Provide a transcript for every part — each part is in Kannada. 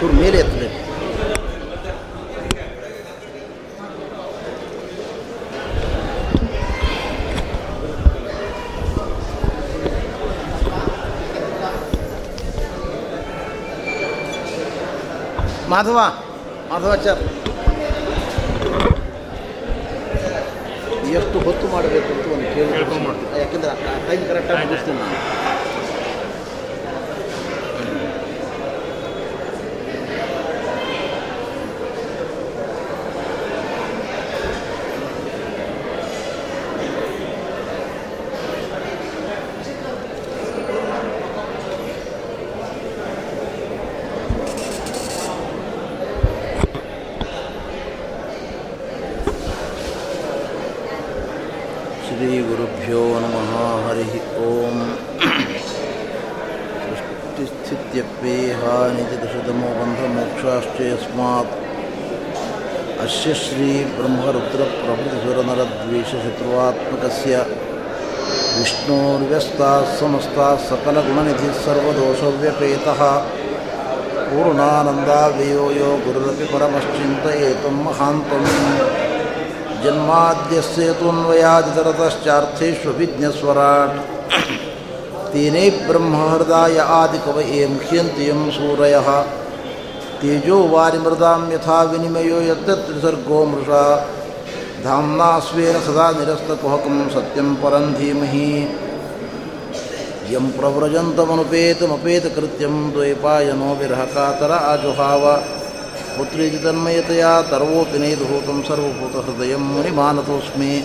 ಚೂರು ಮೇಲೆ ಎತ್ತಬೇಕು. ಮಾಧವ ಮಾಧವಾಚಾರ್ ಎಷ್ಟು ಹೊತ್ತು ಮಾಡಬೇಕು ಅಂತ ಒಂದು ಕೇಳಿ. ಯಾಕೆಂದ್ರೆ ಟೈಮ್ ಕರೆಕ್ಟಾಗಿ ಮುಗಿಸ್ತೀನಿ ನಾನು. अस्य श्रीब्रह्मरुद्रप्रभृतिसुरनरद्वेषशत्रुवात्मकस्य विष्णोर्व्यस्ताः समस्ताः सकलगुणनिधिः सर्वदोषव्यपेतः पूर्णानन्दाव्ययो यो गुरुरपि परमश्चिन्तयेतं महान्तम्। जन्माद्यस्येतोऽन्वयादितरतश्चार्थेष्वभिज्ञस्वराट् तेने ब्रह्महृदाय आदिकवये मुह्यन्ति यं सूरयः। तेजो वारिमृदां यथा विनिमयो यत्तत्रिसर्गो मृषा। धाम्ना स्वेन सदा निरस्तकुहकं सत्यं परं धीमहि। यं प्रव्रजन्तमनुपेतमपेतकृत्यं द्वैपायनो विरहकातर आजुहाव। पुत्रीति तन्मयतया तर्वोऽपि नैदभूतं सर्वभूतहृदयं मुनिमानतोऽस्मि।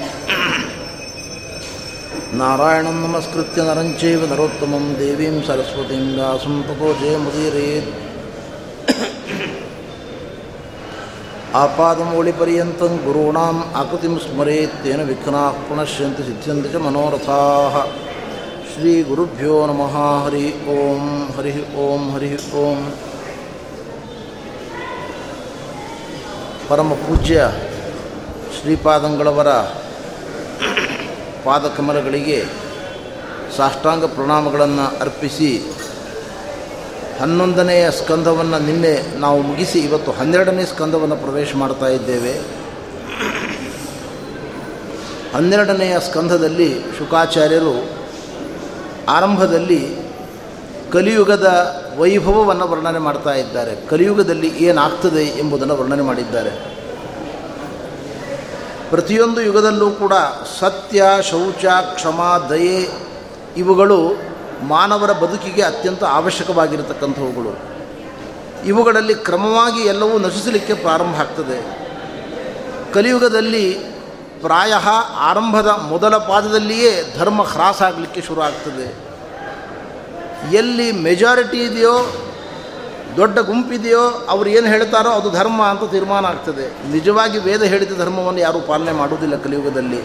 नारायणं नमस्कृत्य नरं चैव नरोत्तमं देवीं सरस्वतीं व्यासं ततो ആപാദം ആപാദമൂളിപര്യന്തം ഗുരുണാം ആകൃതിം സ്മരേത്യേന വിഘ്നാ പുണശ്യന്തി സിദ്ധ്യന്തി ച മനോരഥാ ശ്രീ ഗുരുഭ്യോ നമ. ഹരി ഓം ഹരി ഓം ഹരി ഓം. പരമപൂജ്യ ಶ್ರೀಪಾದಂಗಳವರ ಪಾದಕಮಲಗಳಿಗೆ സാഷ്ടാംഗ ಪ್ರಣಾಮಗಳನ್ನು അർപ്പിച്ച് ಹನ್ನೊಂದನೆಯ ಸ್ಕಂದವನ್ನು ನಿನ್ನೆ ನಾವು ಮುಗಿಸಿ ಇವತ್ತು ಹನ್ನೆರಡನೇ ಸ್ಕಂದವನ್ನು ಪ್ರವೇಶ ಮಾಡ್ತಾ ಇದ್ದೇವೆ. ಹನ್ನೆರಡನೆಯ ಸ್ಕಂದದಲ್ಲಿ ಶುಕಾಚಾರ್ಯರು ಆರಂಭದಲ್ಲಿ ಕಲಿಯುಗದ ವೈಭವವನ್ನು ವರ್ಣನೆ ಮಾಡ್ತಾ ಇದ್ದಾರೆ. ಕಲಿಯುಗದಲ್ಲಿ ಏನಾಗ್ತದೆ ಎಂಬುದನ್ನು ವರ್ಣನೆ ಮಾಡಿದ್ದಾರೆ. ಪ್ರತಿಯೊಂದು ಯುಗದಲ್ಲೂ ಕೂಡ ಸತ್ಯ, ಶೌಚ, ಕ್ಷಮ, ದಯೆ ಇವುಗಳು ಮಾನವರ ಬದುಕಿಗೆ ಅತ್ಯಂತ ಅವಶ್ಯಕವಾಗಿರತಕ್ಕಂಥವುಗಳು. ಇವುಗಳಲ್ಲಿ ಕ್ರಮವಾಗಿ ಎಲ್ಲವೂ ನಶಿಸಲಿಕ್ಕೆ ಪ್ರಾರಂಭ ಆಗ್ತದೆ. ಕಲಿಯುಗದಲ್ಲಿ ಪ್ರಾಯ ಆರಂಭದ ಮೊದಲ ಪಾದದಲ್ಲಿಯೇ ಧರ್ಮ ಹ್ರಾಸ ಆಗಲಿಕ್ಕೆ ಶುರು ಆಗ್ತದೆ. ಎಲ್ಲಿ ಮೆಜಾರಿಟಿ ಇದೆಯೋ, ದೊಡ್ಡ ಗುಂಪಿದೆಯೋ, ಅವ್ರು ಏನು ಹೇಳ್ತಾರೋ ಅದು ಧರ್ಮ ಅಂತ ತೀರ್ಮಾನ ಆಗ್ತದೆ. ನಿಜವಾಗಿ ವೇದ ಹೇಳಿದ ಧರ್ಮವನ್ನು ಯಾರೂ ಪಾಲನೆ ಮಾಡುವುದಿಲ್ಲ ಕಲಿಯುಗದಲ್ಲಿ.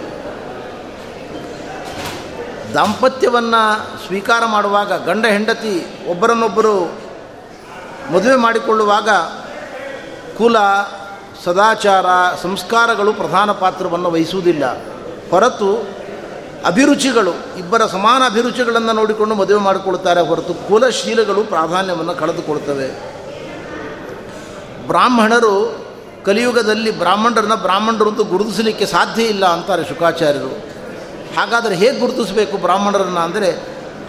ದಾಂಪತ್ಯವನ್ನು ಸ್ವೀಕಾರ ಮಾಡುವಾಗ ಗಂಡ ಹೆಂಡತಿ ಒಬ್ಬರನ್ನೊಬ್ಬರು ಮದುವೆ ಮಾಡಿಕೊಳ್ಳುವಾಗ ಕುಲ, ಸದಾಚಾರ, ಸಂಸ್ಕಾರಗಳು ಪ್ರಧಾನ ಪಾತ್ರವನ್ನು ವಹಿಸುವುದಿಲ್ಲ. ಹೊರತು ಅಭಿರುಚಿಗಳು, ಇಬ್ಬರ ಸಮಾನ ಅಭಿರುಚಿಗಳನ್ನು ನೋಡಿಕೊಂಡು ಮದುವೆ ಮಾಡಿಕೊಳ್ತಾರೆ ಹೊರತು ಕುಲಶೀಲಗಳು ಪ್ರಾಧಾನ್ಯವನ್ನು ಕಳೆದುಕೊಳ್ತವೆ ಬ್ರಾಹ್ಮಣರು ಕಲಿಯುಗದಲ್ಲಿ ಬ್ರಾಹ್ಮಣರನ್ನ ಬ್ರಾಹ್ಮಣರು ಅಂತ ಗುರುತಿಸಲಿಕ್ಕೆ ಸಾಧ್ಯ ಇಲ್ಲ ಅಂತಾರೆ ಶುಕಾಚಾರ್ಯರು ಹಾಗಾದರೆ ಹೇಗೆ ಗುರುತಿಸಬೇಕು ಬ್ರಾಹ್ಮಣರನ್ನು ಅಂದರೆ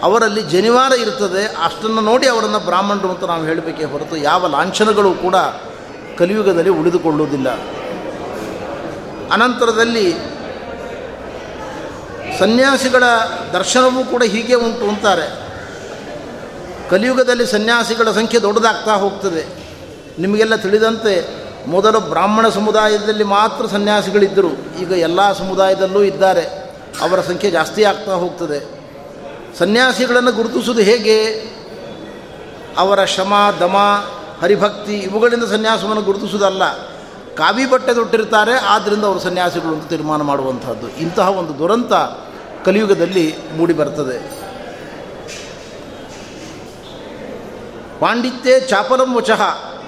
ಅವರಲ್ಲಿ ಜನಿವಾರ ಇರ್ತದೆ, ಅಷ್ಟನ್ನು ನೋಡಿ ಅವರನ್ನು ಬ್ರಾಹ್ಮಣರು ಅಂತ ನಾವು ಹೇಳಬೇಕೇ ಹೊರತು ಯಾವ ಲಾಂಛನಗಳು ಕೂಡ ಕಲಿಯುಗದಲ್ಲಿ ಉಳಿದುಕೊಳ್ಳುವುದಿಲ್ಲ. ಅನಂತರದಲ್ಲಿ ಸನ್ಯಾಸಿಗಳ ದರ್ಶನವೂ ಕೂಡ ಹೀಗೆ ಉಂಟು ಅಂತಾರೆ. ಕಲಿಯುಗದಲ್ಲಿ ಸನ್ಯಾಸಿಗಳ ಸಂಖ್ಯೆ ದೊಡ್ಡದಾಗ್ತಾ ಹೋಗ್ತದೆ. ನಿಮಗೆಲ್ಲ ತಿಳಿದಂತೆ ಮೊದಲು ಬ್ರಾಹ್ಮಣ ಸಮುದಾಯದಲ್ಲಿ ಮಾತ್ರ ಸನ್ಯಾಸಿಗಳಿದ್ದರು, ಈಗ ಎಲ್ಲ ಸಮುದಾಯದಲ್ಲೂ ಇದ್ದಾರೆ. ಅವರ ಸಂಖ್ಯೆ ಜಾಸ್ತಿ ಆಗ್ತಾ ಹೋಗ್ತದೆ. ಸನ್ಯಾಸಿಗಳನ್ನು ಗುರುತಿಸುವುದು ಹೇಗೆ? ಅವರ ಶ್ರಮ ದಮ, ಹರಿಭಕ್ತಿ ಇವುಗಳಿಂದ ಸನ್ಯಾಸವನ್ನು ಗುರುತಿಸುವುದಲ್ಲ. ಕಾವಿ ಬಟ್ಟೆ ತೊಟ್ಟಿರ್ತಾರೆ ಆದ್ದರಿಂದ ಅವರು ಸನ್ಯಾಸಿಗಳು ಅಂತ ತೀರ್ಮಾನ ಮಾಡುವಂಥದ್ದು ಇಂತಹ ಒಂದು ದುರಂತ ಕಲಿಯುಗದಲ್ಲಿ ಮೂಡಿ ಬರ್ತದೆ. ಪಾಂಡಿತ್ಯ ಚಾಪಲಂ ವಚಃ.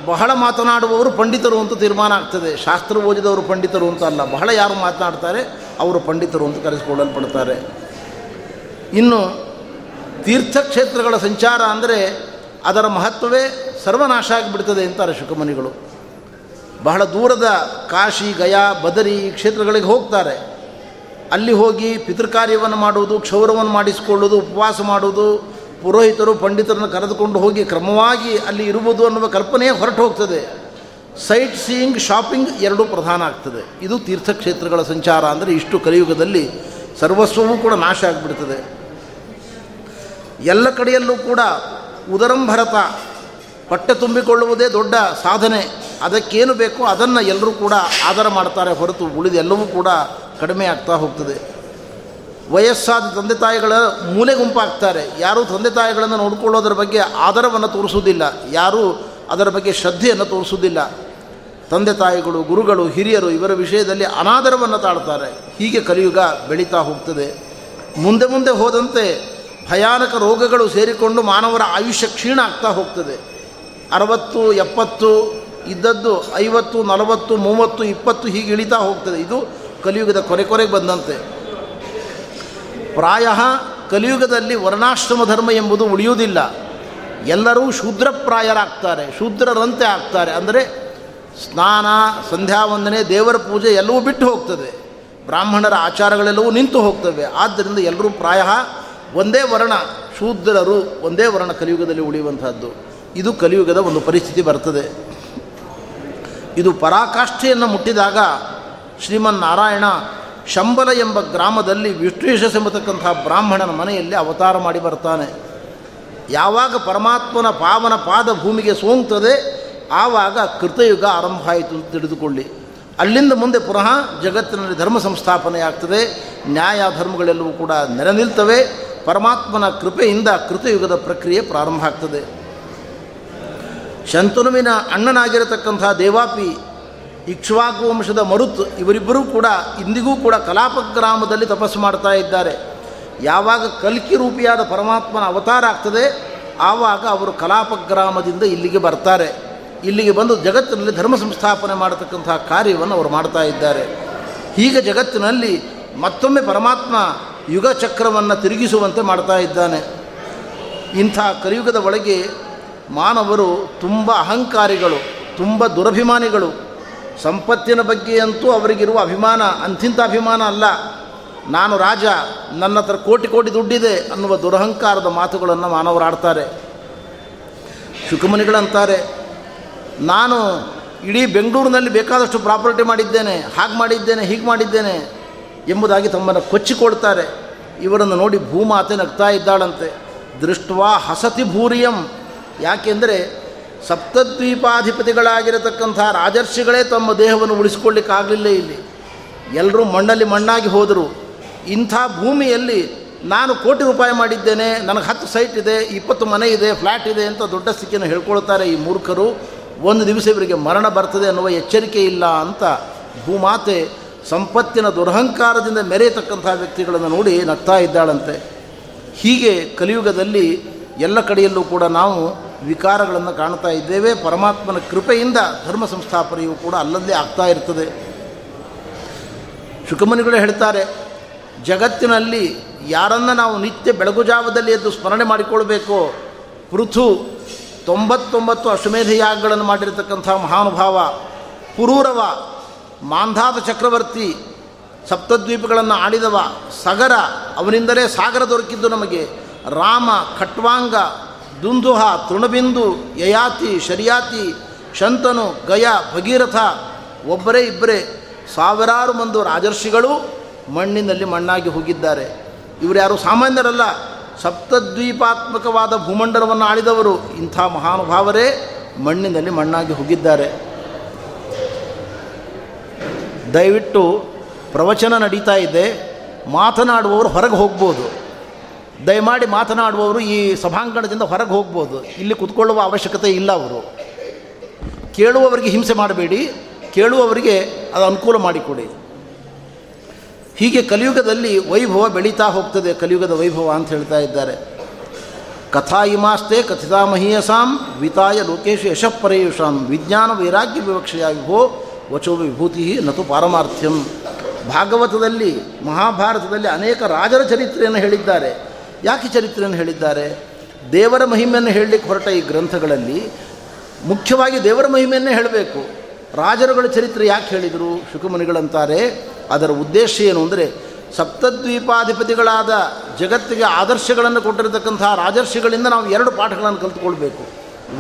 ಬಹಳ ಮಾತನಾಡುವವರು ಪಂಡಿತರು ಅಂತ ತೀರ್ಮಾನ ಆಗ್ತದೆ. ಶಾಸ್ತ್ರ ಓದಿದವರು ಪಂಡಿತರು ಅಂತ ಅಲ್ಲ. ಬಹಳ ಯಾರು ಮಾತನಾಡ್ತಾರೆ? ಅವರು ಪಂಡಿತರು ಅಂತ ಕರೆಸಿಕೊಳ್ಳಲ್ಪಡ್ತಾರೆ ಇನ್ನು ತೀರ್ಥಕ್ಷೇತ್ರಗಳ ಸಂಚಾರ ಅಂದರೆ ಅದರ ಮಹತ್ವವೇ ಸರ್ವನಾಶ ಆಗಿಬಿಡ್ತದೆ ಅಂತಾರೆ ಶುಕಮನಿಗಳು. ಬಹಳ ದೂರದ ಕಾಶಿ, ಗಯಾ, ಬದರಿ ಕ್ಷೇತ್ರಗಳಿಗೆ ಹೋಗ್ತಾರೆ. ಅಲ್ಲಿ ಹೋಗಿ ಪಿತೃಕಾರ್ಯವನ್ನು ಮಾಡುವುದು, ಕ್ಷೌರವನ್ನು ಮಾಡಿಸಿಕೊಳ್ಳುವುದು, ಉಪವಾಸ ಮಾಡುವುದು, ಪುರೋಹಿತರು ಪಂಡಿತರನ್ನು ಕರೆದುಕೊಂಡು ಹೋಗಿ ಕ್ರಮವಾಗಿ ಅಲ್ಲಿ ಇರುವುದು ಅನ್ನುವ ಕಲ್ಪನೆಯೇ ಹೊರಟು ಹೋಗ್ತದೆ ಸೈಟ್ ಸೀಯಿಂಗ್, ಶಾಪಿಂಗ್ ಎರಡೂ ಪ್ರಧಾನ ಆಗ್ತದೆ. ಇದು ತೀರ್ಥಕ್ಷೇತ್ರಗಳ ಸಂಚಾರ ಅಂದರೆ ಇಷ್ಟು ಕಲಿಯುಗದಲ್ಲಿ ಸರ್ವಸ್ವವೂ ಕೂಡ ನಾಶ ಆಗಿಬಿಡ್ತದೆ. ಎಲ್ಲ ಕಡೆಯಲ್ಲೂ ಕೂಡ ಉದರಂಭರತ ಹೊಟ್ಟೆ ತುಂಬಿಕೊಳ್ಳುವುದೇ ದೊಡ್ಡ ಸಾಧನೆ. ಅದಕ್ಕೇನು ಬೇಕೋ ಅದನ್ನು ಎಲ್ಲರೂ ಕೂಡ ಆಧಾರ ಮಾಡ್ತಾರೆ ಹೊರತು ಉಳಿದೆಲ್ಲವೂ ಕೂಡ ಕಡಿಮೆ ಆಗ್ತಾ ಹೋಗ್ತದೆ. ವಯಸ್ಸಾದ ತಂದೆ ತಾಯಿಗಳ ಮೂಲೆ ಗುಂಪಾಗ್ತಾರೆ ಯಾರೂ ತಂದೆ ತಾಯಿಗಳನ್ನು ನೋಡಿಕೊಳ್ಳೋದ್ರ ಬಗ್ಗೆ ಆಧಾರವನ್ನು ತೋರಿಸುವುದಿಲ್ಲ. ಯಾರೂ ಅದರ ಬಗ್ಗೆ ಶ್ರದ್ಧೆಯನ್ನು ತೋರಿಸುವುದಿಲ್ಲ. ತಂದೆ ತಾಯಿಗಳು, ಗುರುಗಳು, ಹಿರಿಯರು ಇವರ ವಿಷಯದಲ್ಲಿ ಅನಾದರವನ್ನು ತಾಳ್ತಾರೆ. ಹೀಗೆ ಕಲಿಯುಗ ಬೆಳೀತಾ ಹೋಗ್ತದೆ. ಮುಂದೆ ಮುಂದೆ ಹೋದಂತೆ ಭಯಾನಕ ರೋಗಗಳು ಸೇರಿಕೊಂಡು ಮಾನವರ ಆಯುಷ್ಯ ಕ್ಷೀಣ ಆಗ್ತಾ ಹೋಗ್ತದೆ. ಅರವತ್ತು, ಎಪ್ಪತ್ತು, ಇದ್ದದ್ದು ಐವತ್ತು, ನಲವತ್ತು, ಮೂವತ್ತು, ಇಪ್ಪತ್ತು ಹೀಗೆ ಇಳಿತಾ ಹೋಗ್ತದೆ. ಇದು ಕಲಿಯುಗದ ಕೊನೆ ಕೊನೆಗೆ ಬಂದಂತೆ. ಪ್ರಾಯ ಕಲಿಯುಗದಲ್ಲಿ ವರ್ಣಾಶ್ರಮ ಧರ್ಮ ಎಂಬುದು ಉಳಿಯುವುದಿಲ್ಲ. ಎಲ್ಲರೂ ಶೂದ್ರಪ್ರಾಯರಾಗ್ತಾರೆ, ಶೂದ್ರರಂತೆ ಆಗ್ತಾರೆ. ಅಂದರೆ ಸ್ನಾನ ಸಂಧ್ಯಾ ವಂದನೆ ದೇವರ ಪೂಜೆ ಎಲ್ಲವೂ ಬಿಟ್ಟು ಹೋಗ್ತದೆ. ಬ್ರಾಹ್ಮಣರ ಆಚಾರಗಳೆಲ್ಲವೂ ನಿಂತು ಹೋಗ್ತವೆ. ಆದ್ದರಿಂದ ಎಲ್ಲರೂ ಪ್ರಾಯ ಒಂದೇ ವರ್ಣ, ಶೂದ್ರರು ಒಂದೇ ವರ್ಣ ಕಲಿಯುಗದಲ್ಲಿ ಉಳಿಯುವಂಥದ್ದು ಇದು ಕಲಿಯುಗದ ಒಂದು ಪರಿಸ್ಥಿತಿ ಬರ್ತದೆ. ಇದು ಪರಾಕಾಷ್ಠೆಯನ್ನು ಮುಟ್ಟಿದಾಗ ಶ್ರೀಮನ್ನಾರಾಯಣ ಶಂಬಲ ಎಂಬ ಗ್ರಾಮದಲ್ಲಿ ವಿಷ್ಣುಯಶಸ್ ಎಂಬತಕ್ಕಂಥ ಬ್ರಾಹ್ಮಣನ ಮನೆಯಲ್ಲಿ ಅವತಾರ ಮಾಡಿ ಬರ್ತಾನೆ. ಯಾವಾಗ ಪರಮಾತ್ಮನ ಪಾವನ ಪಾದ ಭೂಮಿಗೆ ಸೋಂಗ್ತದೆ ಆವಾಗ ಕೃತಯುಗ ಆರಂಭ ಆಯಿತು ಅಂತ ತಿಳಿದುಕೊಳ್ಳಿ. ಅಲ್ಲಿಂದ ಮುಂದೆ ಪುನಃ ಜಗತ್ತಿನಲ್ಲಿ ಧರ್ಮ ಸಂಸ್ಥಾಪನೆ ಆಗ್ತದೆ ನ್ಯಾಯ ಧರ್ಮಗಳೆಲ್ಲವೂ ಕೂಡ ನೆರೆ ನಿಲ್ತವೆ, ಪರಮಾತ್ಮನ ಕೃಪೆಯಿಂದ ಕೃತಯುಗದ ಪ್ರಕ್ರಿಯೆ ಪ್ರಾರಂಭ ಆಗ್ತದೆ. ಶಂತನುವಿನ ಅಣ್ಣನಾಗಿರತಕ್ಕಂಥ ದೇವಾಪಿ ಇಕ್ಷ್ವಾಕು ವಂಶದ ಮರುತ್ ಇವರಿಬ್ಬರೂ ಕೂಡ ಇಂದಿಗೂ ಕೂಡ ಕಲಾಪ ಗ್ರಾಮದಲ್ಲಿ ತಪಸ್ಸು ಮಾಡ್ತಾ ಇದ್ದಾರೆ. ಯಾವಾಗ ಕಲ್ಕಿ ರೂಪಿಯಾದ ಪರಮಾತ್ಮನ ಅವತಾರ ಆಗ್ತದೆ, ಆವಾಗ ಅವರು ಕಲಾಪ ಗ್ರಾಮದಿಂದ ಇಲ್ಲಿಗೆ ಬರ್ತಾರೆ. ಇಲ್ಲಿಗೆ ಬಂದು ಜಗತ್ತಿನಲ್ಲಿ ಧರ್ಮ ಸಂಸ್ಥಾಪನೆ ಮಾಡತಕ್ಕಂತಹ ಕಾರ್ಯವನ್ನು ಅವರು ಮಾಡ್ತಾ ಇದ್ದಾರೆ. ಹೀಗೆ ಜಗತ್ತಿನಲ್ಲಿ ಮತ್ತೊಮ್ಮೆ ಪರಮಾತ್ಮ ಯುಗ ಚಕ್ರವನ್ನು ತಿರುಗಿಸುವಂತೆ ಮಾಡ್ತಾ ಇದ್ದಾನೆ. ಇಂಥ ಕಲಿಯುಗದ ಒಳಗೆ ಮಾನವರು ತುಂಬ ಅಹಂಕಾರಿಗಳು, ತುಂಬ ದುರಭಿಮಾನಿಗಳು. ಸಂಪತ್ತಿನ ಬಗ್ಗೆ ಅಂತೂ ಅವರಿಗಿರುವ ಅಭಿಮಾನ ಅಂಥಿಂಥ ಅಭಿಮಾನ ಅಲ್ಲ. ನಾನು ರಾಜ, ನನ್ನ ಹತ್ರ ಕೋಟಿ ಕೋಟಿ ದುಡ್ಡಿದೆ ಅನ್ನುವ ದುರಹಂಕಾರದ ಮಾತುಗಳನ್ನು ಮಾನವರು ಆಡ್ತಾರೆ. ಶುಕಮುನಿಗಳಂತಾರೆ. ನಾನು ಇಡೀ ಬೆಂಗಳೂರಿನಲ್ಲಿ ಬೇಕಾದಷ್ಟು ಪ್ರಾಪರ್ಟಿ ಮಾಡಿದ್ದೇನೆ, ಹಾಗೆ ಮಾಡಿದ್ದೇನೆ, ಹೀಗೆ ಮಾಡಿದ್ದೇನೆ ಎಂಬುದಾಗಿ ತಮ್ಮನ್ನು ಕೊಚ್ಚಿಕೊಳ್ತಾರೆ. ಇವರನ್ನು ನೋಡಿ ಭೂಮಾತೆ ನಗ್ತಾ ಇದ್ದಾಳಂತೆ. ದೃಷ್ಟವಾ ಹಸತಿ ಭೂರಿಯಂ. ಯಾಕೆಂದರೆ ಸಪ್ತದ್ವೀಪಾಧಿಪತಿಗಳಾಗಿರತಕ್ಕಂಥ ರಾಜರ್ಷಿಗಳೇ ತಮ್ಮ ದೇಹವನ್ನು ಉಳಿಸ್ಕೊಳ್ಳಿಕ್ಕಾಗಲಿಲ್ಲ ಇಲ್ಲಿ. ಎಲ್ಲರೂ ಮಣ್ಣಲ್ಲಿ ಮಣ್ಣಾಗಿ ಹೋದರು. ಇಂಥ ಭೂಮಿಯಲ್ಲಿ ನಾನು ಕೋಟಿ ರೂಪಾಯಿ ಮಾಡಿದ್ದೇನೆ, ನನಗೆ ಹತ್ತು ಸೈಟ್ ಇದೆ, ಇಪ್ಪತ್ತು ಮನೆ ಇದೆ ಫ್ಲ್ಯಾಟ್ ಇದೆ ಅಂತ ದೊಡ್ಡ ಸ್ಥಿತಿಯನ್ನು ಹೇಳ್ಕೊಳ್ತಾರೆ ಈ ಮೂರ್ಖರು. ಒಂದು ದಿವಸ ಇವರಿಗೆ ಮರಣ ಬರ್ತದೆ ಅನ್ನುವ ಎಚ್ಚರಿಕೆ ಇಲ್ಲ ಅಂತ ಭೂಮಾತೆ ಸಂಪತ್ತಿನ ದುರಹಂಕಾರದಿಂದ ಮೆರೆಯತಕ್ಕಂಥ ವ್ಯಕ್ತಿಗಳನ್ನು ನೋಡಿ ನಗ್ತಾ ಇದ್ದಾಳಂತೆ. ಹೀಗೆ ಕಲಿಯುಗದಲ್ಲಿ ಎಲ್ಲ ಕಡೆಯಲ್ಲೂ ಕೂಡ ನಾವು ವಿಕಾರಗಳನ್ನು ಕಾಣ್ತಾ ಇದ್ದೇವೆ. ಪರಮಾತ್ಮನ ಕೃಪೆಯಿಂದ ಧರ್ಮ ಸಂಸ್ಥಾಪನೆಯು ಕೂಡ ಅಲ್ಲಲ್ಲೇ ಆಗ್ತಾ ಇರ್ತದೆ. ಶುಕಮನಿಗಳು ಹೇಳ್ತಾರೆ ಜಗತ್ತಿನಲ್ಲಿ ಯಾರನ್ನು ನಾವು ನಿತ್ಯ ಬೆಳಗುಜಾವದಲ್ಲಿ ಎದ್ದು ಸ್ಮರಣೆ ಮಾಡಿಕೊಳ್ಬೇಕು, ಪೃಥು ತೊಂಬತ್ತೊಂಬತ್ತು ಅಶ್ವಮೇಧ ಯಾಗಗಳನ್ನು ಮಾಡಿರತಕ್ಕಂಥ ಮಹಾನುಭಾವ, ಪುರೂರವ ಮಾಂಧಾತ ಚಕ್ರವರ್ತಿ, ಸಪ್ತದ್ವೀಪಗಳನ್ನು ಆಡಿದವ ಸಗರ, ಅವನಿಂದಲೇ ಸಾಗರ ದೊರಕಿದ್ದು ನಮಗೆ. ರಾಮ, ಖಟ್ವಾಂಗ, ದುಂದುಹ, ತೃಣಬಿಂದು, ಯಯಾತಿ, ಶರಿಯಾತಿ, ಶಂತನು, ಗಯ, ಭಗೀರಥ, ಒಬ್ಬರೇ ಇಬ್ಬರೇ ಸಾವಿರಾರು ಮಂದು ರಾಜರ್ಷಿಗಳು ಮಣ್ಣಿನಲ್ಲಿ ಮಣ್ಣಾಗಿ ಹೋಗಿದ್ದಾರೆ. ಇವರು ಯಾರು ಸಾಮಾನ್ಯರಲ್ಲ. ಸಪ್ತದ್ವೀಪಾತ್ಮಕವಾದ ಭೂಮಂಡಲವನ್ನು ಆಳಿದವರು. ಇಂಥ ಮಹಾನುಭಾವರೇ ಮಣ್ಣಿನಲ್ಲಿ ಮಣ್ಣಾಗಿ ಹೋಗಿದ್ದಾರೆ. ದಯವಿಟ್ಟು ಪ್ರವಚನ ನಡೀತಾ ಇದೆ. ಮಾತನಾಡುವವರು ಹೊರಗೆ ಹೋಗ್ಬೋದು. ದಯಮಾಡಿ ಮಾತನಾಡುವವರು ಈ ಸಭಾಂಗಣದಿಂದ ಹೊರಗೆ ಹೋಗ್ಬೋದು. ಇಲ್ಲಿ ಕುತ್ಕೊಳ್ಳುವ ಅವಶ್ಯಕತೆ ಇಲ್ಲ ಅವರು. ಕೇಳುವವರಿಗೆ ಹಿಂಸೆ ಮಾಡಬೇಡಿ. ಕೇಳುವವರಿಗೆ ಅದು ಅನುಕೂಲ ಮಾಡಿಕೊಡಿ. ಹೀಗೆ ಕಲಿಯುಗದಲ್ಲಿ ವೈಭವ ಬೆಳೀತಾ ಹೋಗ್ತದೆ, ಕಲಿಯುಗದ ವೈಭವ ಅಂತ ಹೇಳ್ತಾ ಇದ್ದಾರೆ. ಕಥಾ ಇಮಾಸ್ತೆ ಕಥಿತಾ ಮಹೀಯಸಾಂ ವಿತಾಯ ಲೋಕೇಶು ವಿಜ್ಞಾನ ವೈರಾಗ್ಯ ವಿವಕ್ಷೆಯ ವಿಭೋ ವಚೋ ವಿಭೂತಿ ನತು ಪಾರಮಾರ್ಥ್ಯಂ. ಭಾಗವತದಲ್ಲಿ, ಮಹಾಭಾರತದಲ್ಲಿ ಅನೇಕ ರಾಜರ ಚರಿತ್ರೆಯನ್ನು ಹೇಳಿದ್ದಾರೆ. ಯಾಕೆ ಚರಿತ್ರೆಯನ್ನು ಹೇಳಿದ್ದಾರೆ? ದೇವರ ಮಹಿಮೆಯನ್ನು ಹೇಳಲಿಕ್ಕೆ ಹೊರಟ ಈ ಗ್ರಂಥಗಳಲ್ಲಿ ಮುಖ್ಯವಾಗಿ ದೇವರ ಮಹಿಮೆಯನ್ನೇ ಹೇಳಬೇಕು. ರಾಜರುಗಳ ಚರಿತ್ರೆ ಯಾಕೆ ಹೇಳಿದರು? ಶುಕಮುನಿಗಳಂತಾರೆ. ಅದರ ಉದ್ದೇಶ ಏನು ಅಂದರೆ ಸಪ್ತದ್ವೀಪಾಧಿಪತಿಗಳಾದ ಜಗತ್ತಿಗೆ ಆದರ್ಶಗಳನ್ನು ಕೊಟ್ಟಿರತಕ್ಕಂತಹ ರಾಜರ್ಷಿಗಳಿಂದ ನಾವು ಎರಡು ಪಾಠಗಳನ್ನು ಕಲಿತುಕೊಳ್ಬೇಕು.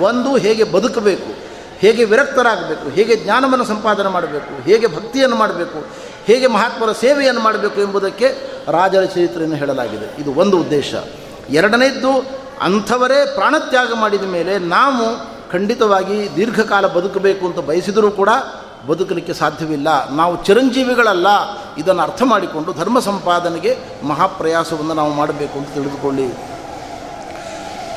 ಒಂದು ಹೇಗೆ ಬದುಕಬೇಕು, ಹೇಗೆ ವಿರಕ್ತರಾಗಬೇಕು, ಹೇಗೆ ಜ್ಞಾನವನ್ನು ಸಂಪಾದನೆ ಮಾಡಬೇಕು, ಹೇಗೆ ಭಕ್ತಿಯನ್ನು ಮಾಡಬೇಕು, ಹೇಗೆ ಮಹಾತ್ಮರ ಸೇವೆಯನ್ನು ಮಾಡಬೇಕು ಎಂಬುದಕ್ಕೆ ರಾಜರ ಚರಿತ್ರೆಯನ್ನು ಹೇಳಲಾಗಿದೆ. ಇದು ಒಂದು ಉದ್ದೇಶ. ಎರಡನೇದ್ದು, ಅಂಥವರೇ ಪ್ರಾಣತ್ಯಾಗ ಮಾಡಿದ ಮೇಲೆ ನಾವು ಖಂಡಿತವಾಗಿ ದೀರ್ಘಕಾಲ ಬದುಕಬೇಕು ಅಂತ ಬಯಸಿದರೂ ಕೂಡ ಬದುಕಲಿಕ್ಕೆ ಸಾಧ್ಯವಿಲ್ಲ. ನಾವು ಚಿರಂಜೀವಿಗಳಲ್ಲ. ಇದನ್ನು ಅರ್ಥ ಮಾಡಿಕೊಂಡು ಧರ್ಮ ಸಂಪಾದನೆಗೆ ಮಹಾಪ್ರಯಾಸವನ್ನು ನಾವು ಮಾಡಬೇಕು ಅಂತ ತಿಳಿದುಕೊಳ್ಳಿ.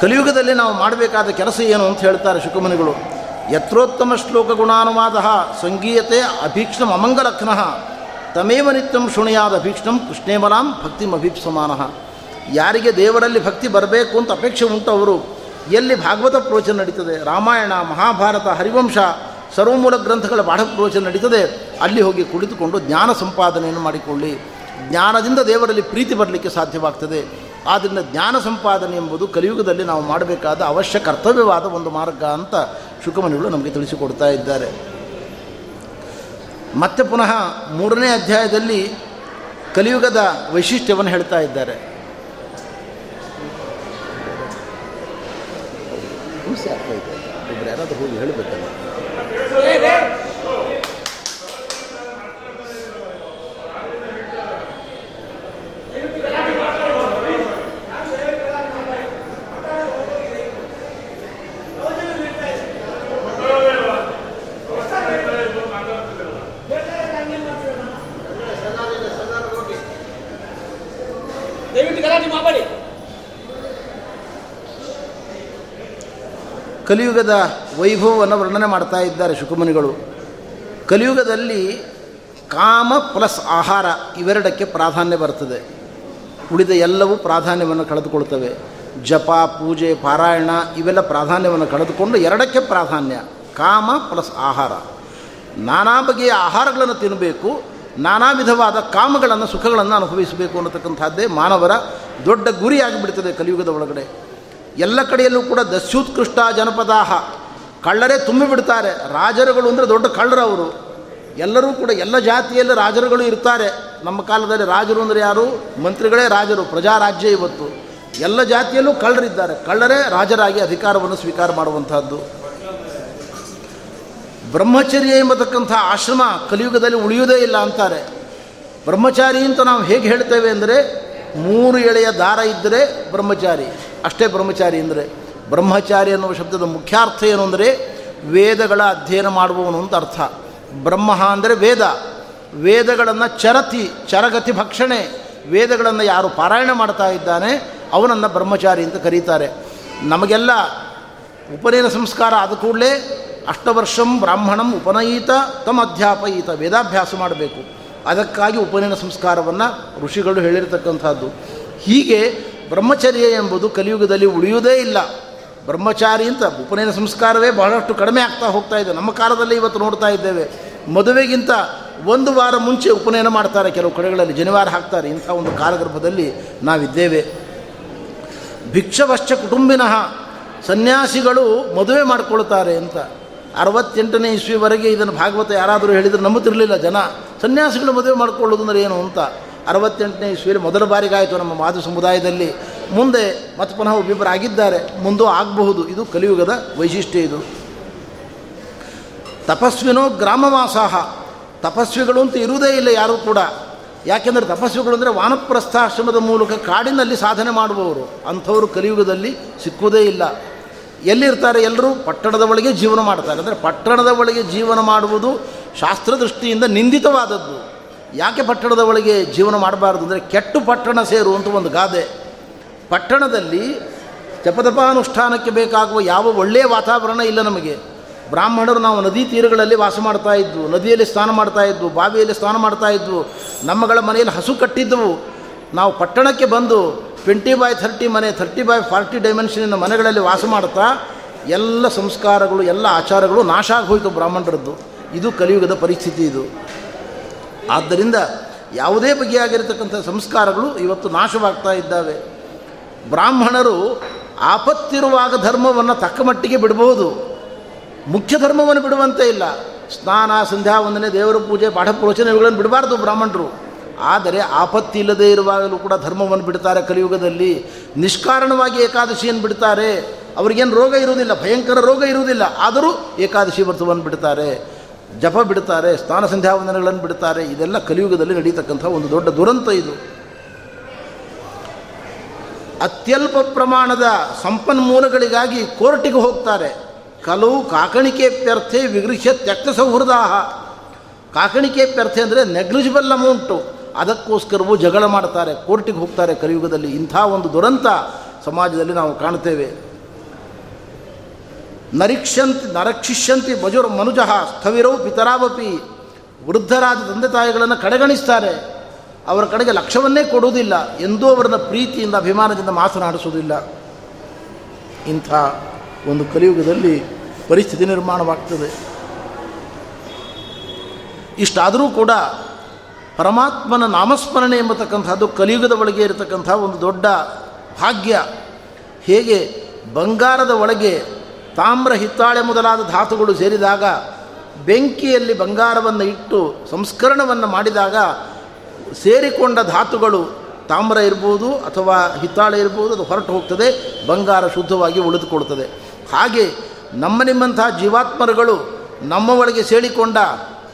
ಕಲಿಯುಗದಲ್ಲಿ ನಾವು ಮಾಡಬೇಕಾದ ಕೆಲಸ ಏನು ಅಂತ ಹೇಳ್ತಾರೆ ಶುಕಮನಿಗಳು. ಯತ್ರೋತ್ತಮ ಶ್ಲೋಕ ಗುಣಾನುವಾದ ಸಂಗೀಯತೆ ಅಭೀಕ್ಷ್ಣಂ ಅಮಂಗಲಕ್ನಃ ತಮೇವ ನಿತ್ಯಂ ಶೃಣಿಯಾದ ಅಭೀಕ್ಷ್ಣಂ ಕೃಷ್ಣೇಮಲಾಂ ಭಕ್ತಿಂ ಅಭೀಪ್ಸಮಾನ. ಯಾರಿಗೆ ದೇವರಲ್ಲಿ ಭಕ್ತಿ ಬರಬೇಕು ಅಂತ ಅಪೇಕ್ಷೆ ಉಂಟು ಅವರು. ಎಲ್ಲಿ ಭಾಗವತ ಪ್ರವಚನ ನಡೀತದೆ. ರಾಮಾಯಣ, ಮಹಾಭಾರತ, ಹರಿವಂಶ ಸರ್ವಮೂಲ ಗ್ರಂಥಗಳ ಪಾಠ ಪ್ರವಚನ ನಡೀತದೆ. ಅಲ್ಲಿ ಹೋಗಿ ಕುಳಿತುಕೊಂಡು ಜ್ಞಾನ ಸಂಪಾದನೆಯನ್ನು ಮಾಡಿಕೊಳ್ಳಿ. ಜ್ಞಾನದಿಂದ ದೇವರಲ್ಲಿ ಪ್ರೀತಿ ಬರಲಿಕ್ಕೆ ಸಾಧ್ಯವಾಗ್ತದೆ. ಆದ್ದರಿಂದ ಜ್ಞಾನ ಸಂಪಾದನೆ ಎಂಬುದು ಕಲಿಯುಗದಲ್ಲಿ ನಾವು ಮಾಡಬೇಕಾದ ಅವಶ್ಯ ಕರ್ತವ್ಯವಾದ ಒಂದು ಮಾರ್ಗ ಅಂತ ಶುಕಮನಿಗಳು ನಮಗೆ ತಿಳಿಸಿಕೊಡ್ತಾ ಇದ್ದಾರೆ. ಮತ್ತೆ ಪುನಃ ಮೂರನೇ ಅಧ್ಯಾಯದಲ್ಲಿ ಕಲಿಯುಗದ ವೈಶಿಷ್ಟ್ಯವನ್ನು ಹೇಳ್ತಾ ಇದ್ದಾರೆ. ಯಾರಾದರೂ ಹೋಗಿ ಹೇಳಬೇಕಲ್ಲ. ಕಲಿಯುಗದ ವೈಭವವನ್ನು ವರ್ಣನೆ ಮಾಡ್ತಾ ಇದ್ದಾರೆ ಶುಕಮುನಿಗಳು. ಕಲಿಯುಗದಲ್ಲಿ ಕಾಮ ಪ್ಲಸ್ ಆಹಾರ ಇವೆರಡಕ್ಕೆ ಪ್ರಾಧಾನ್ಯ ಬರ್ತದೆ. ಉಳಿದ ಎಲ್ಲವೂ ಪ್ರಾಧಾನ್ಯವನ್ನು ಕಳೆದುಕೊಳ್ತವೆ. ಜಪ, ಪೂಜೆ, ಪಾರಾಯಣ ಇವೆಲ್ಲ ಪ್ರಾಧಾನ್ಯವನ್ನು ಕಳೆದುಕೊಂಡು ಎರಡಕ್ಕೆ ಪ್ರಾಧಾನ್ಯ ಕಾಮ ಪ್ಲಸ್ ಆಹಾರ. ನಾನಾ ಬಗೆಯ ಆಹಾರಗಳನ್ನು ತಿನ್ನಬೇಕು, ನಾನಾ ವಿಧವಾದ ಕಾಮಗಳನ್ನು, ಸುಖಗಳನ್ನು ಅನುಭವಿಸಬೇಕು ಅನ್ನತಕ್ಕಂಥದ್ದೇ ಮಾನವರ ದೊಡ್ಡ ಗುರಿಯಾಗಿಬಿಡ್ತದೆ ಕಲಿಯುಗದ ಒಳಗಡೆ. ಎಲ್ಲ ಕಡೆಯಲ್ಲೂ ಕೂಡ ದಸ್ಯುತ್ಕೃಷ್ಟ ಜನಪದಾಹ. ಕಳ್ಳರೇ ತುಂಬಿಬಿಡ್ತಾರೆ ರಾಜರುಗಳು ಅಂದರೆ ದೊಡ್ಡ ಕಳ್ಳರವರು ಎಲ್ಲರೂ ಕೂಡ ಎಲ್ಲ ಜಾತಿಯಲ್ಲಿ ರಾಜರುಗಳು ಇರ್ತಾರೆ. ನಮ್ಮ ಕಾಲದಲ್ಲಿ ರಾಜರು ಅಂದರೆ ಯಾರು? ಮಂತ್ರಿಗಳೇ ರಾಜರು, ಪ್ರಜಾರಾಜ್ಯ ಇವತ್ತು. ಎಲ್ಲ ಜಾತಿಯಲ್ಲೂ ಕಳ್ಳರಿದ್ದಾರೆ ಕಳ್ಳರೇ ರಾಜರಾಗಿ ಅಧಿಕಾರವನ್ನು ಸ್ವೀಕಾರ ಮಾಡುವಂತಹದ್ದು. ಬ್ರಹ್ಮಚರ್ಯ ಎಂಬತಕ್ಕಂಥ ಆಶ್ರಮ ಕಲಿಯುಗದಲ್ಲಿ ಉಳಿಯುವುದೇ ಇಲ್ಲ ಅಂತಾರೆ. ಬ್ರಹ್ಮಚಾರಿ ಅಂತ ನಾವು ಹೇಗೆ ಹೇಳ್ತೇವೆ ಅಂದರೆ, ಮೂರು ಎಳೆಯ ದಾರ ಇದ್ದರೆ ಬ್ರಹ್ಮಚಾರಿ. ಅಷ್ಟೇ ಬ್ರಹ್ಮಚಾರಿ ಅಂದರೆ ಬ್ರಹ್ಮಚಾರಿ ಅನ್ನುವ ಶಬ್ದದ ಮುಖ್ಯಾರ್ಥ ಏನು ಅಂದರೆ ವೇದಗಳ ಅಧ್ಯಯನ ಮಾಡುವವನು ಅಂತ ಅರ್ಥ. ಬ್ರಹ್ಮ ಅಂದರೆ ವೇದ. ವೇದಗಳನ್ನು ಚರತಿ, ಚರಗತಿ ಭಕ್ಷಣೆ. ವೇದಗಳನ್ನು ಯಾರು ಪಾರಾಯಣ ಮಾಡ್ತಾ ಇದ್ದಾನೆ, ಅವನನ್ನು ಬ್ರಹ್ಮಚಾರಿ ಅಂತ ಕರೀತಾರೆ. ನಮಗೆಲ್ಲ ಉಪನಯನ ಸಂಸ್ಕಾರ ಆದ ಕೂಡಲೇ ಅಷ್ಟವರ್ಷಂ ಬ್ರಾಹ್ಮಣಂ ಉಪನಯಿತ ತಮ್ಮ ಅಧ್ಯಾಪಯಿತ ವೇದಾಭ್ಯಾಸ ಮಾಡಬೇಕು. ಅದಕ್ಕಾಗಿ ಉಪನಯನ ಸಂಸ್ಕಾರವನ್ನು ಋಷಿಗಳು ಹೇಳಿರತಕ್ಕಂಥದ್ದು. ಹೀಗೆ ಬ್ರಹ್ಮಚರ್ಯ ಎಂಬುದು ಕಲಿಯುಗದಲ್ಲಿ ಉಳಿಯುವುದೇ ಇಲ್ಲ. ಬ್ರಹ್ಮಚಾರಿ ಅಂತ ಉಪನಯನ ಸಂಸ್ಕಾರವೇ ಬಹಳಷ್ಟು ಕಡಿಮೆ ಆಗ್ತಾ ಹೋಗ್ತಾ ಇದೆ. ನಮ್ಮ ಕಾಲದಲ್ಲಿ ಇವತ್ತು ನೋಡ್ತಾ ಇದ್ದೇವೆ. ಮದುವೆಗಿಂತ ಒಂದು ವಾರ ಮುಂಚೆ ಉಪನಯನ ಮಾಡ್ತಾರೆ ಕೆಲವು ಕಡೆಗಳಲ್ಲಿ. ಜನಿವಾರ ಹಾಕ್ತಾರೆ. ಇಂಥ ಒಂದು ಕಾಲಗರ್ಭದಲ್ಲಿ ನಾವಿದ್ದೇವೆ. ಭಿಕ್ಷವಶ್ಚ ಕುಟುಂಬಿನಃ ಸನ್ಯಾಸಿಗಳು ಮದುವೆ ಮಾಡಿಕೊಳ್ತಾರೆ ಅಂತ. ಅರವತ್ತೆಂಟನೇ ಇಸ್ವಿವರೆಗೆ ಇದನ್ನು ಭಾಗವತ ಯಾರಾದರೂ ಹೇಳಿದರೆ ನಂಬುತ್ತಿರಲಿಲ್ಲ ಜನ. ಸನ್ಯಾಸಿಗಳು ಮದುವೆ ಮಾಡಿಕೊಳ್ಳೋದು ಅಂದರೆ ಏನು ಅಂತ. ಅರವತ್ತೆಂಟನೇ ಇಸ್ವಿಯಲ್ಲಿ ಮೊದಲ ಬಾರಿಗಾಯಿತು ನಮ್ಮ ಮಾತು ಸಮುದಾಯದಲ್ಲಿ. ಮುಂದೆ ಮತ್ತೆ ಪುನಃ ಒಬ್ಬಿಬ್ಬರು ಆಗಿದ್ದಾರೆ. ಮುಂದೂ ಆಗಬಹುದು. ಇದು ಕಲಿಯುಗದ ವೈಶಿಷ್ಟ್ಯ ಇದು. ತಪಸ್ವಿನೋ ಗ್ರಾಮವಾಸಾಹ. ತಪಸ್ವಿಗಳು ಅಂತ ಇರುವುದೇ ಇಲ್ಲ ಯಾರೂ ಕೂಡ. ಯಾಕೆಂದರೆ ತಪಸ್ವಿಗಳು ಅಂದರೆ ವಾನಪ್ರಸ್ಥಾಶ್ರಮದ ಮೂಲಕ ಕಾಡಿನಲ್ಲಿ ಸಾಧನೆ ಮಾಡುವವರು. ಅಂಥವರು ಕಲಿಯುಗದಲ್ಲಿ ಸಿಕ್ಕುವುದೇ ಇಲ್ಲ. ಎಲ್ಲಿರ್ತಾರೆ ಎಲ್ಲರೂ? ಪಟ್ಟಣದ ಒಳಗೆ ಜೀವನ ಮಾಡ್ತಾರೆ. ಅಂದರೆ ಪಟ್ಟಣದ ಒಳಗೆ ಜೀವನ ಮಾಡುವುದು ಶಾಸ್ತ್ರದೃಷ್ಟಿಯಿಂದ ನಿಂದಿತವಾದದ್ದು. ಯಾಕೆ ಪಟ್ಟಣದ ಒಳಗೆ ಜೀವನ ಮಾಡಬಾರ್ದು ಅಂದರೆ ಕೆಟ್ಟು ಪಟ್ಟಣ ಸೇರು ಅಂತ ಒಂದು ಗಾದೆ. ಪಟ್ಟಣದಲ್ಲಿ ಜಪದಪಾನುಷ್ಠಾನಕ್ಕೆ ಬೇಕಾಗುವ ಯಾವ ಒಳ್ಳೆಯ ವಾತಾವರಣ ಇಲ್ಲ ನಮಗೆ. ಬ್ರಾಹ್ಮಣರು ನಾವು ನದಿ ತೀರಗಳಲ್ಲಿ ವಾಸ ಮಾಡ್ತಾ ಇದ್ವು, ನದಿಯಲ್ಲಿ ಸ್ನಾನ ಮಾಡ್ತಾ ಇದ್ವು, ಬಾವಿಯಲ್ಲಿ ಸ್ನಾನ ಮಾಡ್ತಾ ಇದ್ವು. ನಮ್ಮಗಳ ಮನೆಯಲ್ಲಿ ಹಸು ಕಟ್ಟಿದ್ದವು. ನಾವು ಪಟ್ಟಣಕ್ಕೆ ಬಂದು ಟ್ವೆಂಟಿ ಬೈ ಥರ್ಟಿ ಮನೆ ಥರ್ಟಿ ಬೈ ಫಾರ್ಟಿ ಡೈಮೆನ್ಷನಿನ ಮನೆಗಳಲ್ಲಿ ವಾಸ ಮಾಡ್ತಾ ಎಲ್ಲ ಸಂಸ್ಕಾರಗಳು, ಎಲ್ಲ ಆಚಾರಗಳು ನಾಶ ಹೋಯಿತು ಬ್ರಾಹ್ಮಣರದ್ದು. ಇದು ಕಲಿಯುಗದ ಪರಿಸ್ಥಿತಿ ಇದು. ಆದ್ದರಿಂದ ಯಾವುದೇ ಬಗೆಯಾಗಿರತಕ್ಕಂಥ ಸಂಸ್ಕಾರಗಳು ಇವತ್ತು ನಾಶವಾಗ್ತಾ ಇದ್ದಾವೆ. ಬ್ರಾಹ್ಮಣರು ಆಪತ್ತಿರುವಾಗ ಧರ್ಮವನ್ನು ತಕ್ಕ ಮಟ್ಟಿಗೆ ಬಿಡಬಹುದು. ಮುಖ್ಯ ಧರ್ಮವನ್ನು ಬಿಡುವಂತೆ ಇಲ್ಲ. ಸ್ನಾನ, ಸಂಧ್ಯಾ, ವಂದನೆ, ದೇವರ ಪೂಜೆ, ಪಾಠ ಪ್ರವಚನ ಇವುಗಳನ್ನು ಬಿಡಬಾರ್ದು ಬ್ರಾಹ್ಮಣರು. ಆದರೆ ಆಪತ್ತಿ ಇಲ್ಲದೆ ಇರುವಾಗಲೂ ಕೂಡ ಧರ್ಮವನ್ನು ಬಿಡ್ತಾರೆ ಕಲಿಯುಗದಲ್ಲಿ. ನಿಷ್ಕಾರಣವಾಗಿ ಏಕಾದಶಿಯನ್ನು ಬಿಡ್ತಾರೆ. ಅವ್ರಿಗೇನು ರೋಗ ಇರುವುದಿಲ್ಲ, ಭಯಂಕರ ರೋಗ ಇರುವುದಿಲ್ಲ. ಆದರೂ ಏಕಾದಶಿ ವ್ರತವನ್ನು ಬಿಡ್ತಾರೆ. ಜಪ ಬಿಡ್ತಾರೆ ಸ್ಥಾನ ಸಂಧ್ಯಾ ವಂದನೆಗಳನ್ನು ಬಿಡ್ತಾರೆ, ಇದೆಲ್ಲ ಕಲಿಯುಗದಲ್ಲಿ ನಡೀತಕ್ಕಂಥ ಒಂದು ದೊಡ್ಡ ದುರಂತ ಇದು. ಅತ್ಯಲ್ಪ ಪ್ರಮಾಣದ ಸಂಪನ್ಮೂಲಗಳಿಗಾಗಿ ಕೋರ್ಟಿಗೆ ಹೋಗ್ತಾರೆ. ಕಲವು ಕಾಕಣಿಕೆಪ್ಯರ್ಥೆ ವಿಗೃಹ್ಯ ತ್ಯಕ್ತ ಕಾಕಣಿಕೆ ಪ್ಯರ್ಥೆ ಅಂದರೆ ನೆಗ್ಲಿಜಿಬಲ್ ಅಮೌಂಟು ಅದಕ್ಕೋಸ್ಕರವೂ ಜಗಳ ಮಾಡ್ತಾರೆ, ಕೋರ್ಟಿಗೆ ಹೋಗ್ತಾರೆ ಕಲಿಯುಗದಲ್ಲಿ ಇಂಥ ಒಂದು ದುರಂತ ಸಮಾಜದಲ್ಲಿ ನಾವು ಕಾಣ್ತೇವೆ. ನರಿಕ್ಷಂತಿ ನರಕ್ಷಿಷ್ಯಂತಿ ಮಜುರ್ ಮನುಜಃ ಸ್ಥವಿರೋ ಪಿತರಾವಪಿ. ವೃದ್ಧರಾದ ತಂದೆ ತಾಯಿಗಳನ್ನು ಕಡೆಗಣಿಸ್ತಾರೆ. ಅವರ ಕಡೆಗೆ ಲಕ್ಷ್ಯವನ್ನೇ ಕೊಡುವುದಿಲ್ಲ. ಎಂದೂ ಅವರನ್ನ ಪ್ರೀತಿಯಿಂದ, ಅಭಿಮಾನದಿಂದ ಮಾತನಾಡಿಸುವುದಿಲ್ಲ. ಇಂಥ ಒಂದು ಕಲಿಯುಗದಲ್ಲಿ ಪರಿಸ್ಥಿತಿ ನಿರ್ಮಾಣವಾಗ್ತದೆ. ಇಷ್ಟಾದರೂ ಕೂಡ ಪರಮಾತ್ಮನ ನಾಮಸ್ಮರಣೆ ಎಂಬತಕ್ಕಂಥದ್ದು ಕಲಿಯುಗದ ಒಳಗೆ ಇರತಕ್ಕಂಥ ಒಂದು ದೊಡ್ಡ ಭಾಗ್ಯ. ಹೇಗೆ ಬಂಗಾರದ ಒಳಗೆ ತಾಮ್ರ ಹಿತ್ತಾಳೆ ಮೊದಲಾದ ಧಾತುಗಳು ಸೇರಿದಾಗ ಬೆಂಕಿಯಲ್ಲಿ ಬಂಗಾರವನ್ನು ಇಟ್ಟು ಸಂಸ್ಕರಣವನ್ನು ಮಾಡಿದಾಗ ಸೇರಿಕೊಂಡ ಧಾತುಗಳು ತಾಮ್ರ ಇರ್ಬೋದು ಅಥವಾ ಹಿತ್ತಾಳೆ ಇರ್ಬೋದು ಅದು ಹೊರಟು ಹೋಗ್ತದೆ, ಬಂಗಾರ ಶುದ್ಧವಾಗಿ ಉಳಿದುಕೊಳ್ತದೆ. ಹಾಗೆ ನಮ್ಮ ನಿಮ್ಮಂತಹ ಜೀವಾತ್ಮರುಗಳು ನಮ್ಮ ಒಳಗೆ ಸೇರಿಕೊಂಡ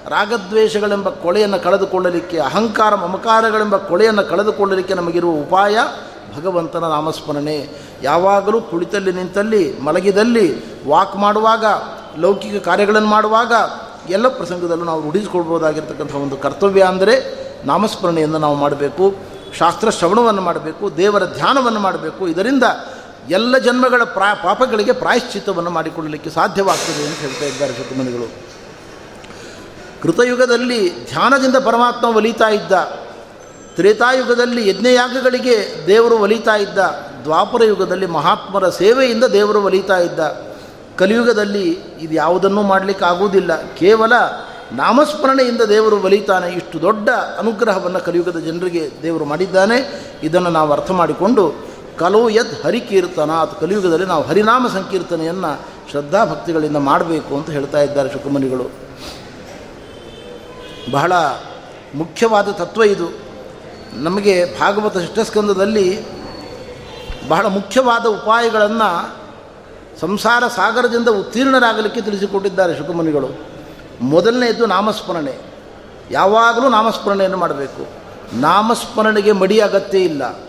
ರಾಗದ್ವೇಷಗಳೆಂಬ ಕೊಳೆಯನ್ನು ಕಳೆದುಕೊಳ್ಳಲಿಕ್ಕೆ, ಅಹಂಕಾರ ಮಮಕಾರಗಳೆಂಬ ಕೊಳೆಯನ್ನು ಕಳೆದುಕೊಳ್ಳಲಿಕ್ಕೆ ನಮಗಿರುವ ಉಪಾಯ ಭಗವಂತನ ನಾಮಸ್ಮರಣೆ. ಯಾವಾಗಲೂ ಕುಳಿತಲ್ಲಿ ನಿಂತಲ್ಲಿ, ಮಲಗಿದಲ್ಲಿ ವಾಕ್ ಮಾಡುವಾಗ, ಲೌಕಿಕ ಕಾರ್ಯಗಳನ್ನು ಮಾಡುವಾಗ, ಎಲ್ಲ ಪ್ರಸಂಗದಲ್ಲೂ ನಾವು ರೂಢಿಸಿಕೊಳ್ಬೋದಾಗಿರ್ತಕ್ಕಂಥ ಒಂದು ಕರ್ತವ್ಯ ಅಂದರೆ ನಾಮಸ್ಮರಣೆಯನ್ನು ನಾವು ಮಾಡಬೇಕು. ಶಾಸ್ತ್ರ ಶ್ರವಣವನ್ನು ಮಾಡಬೇಕು, ದೇವರ ಧ್ಯಾನವನ್ನು ಮಾಡಬೇಕು. ಇದರಿಂದ ಎಲ್ಲ ಜನ್ಮಗಳ ಪ್ರಾ, ಪಾಪಗಳಿಗೆ ಪ್ರಾಯಶ್ಚಿತ್ತವನ್ನು ಮಾಡಿಕೊಳ್ಳಲಿಕ್ಕೆ ಸಾಧ್ಯವಾಗ್ತದೆ ಅಂತ ಹೇಳ್ತಾ ಇದ್ದಾರೆ ಶತಮನಿಗಳು ಕೃತಯುಗದಲ್ಲಿ ಧ್ಯಾನದಿಂದ ಪರಮಾತ್ಮ ಒಲಿತಾ ಇದ್ದ. ತ್ರೇತಾಯುಗದಲ್ಲಿ ಯಜ್ಞಯಾಗಗಳಿಗೆ ದೇವರು ಒಲಿತಾ ಇದ್ದ ದ್ವಾಪರ ಯುಗದಲ್ಲಿ ಮಹಾತ್ಮರ ಸೇವೆಯಿಂದ ದೇವರು ಒಲಿತಾ ಇದ್ದ, ಕಲಿಯುಗದಲ್ಲಿ ಇದು ಯಾವುದನ್ನೂ ಮಾಡಲಿಕ್ಕೆ ಆಗುವುದಿಲ್ಲ. ಕೇವಲ ನಾಮಸ್ಮರಣೆಯಿಂದ ದೇವರು ಒಲಿತಾನೆ, ಇಷ್ಟು ದೊಡ್ಡ ಅನುಗ್ರಹವನ್ನು ಕಲಿಯುಗದ ಜನರಿಗೆ ದೇವರು ಮಾಡಿದ್ದಾನೆ. ಇದನ್ನು ನಾವು ಅರ್ಥ ಮಾಡಿಕೊಂಡು, ಕಲೋ ಯದ್ ಹರಿಕೀರ್ತನ ಅಥವಾ ಕಲಿಯುಗದಲ್ಲಿ ನಾವು ಹರಿನಾಮ ಸಂಕೀರ್ತನೆಯನ್ನು ಶ್ರದ್ಧಾಭಕ್ತಿಗಳಿಂದ ಮಾಡಬೇಕು ಅಂತ ಹೇಳ್ತಾ ಇದ್ದಾರೆ ಶುಕಮನಿಗಳು ಬಹಳ ಮುಖ್ಯವಾದ ತತ್ವ ಇದು. ನಮಗೆ ಭಾಗವತ ಶಿಷ್ಟಸ್ಕಂದದಲ್ಲಿ ಬಹಳ ಮುಖ್ಯವಾದ ಉಪಾಯಗಳನ್ನು ಸಂಸಾರ ಸಾಗರದಿಂದ ಉತ್ತೀರ್ಣರಾಗಲಿಕ್ಕೆ ತಿಳಿಸಿಕೊಟ್ಟಿದ್ದಾರೆ ಶುಕಮುನಿಗಳು. ಮೊದಲನೆಯದು ನಾಮಸ್ಮರಣೆ. ಯಾವಾಗಲೂ ನಾಮಸ್ಮರಣೆಯನ್ನು ಮಾಡಬೇಕು. ನಾಮಸ್ಮರಣೆಗೆ ಮಡಿ ಅಗತ್ಯ ಇಲ್ಲ.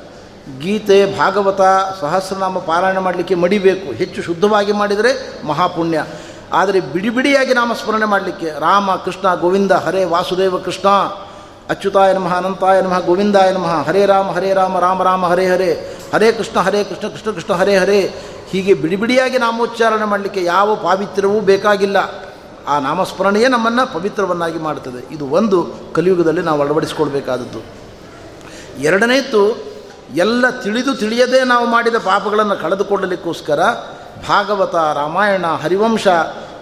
ಗೀತೆ, ಭಾಗವತ, ಸಹಸ್ರನಾಮ ಪಾರಾಯಣ ಮಾಡಲಿಕ್ಕೆ ಮಡಿಬೇಕು ಹೆಚ್ಚು ಶುದ್ಧವಾಗಿ ಮಾಡಿದರೆ ಮಹಾಪುಣ್ಯ. ಆದರೆ ಬಿಡಿ ಬಿಡಿಯಾಗಿ ನಾಮಸ್ಮರಣೆ ಮಾಡಲಿಕ್ಕೆ ರಾಮ, ಕೃಷ್ಣ, ಗೋವಿಂದ, ಹರೇ ವಾಸುದೇವ, ಕೃಷ್ಣ ಅಚ್ಯುತಾಯ ನಮಃ, ಅನಂತಾಯ ನಮಃ, ಗೋವಿಂದಾಯ ನಮಃ, ಹರೇ ರಾಮ ಹರೇ ರಾಮ ರಾಮ ರಾಮ, ಹರೇ ಹರೇ ಹರೇ ಕೃಷ್ಣ ಹರೇ ಕೃಷ್ಣ ಕೃಷ್ಣ ಕೃಷ್ಣ, ಹರೇ ಹರೇ, ಹೀಗೆ ಬಿಡಿ ಬಿಡಿಯಾಗಿ ನಾಮೋಚ್ಚಾರಣೆ ಮಾಡಲಿಕ್ಕೆ ಯಾವ ಪಾವಿತ್ರ್ಯವೂ ಬೇಕಾಗಿಲ್ಲ. ಆ ನಾಮಸ್ಮರಣೆಯೇ ನಮ್ಮನ್ನು ಪವಿತ್ರವನ್ನಾಗಿ ಮಾಡುತ್ತದೆ ಇದು ಒಂದು ಕಲಿಯುಗದಲ್ಲಿ ನಾವು ಅಳವಡಿಸಿಕೊಳ್ಬೇಕಾದದ್ದು. ಎರಡನೇದ್ದು ಎಲ್ಲ ತಿಳಿದು ತಿಳಿಯದೇ ನಾವು ಮಾಡಿದ ಪಾಪಗಳನ್ನು ಕಳೆದುಕೊಳ್ಳಲಿಕ್ಕೋಸ್ಕರ ಭಾಗವತ, ರಾಮಾಯಣ, ಹರಿವಂಶ,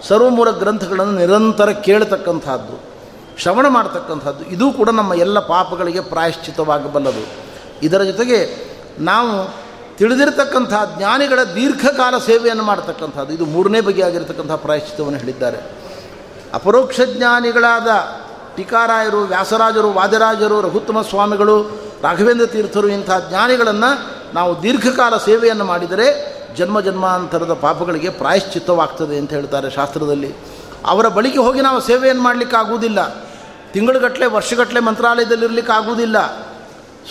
ಸರ್ವಮೂಲ ಗ್ರಂಥಗಳನ್ನು ನಿರಂತರ ಕೇಳತಕ್ಕಂಥದ್ದು. ಶ್ರವಣ ಮಾಡ್ತಕ್ಕಂಥದ್ದು ಇದು ಕೂಡ ನಮ್ಮ ಎಲ್ಲ ಪಾಪಗಳಿಗೆ ಪ್ರಾಯಶ್ಚಿತವಾಗಬಲ್ಲದು ಇದರ ಜೊತೆಗೆ ನಾವು ತಿಳಿದಿರತಕ್ಕಂಥ ಜ್ಞಾನಿಗಳ ದೀರ್ಘಕಾಲ ಸೇವೆಯನ್ನು ಮಾಡ್ತಕ್ಕಂಥದ್ದು ಇದು ಮೂರನೇ ಬಗೆಯಾಗಿರ್ತಕ್ಕಂಥ ಪ್ರಾಯಶ್ಚಿತವನ್ನು ಹೇಳಿದ್ದಾರೆ. ಅಪರೋಕ್ಷ ಜ್ಞಾನಿಗಳಾದ ಟೀಕಾರಾಯರು, ವ್ಯಾಸರಾಜರು, ವಾದರಾಜರು, ರಘುತ್ತಮ ಸ್ವಾಮಿಗಳು, ರಾಘವೇಂದ್ರ ತೀರ್ಥರು ಇಂಥ ಜ್ಞಾನಿಗಳನ್ನು ನಾವು ದೀರ್ಘಕಾಲ ಸೇವೆಯನ್ನು ಮಾಡಿದರೆ ಜನ್ಮ ಜನ್ಮಾಂತರದ ಪಾಪಗಳಿಗೆ ಪ್ರಾಯಶ್ಚಿತ್ತವಾಗ್ತದೆ ಅಂತ ಹೇಳ್ತಾರೆ ಶಾಸ್ತ್ರದಲ್ಲಿ. ಅವರ ಬಳಿಗೆ ಹೋಗಿ ನಾವು ಸೇವೆಯನ್ನು ಮಾಡಲಿಕ್ಕೆ ಆಗುವುದಿಲ್ಲ. ತಿಂಗಳುಗಟ್ಟಲೆ, ವರ್ಷಗಟ್ಟಲೆ ಮಂತ್ರಾಲಯದಲ್ಲಿರಲಿಕ್ಕೆ ಆಗುವುದಿಲ್ಲ.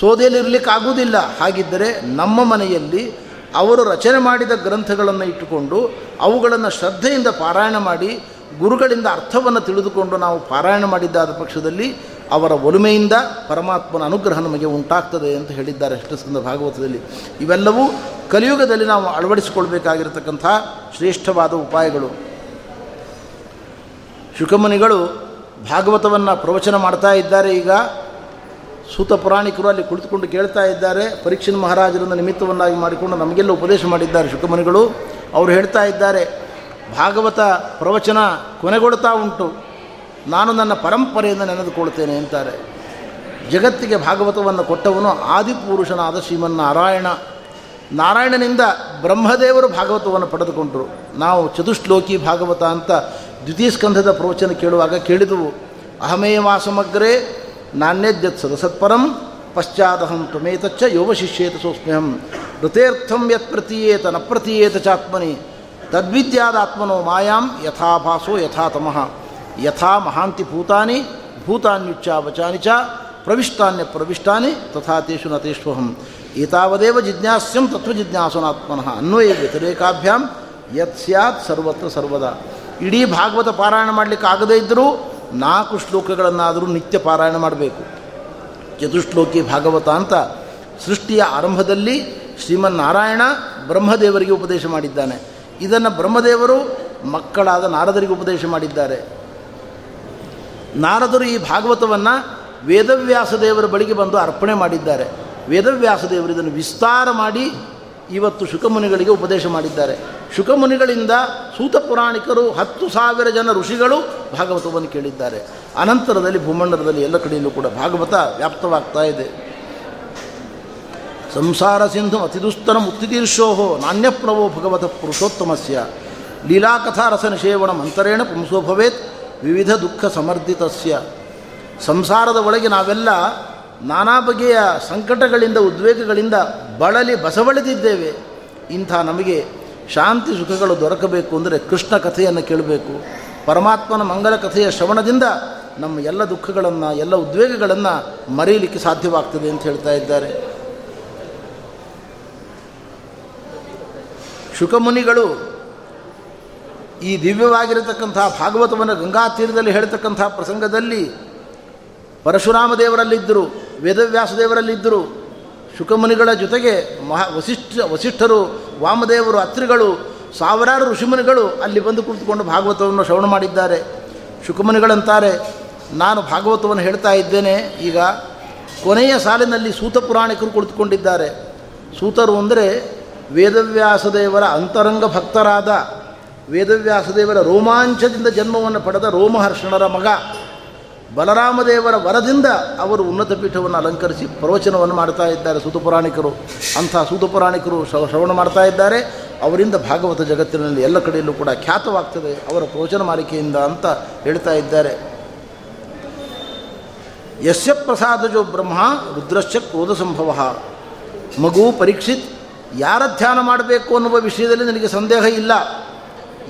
ಸೋದೆಯಲ್ಲಿರಲಿಕ್ಕೆ ಆಗುವುದಿಲ್ಲ. ಹಾಗಿದ್ದರೆ ನಮ್ಮ ಮನೆಯಲ್ಲಿ ಅವರು ರಚನೆ ಮಾಡಿದ ಗ್ರಂಥಗಳನ್ನು ಇಟ್ಟುಕೊಂಡು ಅವುಗಳನ್ನು ಶ್ರದ್ಧೆಯಿಂದ ಪಾರಾಯಣ ಮಾಡಿ, ಗುರುಗಳಿಂದ ಅರ್ಥವನ್ನು ತಿಳಿದುಕೊಂಡು ನಾವು ಪಾರಾಯಣ ಮಾಡಿದ್ದಾದ ಪಕ್ಷದಲ್ಲಿ ಅವರ ಒಲುಮೆಯಿಂದ ಪರಮಾತ್ಮನ ಅನುಗ್ರಹ ನಮಗೆ ಉಂಟಾಗ್ತದೆ ಅಂತ ಹೇಳಿದ್ದಾರೆ ಅಷ್ಟಸ್ಕಂದ ಭಾಗವತದಲ್ಲಿ. ಇವೆಲ್ಲವೂ ಕಲಿಯುಗದಲ್ಲಿ ನಾವು ಅಳವಡಿಸಿಕೊಳ್ಬೇಕಾಗಿರತಕ್ಕಂಥ ಶ್ರೇಷ್ಠವಾದ ಉಪಾಯಗಳು. ಶುಕಮುನಿಗಳು ಭಾಗವತವನ್ನು ಪ್ರವಚನ ಮಾಡ್ತಾ ಇದ್ದಾರೆ. ಈಗ ಸೂತ ಪುರಾಣಿಕರು ಅಲ್ಲಿ ಕುಳಿತುಕೊಂಡು ಕೇಳ್ತಾ ಇದ್ದಾರೆ. ಪರೀಕ್ಷನ್ ಮಹಾರಾಜರನ್ನು ನಿಮಿತ್ತವನ್ನಾಗಿ ಮಾಡಿಕೊಂಡು ನಮಗೆಲ್ಲ ಉಪದೇಶ ಮಾಡಿದ್ದಾರೆ ಶುಕಮುನಿಗಳು. ಅವರು ಹೇಳ್ತಾ ಇದ್ದಾರೆ, ಭಾಗವತ ಪ್ರವಚನ ಕೊನೆಗೊಳ್ತಾ ಉಂಟು. ನಾನು ನನ್ನ ಪರಂಪರೆಯಿಂದ ನೆನೆದುಕೊಳ್ತೇನೆ ಅಂತಾರೆ. ಜಗತ್ತಿಗೆ ಭಾಗವತವನ್ನು ಕೊಟ್ಟವನು ಆದಿಪುರುಷನಾದ ಶ್ರೀಮನ್ನಾರಾಯಣ ನಾರಾಯಣನಿಂದ ಬ್ರಹ್ಮದೇವರು ಭಾಗವತವನ್ನು ಪಡೆದುಕೊಂಡರು. ನಾವು ಚತುಶ್ಲೋಕಿ ಭಾಗವತ ಅಂತ ದ್ವಿತೀಯ ಸ್ಕಂಧದ ಪ್ರವಚನ ಕೇಳುವಾಗ ಕೇಳಿದವು ಅಹಮೇವಾ ಸಮಗ್ರೇ ನಾಣ್ಯದ್ಯತ್ ಸದಸತ್ಪರಂ, ಪಶ್ಚಾದಹಂ ತ್ವಮೇತಚ್ಚ ಯೋಗ ಶಿಷ್ಯೇತ ಸೋಸ್ಮ್ಯಹಂ, ಋತೇರ್ಥಂ ಯತ್ ಪ್ರತೀಯೇತ ನ ಪ್ರತೀಯೇತ ಚಾತ್ಮನಿ ತದ್ವಿದ್ಯಾದಾತ್ಮನೋ ಮಾಯಾಂ ಯಥಾಭಾಸೋ ಯಥಾತಮಃ ಯಥಾ ಮಹಾಂತಿ ಭೂತಾನಿ, ಭೂತಾನ್ಯುಚ್ಚ ವಚಾನಿ ಚ, ಪ್ರವಿಷ್ಟಾನ್ಯ ಪ್ರವಿಷ್ಟಾನಿ, ತಥಾ ತೇಷು ನ ತೇಷ್ವಹಂ, ಏತಾವದೇವ ಜಿಜ್ಞಾಸ್ಯಂ ತತ್ವಜಿಜ್ಞಾಸನಾತ್ಮನಃ ಅನ್ವಯ ವ್ಯತಿರೇಕಾಭ್ಯಾಂ, ಯತ್ ಸ್ಯಾತ್ ಸರ್ವತ್ರ ಸರ್ವದಾ. ಇಡೀ ಭಾಗವತ ಪಾರಾಯಣ ಮಾಡಲಿಕ್ಕೆ ಆಗದೇ ಇದ್ದರೂ ನಾಲ್ಕು ಶ್ಲೋಕಗಳನ್ನಾದರೂ ನಿತ್ಯ ಪಾರಾಯಣ ಮಾಡಬೇಕು. ಚತುಶ್ಲೋಕಿ ಭಾಗವತ ಅಂತ ಸೃಷ್ಟಿಯ ಆರಂಭದಲ್ಲಿ ಶ್ರೀಮನ್ನಾರಾಯಣ ಬ್ರಹ್ಮದೇವರಿಗೆ ಉಪದೇಶ ಮಾಡಿದ್ದಾನೆ. ಇದನ್ನು ಬ್ರಹ್ಮದೇವರು ಮಕ್ಕಳಾದ ನಾರದರಿಗೆ ಉಪದೇಶ ಮಾಡಿದ್ದಾರೆ. ನಾರದರು ಈ ಭಾಗವತವನ್ನು ವೇದವ್ಯಾಸ ದೇವರ ಬಳಿಗೆ ಬಂದು ಅರ್ಪಣೆ ಮಾಡಿದ್ದಾರೆ. ವೇದವ್ಯಾಸ ದೇವರು ಇದನ್ನು ವಿಸ್ತಾರ ಮಾಡಿ ಇವತ್ತು ಶುಕಮುನಿಗಳಿಗೆ ಉಪದೇಶ ಮಾಡಿದ್ದಾರೆ. ಶುಕಮುನಿಗಳಿಂದ ಸೂತ ಪುರಾಣಿಕರು ಹತ್ತು ಸಾವಿರ ಜನ ಋಷಿಗಳು ಭಾಗವತವನ್ನು ಕೇಳಿದ್ದಾರೆ. ಅನಂತರದಲ್ಲಿ ಭೂಮಂಡಲದಲ್ಲಿ ಎಲ್ಲ ಕಡೆಯಲ್ಲೂ ಕೂಡ ಭಾಗವತ ವ್ಯಾಪ್ತವಾಗ್ತಾ ಇದೆ. ಸಂಸಾರ ಸಿಂಧು ಅತಿದುಸ್ತರ ಮುಕ್ತಿತೀರ್ಷೋಹೋ ನಾಣ್ಯಪ್ರವೋ ಭಗವತ ಪುರುಷೋತ್ತಮಸ್ಯ. ಲೀಲಾಕಥಾ ರಸ ನಿಷೇವಣ ಮಂತರೇಣ ಪುಂಸೋ ಭವೇತ್ ವಿವಿಧ ದುಃಖ ಸಮರ್ಧಿತಸ್ಯ. ಸಂಸಾರದ ಒಳಗೆ ನಾವೆಲ್ಲ ನಾನಾ ಬಗೆಯ ಸಂಕಟಗಳಿಂದ, ಉದ್ವೇಗಗಳಿಂದ ಬಳಲಿ ಬಸವಳಿದಿದ್ದೇವೆ. ಇಂಥ ನಮಗೆ ಶಾಂತಿ ಸುಖಗಳು ದೊರಕಬೇಕು ಅಂದರೆ ಕೃಷ್ಣ ಕಥೆಯನ್ನು ಕೇಳಬೇಕು. ಪರಮಾತ್ಮನ ಮಂಗಲ ಕಥೆಯ ಶ್ರವಣದಿಂದ ನಮ್ಮ ಎಲ್ಲ ದುಃಖಗಳನ್ನು, ಎಲ್ಲ ಉದ್ವೇಗಗಳನ್ನು ಮರೆಯಲಿಕ್ಕೆ ಸಾಧ್ಯವಾಗ್ತದೆ ಅಂತ ಹೇಳ್ತಾ ಇದ್ದಾರೆ. ಶುಕಮುನಿಗಳು ಈ ದಿವ್ಯವಾಗಿರತಕ್ಕಂಥ ಭಾಗವತವನ್ನು ಗಂಗಾ ತೀರದಲ್ಲಿ ಹೇಳ್ತಕ್ಕಂಥ ಪ್ರಸಂಗದಲ್ಲಿ ಪರಶುರಾಮ ದೇವರಲ್ಲಿದ್ದರು, ವೇದವ್ಯಾಸ ದೇವರಲ್ಲಿದ್ದರು ಶುಕಮುನಿಗಳ ಜೊತೆಗೆ ಮಹಾ ವಸಿಷ್ಠ, ವಸಿಷ್ಠರು, ವಾಮದೇವರು, ಅತ್ರಿಗಳು, ಸಾವಿರಾರು ಋಷಿಮುನಿಗಳು ಅಲ್ಲಿ ಬಂದು ಕುಳಿತುಕೊಂಡು ಭಾಗವತವನ್ನು ಶ್ರವಣ ಮಾಡಿದ್ದಾರೆ. ಶುಕಮುನಿಗಳಂತಾರೆ, ನಾನು ಭಾಗವತವನ್ನು ಹೇಳ್ತಾ ಇದ್ದೇನೆ, ಈಗ ಕೊನೆಯ ಸಾಲಿನಲ್ಲಿ ಸೂತ ಪುರಾಣಿಕರು ಕುಳಿತುಕೊಂಡಿದ್ದಾರೆ. ಸೂತರು ಅಂದರೆ ವೇದವ್ಯಾಸದೇವರ ಅಂತರಂಗ ಭಕ್ತರಾದ ವೇದವ್ಯಾಸದೇವರ ರೋಮಾಂಚದಿಂದ ಜನ್ಮವನ್ನು ಪಡೆದ ರೋಮಹರ್ಷಣರ ಮಗ. ಬಲರಾಮದೇವರ ವರದಿಂದ ಅವರು ಉನ್ನತ ಪೀಠವನ್ನು ಅಲಂಕರಿಸಿ ಪ್ರವಚನವನ್ನು ಮಾಡ್ತಾ ಇದ್ದಾರೆ ಸೂತಪುರಾಣಿಕರು ಅಂಥ ಸೂತಪುರಾಣಿಕರು ಶ್ರವಣ ಮಾಡ್ತಾ ಇದ್ದಾರೆ. ಅವರಿಂದ ಭಾಗವತ ಜಗತ್ತಿನಲ್ಲಿ ಎಲ್ಲ ಕಡೆಯಲ್ಲೂ ಕೂಡ ಖ್ಯಾತವಾಗ್ತದೆ ಅವರ ಪ್ರವಚನ ಮಾಲಿಕೆಯಿಂದ ಅಂತ ಹೇಳ್ತಾ ಇದ್ದಾರೆ. ಯಸ್ಯ ಪ್ರಸಾದಜೋ ಬ್ರಹ್ಮ ರುದ್ರಶ್ಚ ಕ್ರೋಧ ಸಂಭವ. ಮಗು ಪರೀಕ್ಷಿತ್ ಯಾರ ಧ್ಯಾನ ಮಾಡಬೇಕು ಅನ್ನುವ ವಿಷಯದಲ್ಲಿ ನನಗೆ ಸಂದೇಹ ಇಲ್ಲ.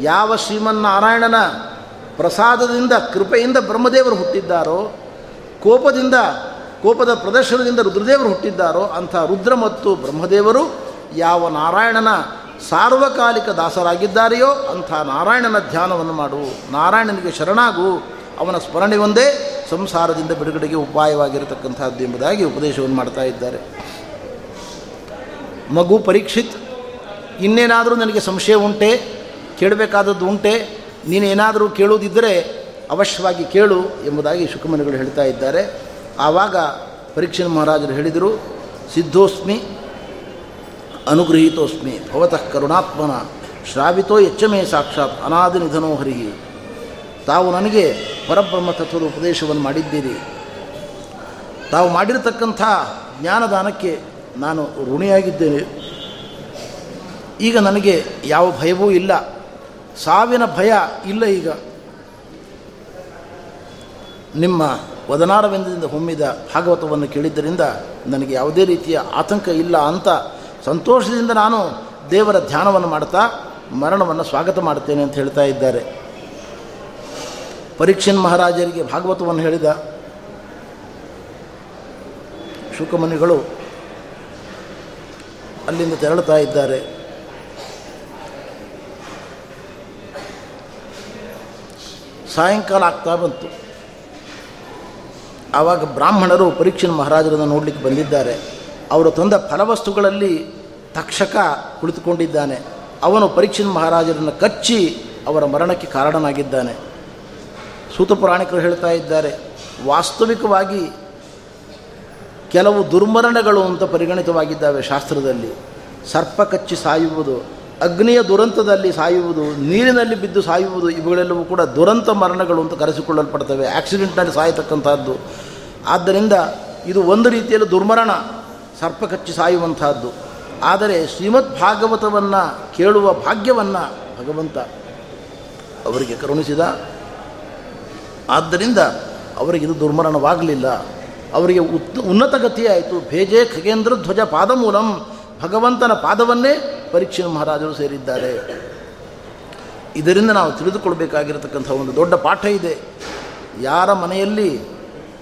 ಯಾವ ಶ್ರೀಮನ್ನಾರಾಯಣನ ಪ್ರಸಾದದಿಂದ, ಕೃಪೆಯಿಂದ ಬ್ರಹ್ಮದೇವರು ಹುಟ್ಟಿದ್ದಾರೋ, ಕೋಪದಿಂದ, ಕೋಪದ ಪ್ರದರ್ಶನದಿಂದ ರುದ್ರದೇವರು ಹುಟ್ಟಿದ್ದಾರೋ, ಅಂಥ ರುದ್ರ ಮತ್ತು ಬ್ರಹ್ಮದೇವರು ಯಾವ ನಾರಾಯಣನ ಸಾರ್ವಕಾಲಿಕ ದಾಸರಾಗಿದ್ದಾರೆಯೋ ಅಂಥ ನಾರಾಯಣನ ಧ್ಯಾನವನ್ನು ಮಾಡು. ನಾರಾಯಣನಿಗೆ ಶರಣಾಗು, ಅವನ ಸ್ಮರಣೆ ಒಂದೇ, ಸಂಸಾರದಿಂದ ಬಿಡುಗಡೆಗೆ ಉಪಾಯವಾಗಿರತಕ್ಕಂಥದ್ದು ಎಂಬುದಾಗಿ ಉಪದೇಶವನ್ನು ಮಾಡ್ತಾ ಇದ್ದಾರೆ. ಮಗು ಪರೀಕ್ಷಿತ್, ಇನ್ನೇನಾದರೂ ನನಗೆ ಸಂಶಯ ಉಂಟೆ, ಕೇಳಬೇಕಾದದ್ದು ಉಂಟೆ ನೀನೇನಾದರೂ ಕೇಳುವುದಿದ್ದರೆ ಅವಶ್ಯವಾಗಿ ಕೇಳು ಎಂಬುದಾಗಿ ಶುಕಮನಿಗಳು ಹೇಳ್ತಾ ಇದ್ದಾರೆ. ಆವಾಗ ಪರೀಕ್ಷೆ ಮಹಾರಾಜರು ಹೇಳಿದರು, ಸಿದ್ಧೋಸ್ಮಿ ಅನುಗೃಹೀತೋಸ್ಮಿ ಭವತಃ ಕರುಣಾತ್ಮನ, ಶ್ರಾವಿತೋ ಎಚ್ಚಮೇ ಸಾಕ್ಷಾತ್ ಅನಾದಿ ನಿಧನೋ ಹರಿಹಿ. ತಾವು ನನಗೆ ಪರಬ್ರಹ್ಮ ತತ್ವದ ಉಪದೇಶವನ್ನು ಮಾಡಿದ್ದೀರಿ. ತಾವು ಮಾಡಿರತಕ್ಕಂಥ ಜ್ಞಾನದಾನಕ್ಕೆ ನಾನು ಋಣಿಯಾಗಿದ್ದೇನೆ. ಈಗ ನನಗೆ ಯಾವ ಭಯವೂ ಇಲ್ಲ. ಸಾವಿನ ಭಯ ಇಲ್ಲ ಈಗ. ನಿಮ್ಮ ವದನಾರವಿಂದದಿಂದ ಹೊಮ್ಮಿದ ಭಾಗವತವನ್ನು ಕೇಳಿದ್ದರಿಂದ ನನಗೆ ಯಾವುದೇ ರೀತಿಯ ಆತಂಕ ಇಲ್ಲ ಅಂತ ಸಂತೋಷದಿಂದ ನಾನು ದೇವರ ಧ್ಯಾನವನ್ನು ಮಾಡ್ತಾ ಮರಣವನ್ನು ಸ್ವಾಗತ ಮಾಡ್ತೇನೆ ಅಂತ ಹೇಳ್ತಾ ಇದ್ದಾರೆ. ಪರೀಕ್ಷನ್ ಮಹಾರಾಜರಿಗೆ ಭಾಗವತವನ್ನು ಹೇಳಿದ ಶುಕಮುನಿಗಳು ಅಲ್ಲಿಂದ ತೆರಳುತ್ತಾ ಇದ್ದಾರೆ. ಸಾಯಂಕಾಲ ಆಗ್ತಾ ಬಂತು. ಆವಾಗ ಬ್ರಾಹ್ಮಣರು ಪರೀಕ್ಷಣ ಮಹಾರಾಜರನ್ನು ನೋಡಲಿಕ್ಕೆ ಬಂದಿದ್ದಾರೆ. ಅವರು ತಂದ ಫಲವಸ್ತುಗಳಲ್ಲಿ ತಕ್ಷಕ ಕುಳಿತುಕೊಂಡಿದ್ದಾನೆ. ಅವನು ಪರೀಕ್ಷಣ ಮಹಾರಾಜರನ್ನು ಕಚ್ಚಿ ಅವರ ಮರಣಕ್ಕೆ ಕಾರಣನಾಗಿದ್ದಾನೆ. ಸೂತ ಪುರಾಣಿಕರು ಹೇಳ್ತಾ ಇದ್ದಾರೆ, ವಾಸ್ತವಿಕವಾಗಿ ಕೆಲವು ದುರ್ಮರಣಗಳು ಅಂತ ಪರಿಗಣಿತವಾಗಿದ್ದಾವೆ ಶಾಸ್ತ್ರದಲ್ಲಿ. ಸರ್ಪ ಕಚ್ಚಿ ಸಾಯುವುದು ಅಗ್ನಿಯ ದುರಂತದಲ್ಲಿ ಸಾಯುವುದು, ನೀರಿನಲ್ಲಿ ಬಿದ್ದು ಸಾಯುವುದು, ಇವುಗಳೆಲ್ಲವೂ ಕೂಡ ದುರಂತ ಮರಣಗಳು ಅಂತ ಕರೆಸಿಕೊಳ್ಳಲ್ಪಡ್ತವೆ. ಆಕ್ಸಿಡೆಂಟ್ನಲ್ಲಿ ಸಾಯತಕ್ಕಂಥದ್ದು ಆದ್ದರಿಂದ ಇದು ಒಂದು ರೀತಿಯಲ್ಲಿ ದುರ್ಮರಣ ಸರ್ಪ ಕಚ್ಚಿ ಸಾಯುವಂತಹದ್ದು. ಆದರೆ ಶ್ರೀಮದ್ ಭಾಗವತವನ್ನು ಕೇಳುವ ಭಾಗ್ಯವನ್ನು ಭಗವಂತ ಅವರಿಗೆ ಕರುಣಿಸಿದ. ಆದ್ದರಿಂದ ಅವರಿಗೆ ಇದು ದುರ್ಮರಣವಾಗಲಿಲ್ಲ. ಅವರಿಗೆ ಉತ್ ಉನ್ನತ ಗತಿಯಾಯಿತು ಭೇಜೆ ಖಗೇಂದ್ರ ಧ್ವಜ ಪಾದಮೂಲಂ ಭಗವಂತನ ಪಾದವನ್ನೇ ಪರೀಕ್ಷೆ ಮಹಾರಾಜರು ಸೇರಿದ್ದಾರೆ. ಇದರಿಂದ ನಾವು ತಿಳಿದುಕೊಳ್ಬೇಕಾಗಿರತಕ್ಕಂಥ ಒಂದು ದೊಡ್ಡ ಪಾಠ ಇದೆ. ಯಾರ ಮನೆಯಲ್ಲಿ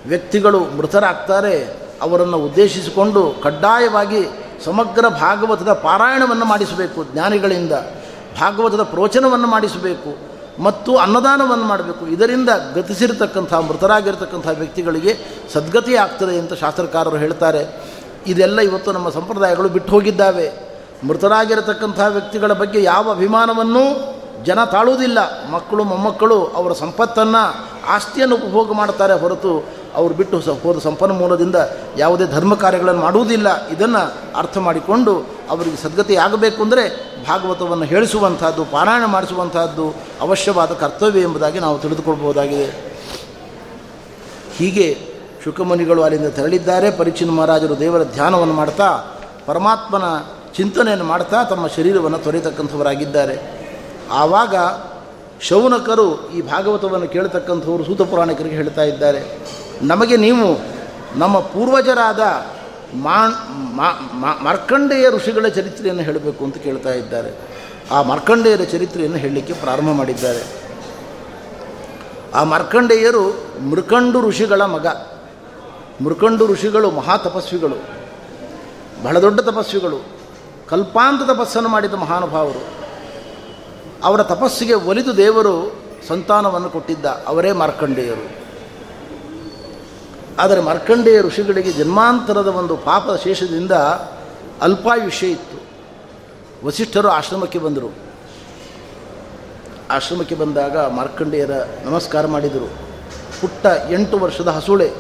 ವ್ಯಕ್ತಿಗಳು ಮೃತರಾಗ್ತಾರೆ, ಅವರನ್ನು ಉದ್ದೇಶಿಸಿಕೊಂಡು ಕಡ್ಡಾಯವಾಗಿ ಸಮಗ್ರ ಭಾಗವತದ ಪಾರಾಯಣವನ್ನು ಮಾಡಿಸಬೇಕು, ಜ್ಞಾನಿಗಳಿಂದ ಭಾಗವತದ ಪ್ರವಚನವನ್ನು ಮಾಡಿಸಬೇಕು ಮತ್ತು ಅನ್ನದಾನವನ್ನು ಮಾಡಬೇಕು. ಇದರಿಂದ ಗತಿಸಿರತಕ್ಕಂಥ, ಮೃತರಾಗಿರ್ತಕ್ಕಂಥ ವ್ಯಕ್ತಿಗಳಿಗೆ ಸದ್ಗತಿ ಆಗ್ತದೆ ಅಂತ ಶಾಸ್ತ್ರಕಾರರು ಹೇಳ್ತಾರೆ. ಇದೆಲ್ಲ ಇವತ್ತು ನಮ್ಮ ಸಂಪ್ರದಾಯಗಳು ಬಿಟ್ಟು ಹೋಗಿದ್ದಾವೆ. ಮೃತರಾಗಿರತಕ್ಕಂಥ ವ್ಯಕ್ತಿಗಳ ಬಗ್ಗೆ ಯಾವ ಅಭಿಮಾನವನ್ನೂ ಜನ ತಾಳುವುದಿಲ್ಲ. ಮಕ್ಕಳು, ಮೊಮ್ಮಕ್ಕಳು ಅವರ ಸಂಪತ್ತನ್ನು ಆಸ್ತಿಯನ್ನು ಉಪಭೋಗ ಮಾಡ್ತಾರೆ ಹೊರತು ಅವರು ಬಿಟ್ಟು ಹೋದ ಸಂಪನ್ಮೂಲದಿಂದ ಯಾವುದೇ ಧರ್ಮ ಕಾರ್ಯಗಳನ್ನು ಮಾಡುವುದಿಲ್ಲ. ಇದನ್ನು ಅರ್ಥ ಮಾಡಿಕೊಂಡು ಅವರಿಗೆ ಸದ್ಗತಿ ಆಗಬೇಕು ಅಂದರೆ ಭಾಗವತವನ್ನು ಹೇಳಿಸುವಂಥದ್ದು ಪಾರಾಯಣ ಮಾಡಿಸುವಂಥದ್ದು ಅವಶ್ಯವಾದ ಕರ್ತವ್ಯ ಎಂಬುದಾಗಿ ನಾವು ತಿಳಿದುಕೊಳ್ಬೋದಾಗಿದೆ ಹೀಗೆ ಶುಕಮುನಿಗಳು ಅಲ್ಲಿಂದ ತೆರಳಿದ್ದಾರೆ. ಪರೀಕ್ಷಿನ ಮಹಾರಾಜರು ದೇವರ ಧ್ಯಾನವನ್ನು ಮಾಡ್ತಾ ಪರಮಾತ್ಮನ ಚಿಂತನೆಯನ್ನು ಮಾಡ್ತಾ ತಮ್ಮ ಶರೀರವನ್ನು ತೊರೆತಕ್ಕಂಥವರಾಗಿದ್ದಾರೆ ಆವಾಗ ಶೌನಕರು ಈ ಭಾಗವತವನ್ನು ಕೇಳತಕ್ಕಂಥವರು ಸೂತ ಪುರಾಣಿಕರಿಗೆ ಹೇಳ್ತಾ ಇದ್ದಾರೆ. ನಮಗೆ ನೀವು ನಮ್ಮ ಪೂರ್ವಜರಾದ ಮಾರ್ಕಂಡೇಯ ಋಷಿಗಳ ಚರಿತ್ರೆಯನ್ನು ಹೇಳಬೇಕು ಅಂತ ಕೇಳ್ತಾ ಇದ್ದಾರೆ. ಆ ಮಾರ್ಕಂಡೇಯರ ಚರಿತ್ರೆಯನ್ನು ಹೇಳಲಿಕ್ಕೆ ಪ್ರಾರಂಭ ಮಾಡಿದ್ದಾರೆ. ಆ ಮಾರ್ಕಂಡೇಯರು ಮೃಕಂಡು ಋಷಿಗಳ ಮಗ. ಮೃಕಂಡು ಋಷಿಗಳು ಮಹಾ ತಪಸ್ವಿಗಳು. ಬಹಳ ದೊಡ್ಡ ತಪಸ್ವಿಗಳು. ಕಲ್ಪಾಂತ ತಪಸ್ಸನ್ನು ಮಾಡಿದ ಮಹಾನುಭಾವರು, ಅವರ ತಪಸ್ಸಿಗೆ ಒಲಿದು ದೇವರು ಸಂತಾನವನ್ನು ಕೊಟ್ಟಿದ್ದ ಅವರೇ ಮಾರ್ಕಂಡೇಯರು. ಆದರೆ ಮಾರ್ಕಂಡೇಯ ಋಷಿಗಳಿಗೆ ಜನ್ಮಾಂತರದ ಒಂದು ಪಾಪದ ಶೇಷದಿಂದ ಅಲ್ಪಾಯುಷ್ಯ ಇತ್ತು. ವಸಿಷ್ಠರು ಆಶ್ರಮಕ್ಕೆ ಬಂದರು. ಆಶ್ರಮಕ್ಕೆ ಬಂದಾಗ ಮಾರ್ಕಂಡೇಯರ ನಮಸ್ಕಾರ ಮಾಡಿದರು. ಪುಟ್ಟ ಎಂಟು ವರ್ಷದ ಹಸುಳೆ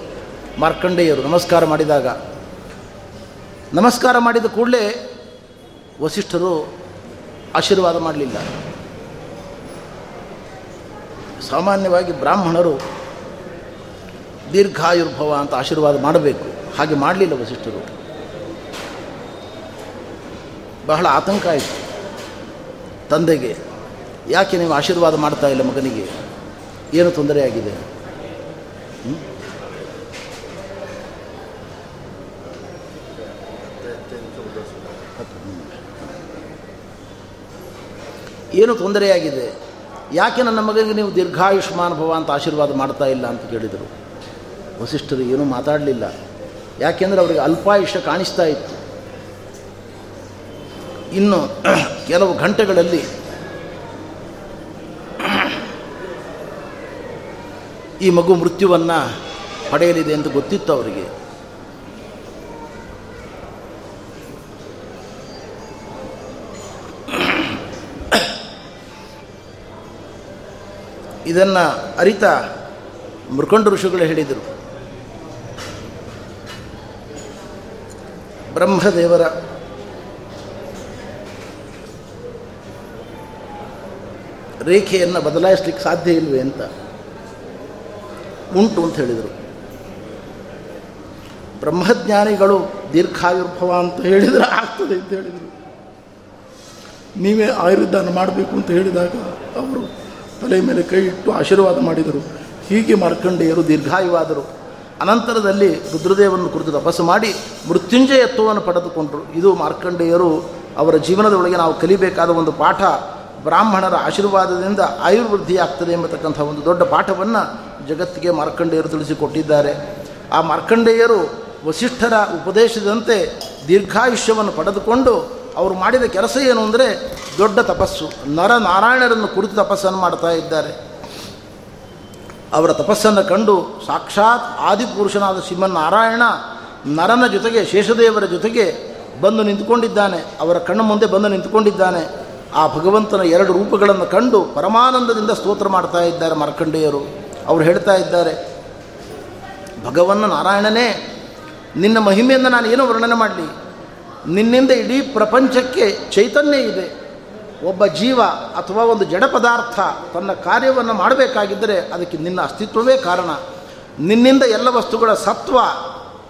ಮಾರ್ಕಂಡೇಯರು ನಮಸ್ಕಾರ ಮಾಡಿದಾಗ, ನಮಸ್ಕಾರ ಮಾಡಿದ ಕೂಡಲೇ ವಸಿಷ್ಠರು ಆಶೀರ್ವಾದ ಮಾಡಲಿಲ್ಲ. ಸಾಮಾನ್ಯವಾಗಿ ಬ್ರಾಹ್ಮಣರು ದೀರ್ಘಾಯುರ್ಭವ ಅಂತ ಆಶೀರ್ವಾದ ಮಾಡಬೇಕು. ಹಾಗೆ ಮಾಡಲಿಲ್ಲ ವಸಿಷ್ಠರು. ಬಹಳ ಆತಂಕ ಆಯಿತು ತಂದೆಗೆ. ಯಾಕೆ ನೀವು ಆಶೀರ್ವಾದ ಮಾಡ್ತಾ ಇಲ್ಲ ಮಗನಿಗೆ? ಏನು ತೊಂದರೆ ಆಗಿದೆ ಏನು ತೊಂದರೆಯಾಗಿದೆ. ಯಾಕೆ ನನ್ನ ಮಗನಿಗೆ ನೀವು ದೀರ್ಘಾಯುಷ್ಮಾನ್ ಭವ ಅಂತ ಆಶೀರ್ವಾದ ಮಾಡ್ತಾ ಇಲ್ಲ ಅಂತ ಕೇಳಿದರು. ವಸಿಷ್ಠರು ಏನೂ ಮಾತಾಡಲಿಲ್ಲ. ಯಾಕೆಂದರೆ ಅವರಿಗೆ ಅಲ್ಪಾಯುಷ್ಯ ಕಾಣಿಸ್ತಾ ಇತ್ತು. ಇನ್ನು ಕೆಲವು ಗಂಟೆಗಳಲ್ಲಿ ಈ ಮಗು ಮೃತ್ಯುವನ್ನು ಪಡೆಯಲಿದೆ ಅಂತ ಗೊತ್ತಿತ್ತು ಅವರಿಗೆ. ಇದನ್ನು ಅರಿತ ಮೃಕಂಡ ಋಷಿಗಳು ಹೇಳಿದರು. ಬ್ರಹ್ಮದೇವರ ರೇಖೆಯನ್ನು ಬದಲಾಯಿಸ್ಲಿಕ್ಕೆ ಸಾಧ್ಯ ಇಲ್ವೇ ಅಂತ ಉಂಟು ಅಂತ ಹೇಳಿದರು. ಬ್ರಹ್ಮಜ್ಞಾನಿಗಳು ದೀರ್ಘಾಯುರ್ಭವ ಅಂತ ಹೇಳಿದರೆ ಆಗ್ತದೆ ಅಂತ ಹೇಳಿದರು. ನೀವೇ ಆಯುರ್ದಾನ ಮಾಡಬೇಕು ಅಂತ ಹೇಳಿದಾಗ ಅವರು ತಲೆ ಮೇಲೆ ಕೈ ಇಟ್ಟು ಆಶೀರ್ವಾದ ಮಾಡಿದರು. ಹೀಗೆ ಮಾರ್ಕಂಡೇಯರು ದೀರ್ಘಾಯುವಾದರು. ಅನಂತರದಲ್ಲಿ ರುದ್ರದೇವನ್ನು ಕುರಿತು ತಪಸ್ಸು ಮಾಡಿ ಮೃತ್ಯುಂಜಯತ್ವವನ್ನು ಪಡೆದುಕೊಂಡರು. ಇದು ಮಾರ್ಕಂಡೇಯರು ಅವರ ಜೀವನದೊಳಗೆ ನಾವು ಕಲಿಬೇಕಾದ ಒಂದು ಪಾಠ. ಬ್ರಾಹ್ಮಣರ ಆಶೀರ್ವಾದದಿಂದ ಆಯುರ್ವೃದ್ಧಿ ಆಗ್ತದೆ ಎಂಬತಕ್ಕಂಥ ಒಂದು ದೊಡ್ಡ ಪಾಠವನ್ನು ಜಗತ್ತಿಗೆ ಮಾರ್ಕಂಡೇಯರು ತಿಳಿಸಿಕೊಟ್ಟಿದ್ದಾರೆ. ಆ ಮಾರ್ಕಂಡೇಯರು ವಸಿಷ್ಠರ ಉಪದೇಶದಂತೆ ದೀರ್ಘಾಯುಷ್ಯವನ್ನು ಪಡೆದುಕೊಂಡು ಅವರು ಮಾಡಿದ ಕೆಲಸ ಏನು ಅಂದರೆ ದೊಡ್ಡ ತಪಸ್ಸು. ನರ ನಾರಾಯಣರನ್ನು ಕುರಿತು ತಪಸ್ಸನ್ನು ಮಾಡ್ತಾ ಇದ್ದಾರೆ. ಅವರ ತಪಸ್ಸನ್ನು ಕಂಡು ಸಾಕ್ಷಾತ್ ಆದಿಪುರುಷನಾದ ಶ್ರೀಮನ್ನಾರಾಯಣ ನರನ ಜೊತೆಗೆ ಶೇಷದೇವರ ಜೊತೆಗೆ ಬಂದು ನಿಂತುಕೊಂಡಿದ್ದಾನೆ. ಅವರ ಕಣ್ಣು ಮುಂದೆ ಬಂದು ನಿಂತುಕೊಂಡಿದ್ದಾನೆ. ಆ ಭಗವಂತನ ಎರಡು ರೂಪಗಳನ್ನು ಕಂಡು ಪರಮಾನಂದದಿಂದ ಸ್ತೋತ್ರ ಮಾಡ್ತಾ ಇದ್ದಾರೆ ಮಾರ್ಕಂಡೇಯರು. ಅವರು ಹೇಳ್ತಾ ಇದ್ದಾರೆ, ಭಗವನ್ನ ನಾರಾಯಣನೇ, ನಿನ್ನ ಮಹಿಮೆಯನ್ನು ನಾನು ಏನು ವರ್ಣನೆ ಮಾಡಲಿ? ನಿನ್ನಿಂದ ಇಡೀ ಪ್ರಪಂಚಕ್ಕೆ ಚೈತನ್ಯ ಇದೆ. ಒಬ್ಬ ಜೀವ ಅಥವಾ ಒಂದು ಜಡ ಪದಾರ್ಥ ತನ್ನ ಕಾರ್ಯವನ್ನು ಮಾಡಬೇಕಾಗಿದ್ದರೆ ಅದಕ್ಕೆ ನಿನ್ನ ಅಸ್ತಿತ್ವವೇ ಕಾರಣ. ನಿನ್ನಿಂದ ಎಲ್ಲ ವಸ್ತುಗಳ ಸತ್ವ,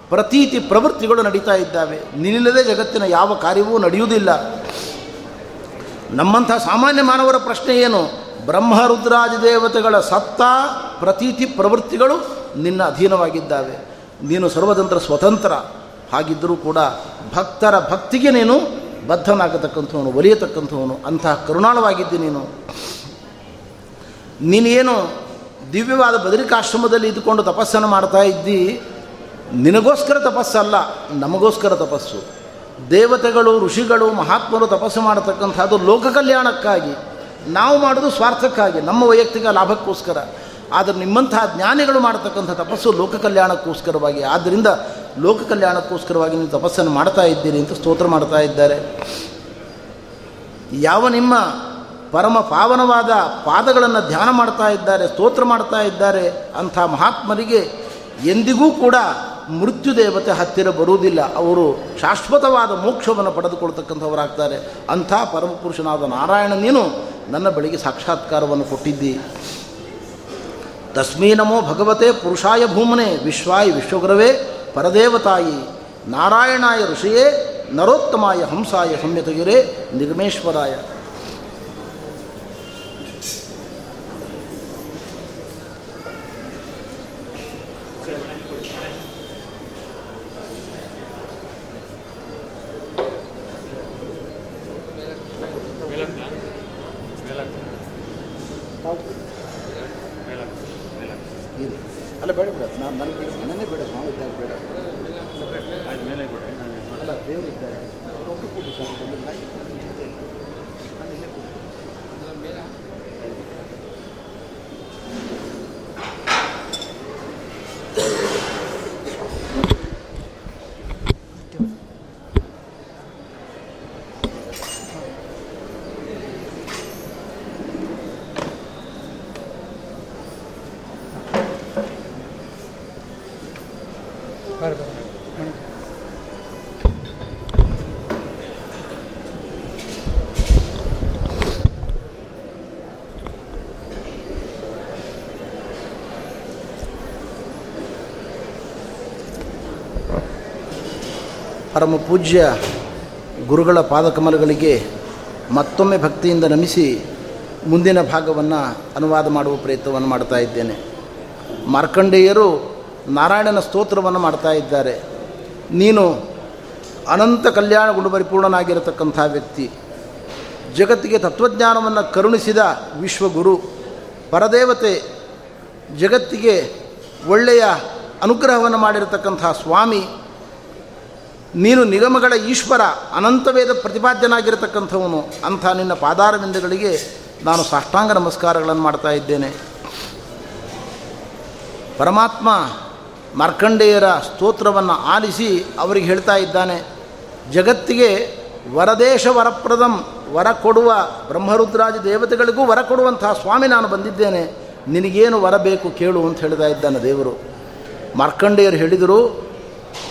ಪ್ರತೀತಿ, ಪ್ರವೃತ್ತಿಗಳು ನಡೀತಾ ಇದ್ದಾವೆ. ನಿನ್ನಿಲ್ಲದೆ ಜಗತ್ತಿನ ಯಾವ ಕಾರ್ಯವೂ ನಡೆಯುವುದಿಲ್ಲ. ನಮ್ಮಂಥ ಸಾಮಾನ್ಯ ಮಾನವರ ಪ್ರಶ್ನೆ ಏನು? ಬ್ರಹ್ಮ, ರುದ್ರಾದಿ ದೇವತೆಗಳ ಸತ್ತ, ಪ್ರತೀತಿ, ಪ್ರವೃತ್ತಿಗಳು ನಿನ್ನ ಅಧೀನವಾಗಿದ್ದಾವೆ. ನೀನು ಸರ್ವತಂತ್ರ, ಸ್ವತಂತ್ರ. ಹಾಗಿದ್ದರೂ ಕೂಡ ಭಕ್ತರ ಭಕ್ತಿಗೆ ನೀನು ಬದ್ಧನಾಗತಕ್ಕಂಥವನು, ಒಲಿಯತಕ್ಕಂಥವನು, ಅಂತಹ ಕರುಣಾಳವಾಗಿದ್ದಿ ನೀನು. ನೀನೇನು ದಿವ್ಯವಾದ ಬದರಿಕಾಶ್ರಮದಲ್ಲಿ ಇದ್ದುಕೊಂಡು ತಪಸ್ಸನ್ನು ಮಾಡ್ತಾ ಇದ್ದಿ, ನಿನಗೋಸ್ಕರ ತಪಸ್ಸಲ್ಲ, ನಮಗೋಸ್ಕರ ತಪಸ್ಸು. ದೇವತೆಗಳು, ಋಷಿಗಳು, ಮಹಾತ್ಮರು ತಪಸ್ಸು ಮಾಡತಕ್ಕಂಥದ್ದು ಲೋಕ ಕಲ್ಯಾಣಕ್ಕಾಗಿ ನಾವು ಮಾಡೋದು ಸ್ವಾರ್ಥಕ್ಕಾಗಿ, ನಮ್ಮ ವೈಯಕ್ತಿಕ ಲಾಭಕ್ಕೋಸ್ಕರ. ಆದರೆ ನಿಮ್ಮಂತಹ ಜ್ಞಾನಿಗಳು ಮಾಡತಕ್ಕಂಥ ತಪಸ್ಸು ಲೋಕ ಕಲ್ಯಾಣಕ್ಕೋಸ್ಕರವಾಗಿ ಆದ್ದರಿಂದ ಲೋಕ ಕಲ್ಯಾಣಕ್ಕೋಸ್ಕರವಾಗಿ ನೀವು ತಪಸ್ಸನ್ನು ಮಾಡ್ತಾ ಇದ್ದೀರಿ ಅಂತ ಸ್ತೋತ್ರ ಮಾಡ್ತಾ ಇದ್ದಾರೆ. ಯಾವ ನಿಮ್ಮ ಪರಮ ಪಾವನವಾದ ಪಾದಗಳನ್ನು ಧ್ಯಾನ ಮಾಡ್ತಾ ಇದ್ದಾರೆ, ಸ್ತೋತ್ರ ಮಾಡ್ತಾ ಇದ್ದಾರೆ, ಅಂಥ ಮಹಾತ್ಮರಿಗೆ ಎಂದಿಗೂ ಕೂಡ ಮೃತ್ಯು ದೇವತೆ ಹತ್ತಿರ ಬರುವುದಿಲ್ಲ. ಅವರು ಶಾಶ್ವತವಾದ ಮೋಕ್ಷವನ್ನು ಪಡೆದುಕೊಳ್ತಕ್ಕಂಥವರಾಗ್ತಾರೆ. ಅಂಥ ಪರಮಪುರುಷನಾದ ನಾರಾಯಣ ನೀನು ನನ್ನ ಬಳಿಗೆ ಸಾಕ್ಷಾತ್ಕಾರವನ್ನು ಕೊಟ್ಟಿದ್ದಿ. ತಸ್ಮೀ ನಮೋ ಭಗವತೆ ಪುರುಷಾಯ ಭೂಮನೆ, ವಿಶ್ವಾಯ ವಿಶ್ವಗುರವೇ ಪರದೇವತಾಯಿ ನಾರಾಯಣಾಯ ಋಷಿಯೇ ನರೋತ್ತಮಾಯ ಹಂಸಾಯ ಸಂಯತಗಿರೇ ನಿಗಮೇಶ್ವರಾಯ ಅಲ್ಲ ಬೇಡ ಬೇಡ ನಾನು ನನಗೆ ಬೇಡ ಮನೆಯೇ ಬೇಡ ನಾವು ಇದ್ದಾಗ ಬೇಡ ಅಲ್ಲ ದೇವರಿದ್ದಾರೆ ಒಟ್ಟು ಕೂಡಿ ಸರ್ ಪರಮ ಪೂಜ್ಯ ಗುರುಗಳ ಪಾದಕಮಲಗಳಿಗೆ ಮತ್ತೊಮ್ಮೆ ಭಕ್ತಿಯಿಂದ ನಮಿಸಿ ಮುಂದಿನ ಭಾಗವನ್ನು ಅನುವಾದ ಮಾಡುವ ಪ್ರಯತ್ನವನ್ನು ಮಾಡ್ತಾ ಇದ್ದೇನೆ. ಮಾರ್ಕಂಡೇಯರು ನಾರಾಯಣನ ಸ್ತೋತ್ರವನ್ನು ಮಾಡ್ತಾ ಇದ್ದಾರೆ. ನೀನು ಅನಂತ ಕಲ್ಯಾಣ ಗುಣಪರಿಪೂರ್ಣನಾಗಿರತಕ್ಕಂಥ ವ್ಯಕ್ತಿ. ಜಗತ್ತಿಗೆ ತತ್ವಜ್ಞಾನವನ್ನು ಕರುಣಿಸಿದ ವಿಶ್ವಗುರು, ಪರದೇವತೆ, ಜಗತ್ತಿಗೆ ಒಳ್ಳೆಯ ಅನುಗ್ರಹವನ್ನು ಮಾಡಿರತಕ್ಕಂಥ ಸ್ವಾಮಿ ನೀನು ನಿಗಮಗಳ ಈಶ್ವರ ಅನಂತವೇದ ಪ್ರತಿಪಾದ್ಯನಾಗಿರತಕ್ಕಂಥವನು ಅಂಥ ನಿನ್ನ ಪಾದಾರವಿಂದಗಳಿಗೆ ನಾನು ಸಾಷ್ಟಾಂಗ ನಮಸ್ಕಾರಗಳನ್ನು ಮಾಡ್ತಾ ಇದ್ದೇನೆ. ಪರಮಾತ್ಮ ಮಾರ್ಕಂಡೇಯರ ಸ್ತೋತ್ರವನ್ನು ಆಲಿಸಿ ಅವರಿಗೆ ಹೇಳ್ತಾ ಇದ್ದಾನೆ, ಜಗತ್ತಿಗೆ ವರದೇಶ ವರಪ್ರದಂ, ವರ ಕೊಡುವ ಬ್ರಹ್ಮರುದ್ರಾಜ ದೇವತೆಗಳಿಗೂ ವರ ಕೊಡುವಂತಹ ಸ್ವಾಮಿ ನಾನು ಬಂದಿದ್ದೇನೆ, ನಿನಗೇನು ವರ ಬೇಕು ಕೇಳು ಅಂತ ಹೇಳ್ತಾ ಇದ್ದಾನೆ ದೇವರು. ಮಾರ್ಕಂಡೇಯರು ಹೇಳಿದರು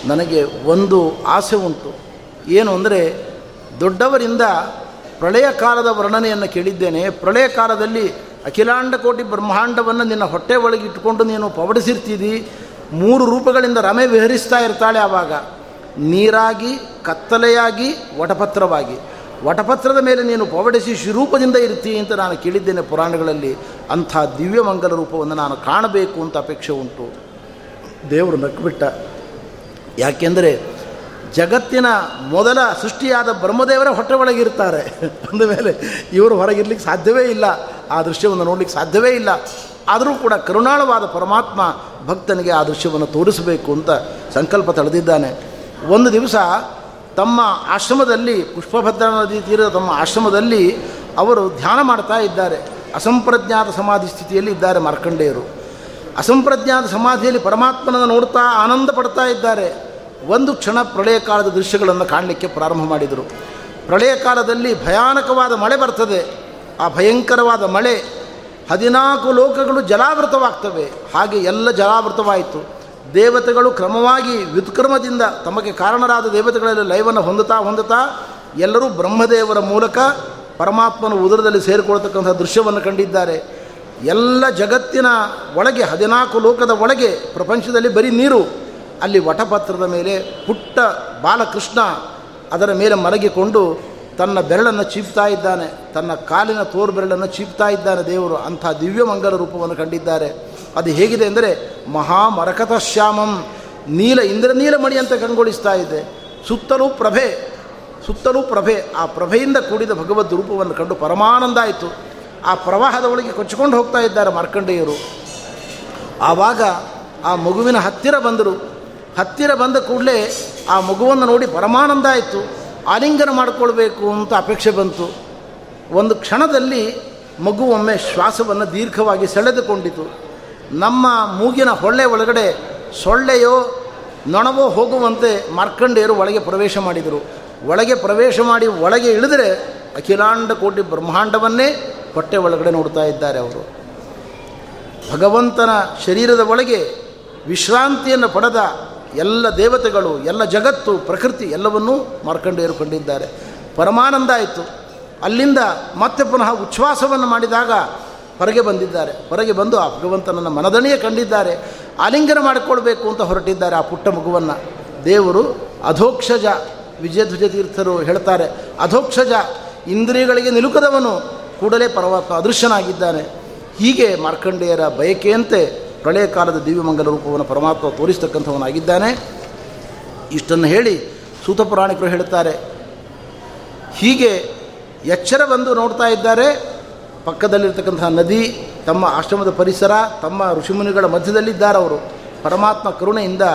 ನನಗೆ ಒಂದು ಆಸೆ ಉಂಟು. ಏನು ಅಂದರೆ, ದೊಡ್ಡವರಿಂದ ಪ್ರಳಯ ಕಾಲದ ವರ್ಣನೆಯನ್ನು ಕೇಳಿದ್ದೇನೆ. ಪ್ರಳಯ ಕಾಲದಲ್ಲಿ ಅಖಿಲಾಂಡ ಕೋಟಿ ಬ್ರಹ್ಮಾಂಡವನ್ನು ನಿನ್ನ ಹೊಟ್ಟೆ ಒಳಗೆ ಇಟ್ಟುಕೊಂಡು ನೀನು ಪವಡಿಸಿರ್ತೀದಿ. ಮೂರು ರೂಪಗಳಿಂದ ರಮೆ ವಿಹರಿಸ್ತಾ ಇರ್ತಾಳೆ ಆವಾಗ. ನೀರಾಗಿ, ಕತ್ತಲೆಯಾಗಿ, ವಟಪತ್ರವಾಗಿ. ವಟಪತ್ರದ ಮೇಲೆ ನೀನು ಪವಡಿಸಿ ಶಿರೂಪದಿಂದ ಇರ್ತೀ ಅಂತ ನಾನು ಕೇಳಿದ್ದೇನೆ ಪುರಾಣಗಳಲ್ಲಿ. ಅಂಥ ದಿವ್ಯಮಂಗಲ ರೂಪವನ್ನು ನಾನು ಕಾಣಬೇಕು ಅಂತ ಅಪೇಕ್ಷೆ ಉಂಟು. ದೇವರು ನಕ್ಬಿಟ್ಟ ಯಾಕೆಂದರೆ ಜಗತ್ತಿನ ಮೊದಲ ಸೃಷ್ಟಿಯಾದ ಬ್ರಹ್ಮದೇವರ ಹೊಟ್ಟೆ ಒಳಗಿರ್ತಾರೆ ಅಂದಮೇಲೆ ಇವರು ಹೊರಗಿರ್ಲಿಕ್ಕೆ ಸಾಧ್ಯವೇ ಇಲ್ಲ. ಆ ದೃಶ್ಯವನ್ನು ನೋಡಲಿಕ್ಕೆ ಸಾಧ್ಯವೇ ಇಲ್ಲ. ಆದರೂ ಕೂಡ ಕರುಣಾಳವಾದ ಪರಮಾತ್ಮ ಭಕ್ತನಿಗೆ ಆ ದೃಶ್ಯವನ್ನು ತೋರಿಸಬೇಕು ಅಂತ ಸಂಕಲ್ಪ ತಳೆದಿದ್ದಾನೆ. ಒಂದು ದಿವಸ ತಮ್ಮ ಆಶ್ರಮದಲ್ಲಿ ಪುಷ್ಪಭದ್ರ ನದಿ ತೀರದ ತಮ್ಮ ಆಶ್ರಮದಲ್ಲಿ ಅವರು ಧ್ಯಾನ ಮಾಡ್ತಾ ಇದ್ದಾರೆ. ಅಸಂಪ್ರಜ್ಞಾತ ಸಮಾಧಿ ಸ್ಥಿತಿಯಲ್ಲಿ ಇದ್ದಾರೆ ಮಾರ್ಕಂಡೇಯರು. ಅಸಂಪ್ರಜ್ಞಾತ ಸಮಾಧಿಯಲ್ಲಿ ಪರಮಾತ್ಮನನ್ನು ನೋಡ್ತಾ ಆನಂದ ಪಡ್ತಾ ಇದ್ದಾರೆ. ಒಂದು ಕ್ಷಣ ಪ್ರಳಯ ಕಾಲದ ದೃಶ್ಯಗಳನ್ನು ಕಾಣಲಿಕ್ಕೆ ಪ್ರಾರಂಭ ಮಾಡಿದರು. ಪ್ರಳಯ ಕಾಲದಲ್ಲಿ ಭಯಾನಕವಾದ ಮಳೆ ಬರ್ತದೆ. ಆ ಭಯಂಕರವಾದ ಮಳೆ ಹದಿನಾಲ್ಕು ಲೋಕಗಳು ಜಲಾವೃತವಾಗ್ತವೆ. ಹಾಗೆ ಎಲ್ಲ ಜಲಾವೃತವಾಯಿತು. ದೇವತೆಗಳು ಕ್ರಮವಾಗಿ ವ್ಯುತ್ಕ್ರಮದಿಂದ ತಮಗೆ ಕಾರಣರಾದ ದೇವತೆಗಳಲ್ಲಿ ಲೈವನ್ನು ಹೊಂದುತ್ತಾ ಹೊಂದುತ್ತಾ ಎಲ್ಲರೂ ಬ್ರಹ್ಮದೇವರ ಮೂಲಕ ಪರಮಾತ್ಮನ ಉದರದಲ್ಲಿ ಸೇರಿಕೊಳ್ತಕ್ಕಂಥ ದೃಶ್ಯವನ್ನು ಕಂಡಿದ್ದಾರೆ. ಎಲ್ಲ ಜಗತ್ತಿನ ಒಳಗೆ ಹದಿನಾಲ್ಕು ಲೋಕದ ಒಳಗೆ ಪ್ರಪಂಚದಲ್ಲಿ ಬರೀ ನೀರು ಅಲ್ಲಿ ವಟಪತ್ರದ ಮೇಲೆ ಪುಟ್ಟ ಬಾಲಕೃಷ್ಣ ಅದರ ಮೇಲೆ ಮಲಗಿಕೊಂಡು ತನ್ನ ಬೆರಳನ್ನು ಚೀಪ್ತಾ ಇದ್ದಾನೆ. ತನ್ನ ಕಾಲಿನ ತೋರು ಬೆರಳನ್ನು ಚೀಪ್ತಾ ಇದ್ದಾನೆ ದೇವರು. ಅಂಥ ದಿವ್ಯಮಂಗಲ ರೂಪವನ್ನು ಕಂಡಿದ್ದಾರೆ. ಅದು ಹೇಗಿದೆ ಅಂದರೆ ಮಹಾ ಮರಕತ ಶ್ಯಾಮಂ. ನೀಲ ನೀಲಮಣಿ ಅಂತ ಕಂಗೊಳಿಸ್ತಾ ಇದೆ. ಸುತ್ತಲೂ ಪ್ರಭೆ ಸುತ್ತಲೂ ಪ್ರಭೆ. ಆ ಪ್ರಭೆಯಿಂದ ಕೂಡಿದ ಭಗವದ್ ರೂಪವನ್ನು ಕಂಡು ಪರಮಾನಂದ ಆಯಿತು. ಆ ಪ್ರವಾಹದ ಒಳಗೆ ಕೊಚ್ಚಿಕೊಂಡು ಹೋಗ್ತಾ ಇದ್ದಾರೆ ಮಾರ್ಕಂಡೇಯರು. ಆವಾಗ ಆ ಮಗುವಿನ ಹತ್ತಿರ ಬಂದರು. ಹತ್ತಿರ ಬಂದ ಕೂಡಲೇ ಆ ಮಗುವನ್ನು ನೋಡಿ ಪರಮಾನಂದ ಆಯಿತು. ಆಲಿಂಗನ ಮಾಡಿಕೊಳ್ಬೇಕು ಅಂತ ಅಪೇಕ್ಷೆ ಬಂತು. ಒಂದು ಕ್ಷಣದಲ್ಲಿ ಮಗು ಒಮ್ಮೆ ಶ್ವಾಸವನ್ನು ದೀರ್ಘವಾಗಿ ಸೆಳೆದುಕೊಂಡಿತು. ನಮ್ಮ ಮೂಗಿನ ಹೊಳ್ಳೆ ಒಳಗಡೆ ಸೊಳ್ಳೆಯೋ ನೊಣವೋ ಹೋಗುವಂತೆ ಮಾರ್ಕಂಡೆಯರು ಒಳಗೆ ಪ್ರವೇಶ ಮಾಡಿದರು. ಒಳಗೆ ಪ್ರವೇಶ ಮಾಡಿ ಒಳಗೆ ಇಳಿದರೆ ಅಖಿಲಾಂಡ ಕೋಟಿ ಬ್ರಹ್ಮಾಂಡವನ್ನೇ ಹೊಟ್ಟೆ ಒಳಗಡೆ ನೋಡ್ತಾ ಇದ್ದಾರೆ ಅವರು. ಭಗವಂತನ ಶರೀರದ ಒಳಗೆ ವಿಶ್ರಾಂತಿಯನ್ನು ಪಡೆದ ಎಲ್ಲ ದೇವತೆಗಳು, ಎಲ್ಲ ಜಗತ್ತು, ಪ್ರಕೃತಿ ಎಲ್ಲವನ್ನೂ ಮಾರ್ಕಂಡೇಯರು ಕಂಡಿದ್ದಾರೆ ಪರಮಾನಂದ ಆಯಿತು. ಅಲ್ಲಿಂದ ಮತ್ತೆ ಪುನಃ ಉಚ್ಛ್ವಾಸವನ್ನು ಮಾಡಿದಾಗ ಹೊರಗೆ ಬಂದಿದ್ದಾರೆ. ಹೊರಗೆ ಬಂದು ಆ ಭಗವಂತನನ್ನು ಮನದಣಿಯೇ ಕಂಡಿದ್ದಾರೆ. ಆಲಿಂಗನ ಮಾಡಿಕೊಳ್ಬೇಕು ಅಂತ ಹೊರಟಿದ್ದಾರೆ ಆ ಪುಟ್ಟ ಮಗುವನ್ನು. ದೇವರು ಅಧೋಕ್ಷಜ ವಿಜಯಧ್ವಜ ತೀರ್ಥರು ಹೇಳ್ತಾರೆ, ಅಧೋಕ್ಷಜ, ಇಂದ್ರಿಯಗಳಿಗೆ ನಿಲುಕದವನು ಕೂಡಲೇ ಪರಮಾತ್ಮ ಅದೃಶ್ಯನಾಗಿದ್ದಾನೆ. ಹೀಗೆ ಮಾರ್ಕಂಡೇಯರ ಬಯಕೆಯಂತೆ ಪ್ರಳಯ ಕಾಲದ ದಿವ್ಯಮಂಗಲ ರೂಪವನ್ನು ಪರಮಾತ್ಮ ತೋರಿಸ್ತಕ್ಕಂಥವನಾಗಿದ್ದಾನೆ. ಇಷ್ಟನ್ನು ಹೇಳಿ ಸೂತ ಪುರಾಣಿಕರು ಹೇಳುತ್ತಾರೆ, ಹೀಗೆ ಎಚ್ಚರ ಬಂದು ನೋಡ್ತಾ ಇದ್ದಾರೆ ಪಕ್ಕದಲ್ಲಿರ್ತಕ್ಕಂಥ ನದಿ, ತಮ್ಮ ಆಶ್ರಮದ ಪರಿಸರ, ತಮ್ಮ ಋಷಿಮುನಿಗಳ ಮಧ್ಯದಲ್ಲಿದ್ದಾರೆ ಅವರು. ಪರಮಾತ್ಮ ಕರುಣೆಯಿಂದ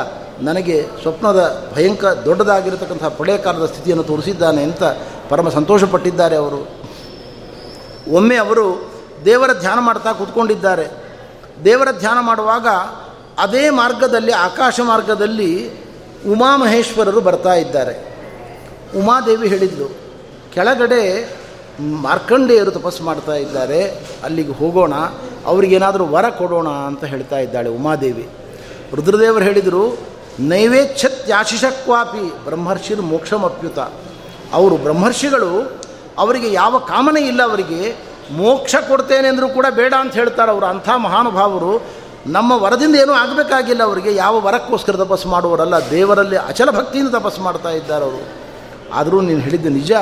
ನನಗೆ ಸ್ವಪ್ನದ ಭಯಂಕರ ದೊಡ್ಡದಾಗಿರತಕ್ಕಂಥ ಪ್ರಳಯ ಕಾಲದ ಸ್ಥಿತಿಯನ್ನು ತೋರಿಸಿದ್ದಾನೆ ಅಂತ ಪರಮ ಸಂತೋಷಪಟ್ಟಿದ್ದಾರೆ ಅವರು. ಒಮ್ಮೆ ಅವರು ದೇವರ ಧ್ಯಾನ ಮಾಡ್ತಾ ಕೂತ್ಕೊಂಡಿದ್ದಾರೆ. ದೇವರ ಧ್ಯಾನ ಮಾಡುವಾಗ ಅದೇ ಮಾರ್ಗದಲ್ಲಿ, ಆಕಾಶ ಮಾರ್ಗದಲ್ಲಿ ಉಮಾಮಹೇಶ್ವರರು ಬರ್ತಾ ಇದ್ದಾರೆ. ಉಮಾದೇವಿ ಹೇಳಿದ್ಲು, ಕೆಳಗಡೆ ಮಾರ್ಕಂಡೇಯರು ತಪಸ್ಸು ಮಾಡ್ತಾ ಇದ್ದಾರೆ, ಅಲ್ಲಿಗೆ ಹೋಗೋಣ, ಅವರಿಗೇನಾದರೂ ವರ ಕೊಡೋಣ ಅಂತ ಹೇಳ್ತಾ ಇದ್ದಾಳೆ ಉಮಾದೇವಿ. ರುದ್ರದೇವರು ಹೇಳಿದರು ನೈವೇಚ್ಛತ್ಯಾಶಿಷಕ್ವಾಪಿ ಬ್ರಹ್ಮರ್ಷಿರ್ ಮೋಕ್ಷಮಪ್ಯುತ. ಅವರು ಬ್ರಹ್ಮರ್ಷಿಗಳು, ಅವರಿಗೆ ಯಾವ ಕಾಮನೆ ಇಲ್ಲ ಅವರಿಗೆ ಮೋಕ್ಷ ಕೊಡ್ತೇನೆ ಅಂದರೂ ಕೂಡ ಬೇಡ ಅಂತ ಹೇಳ್ತಾರೆ ಅವರು. ಅಂಥ ಮಹಾನುಭಾವರು ನಮ್ಮ ವರದಿಂದ ಏನೂ ಆಗಬೇಕಾಗಿಲ್ಲ ಅವರಿಗೆ. ಯಾವ ವರಕ್ಕೋಸ್ಕರ ತಪಸ್ಸು ಮಾಡುವವರಲ್ಲ. ದೇವರಲ್ಲಿ ಅಚಲ ಭಕ್ತಿಯಿಂದ ತಪಸ್ಸು ಮಾಡ್ತಾ ಇದ್ದಾರೆ ಅವರು. ಆದರೂ ನೀನು ಹೇಳಿದ್ದು ನಿಜ.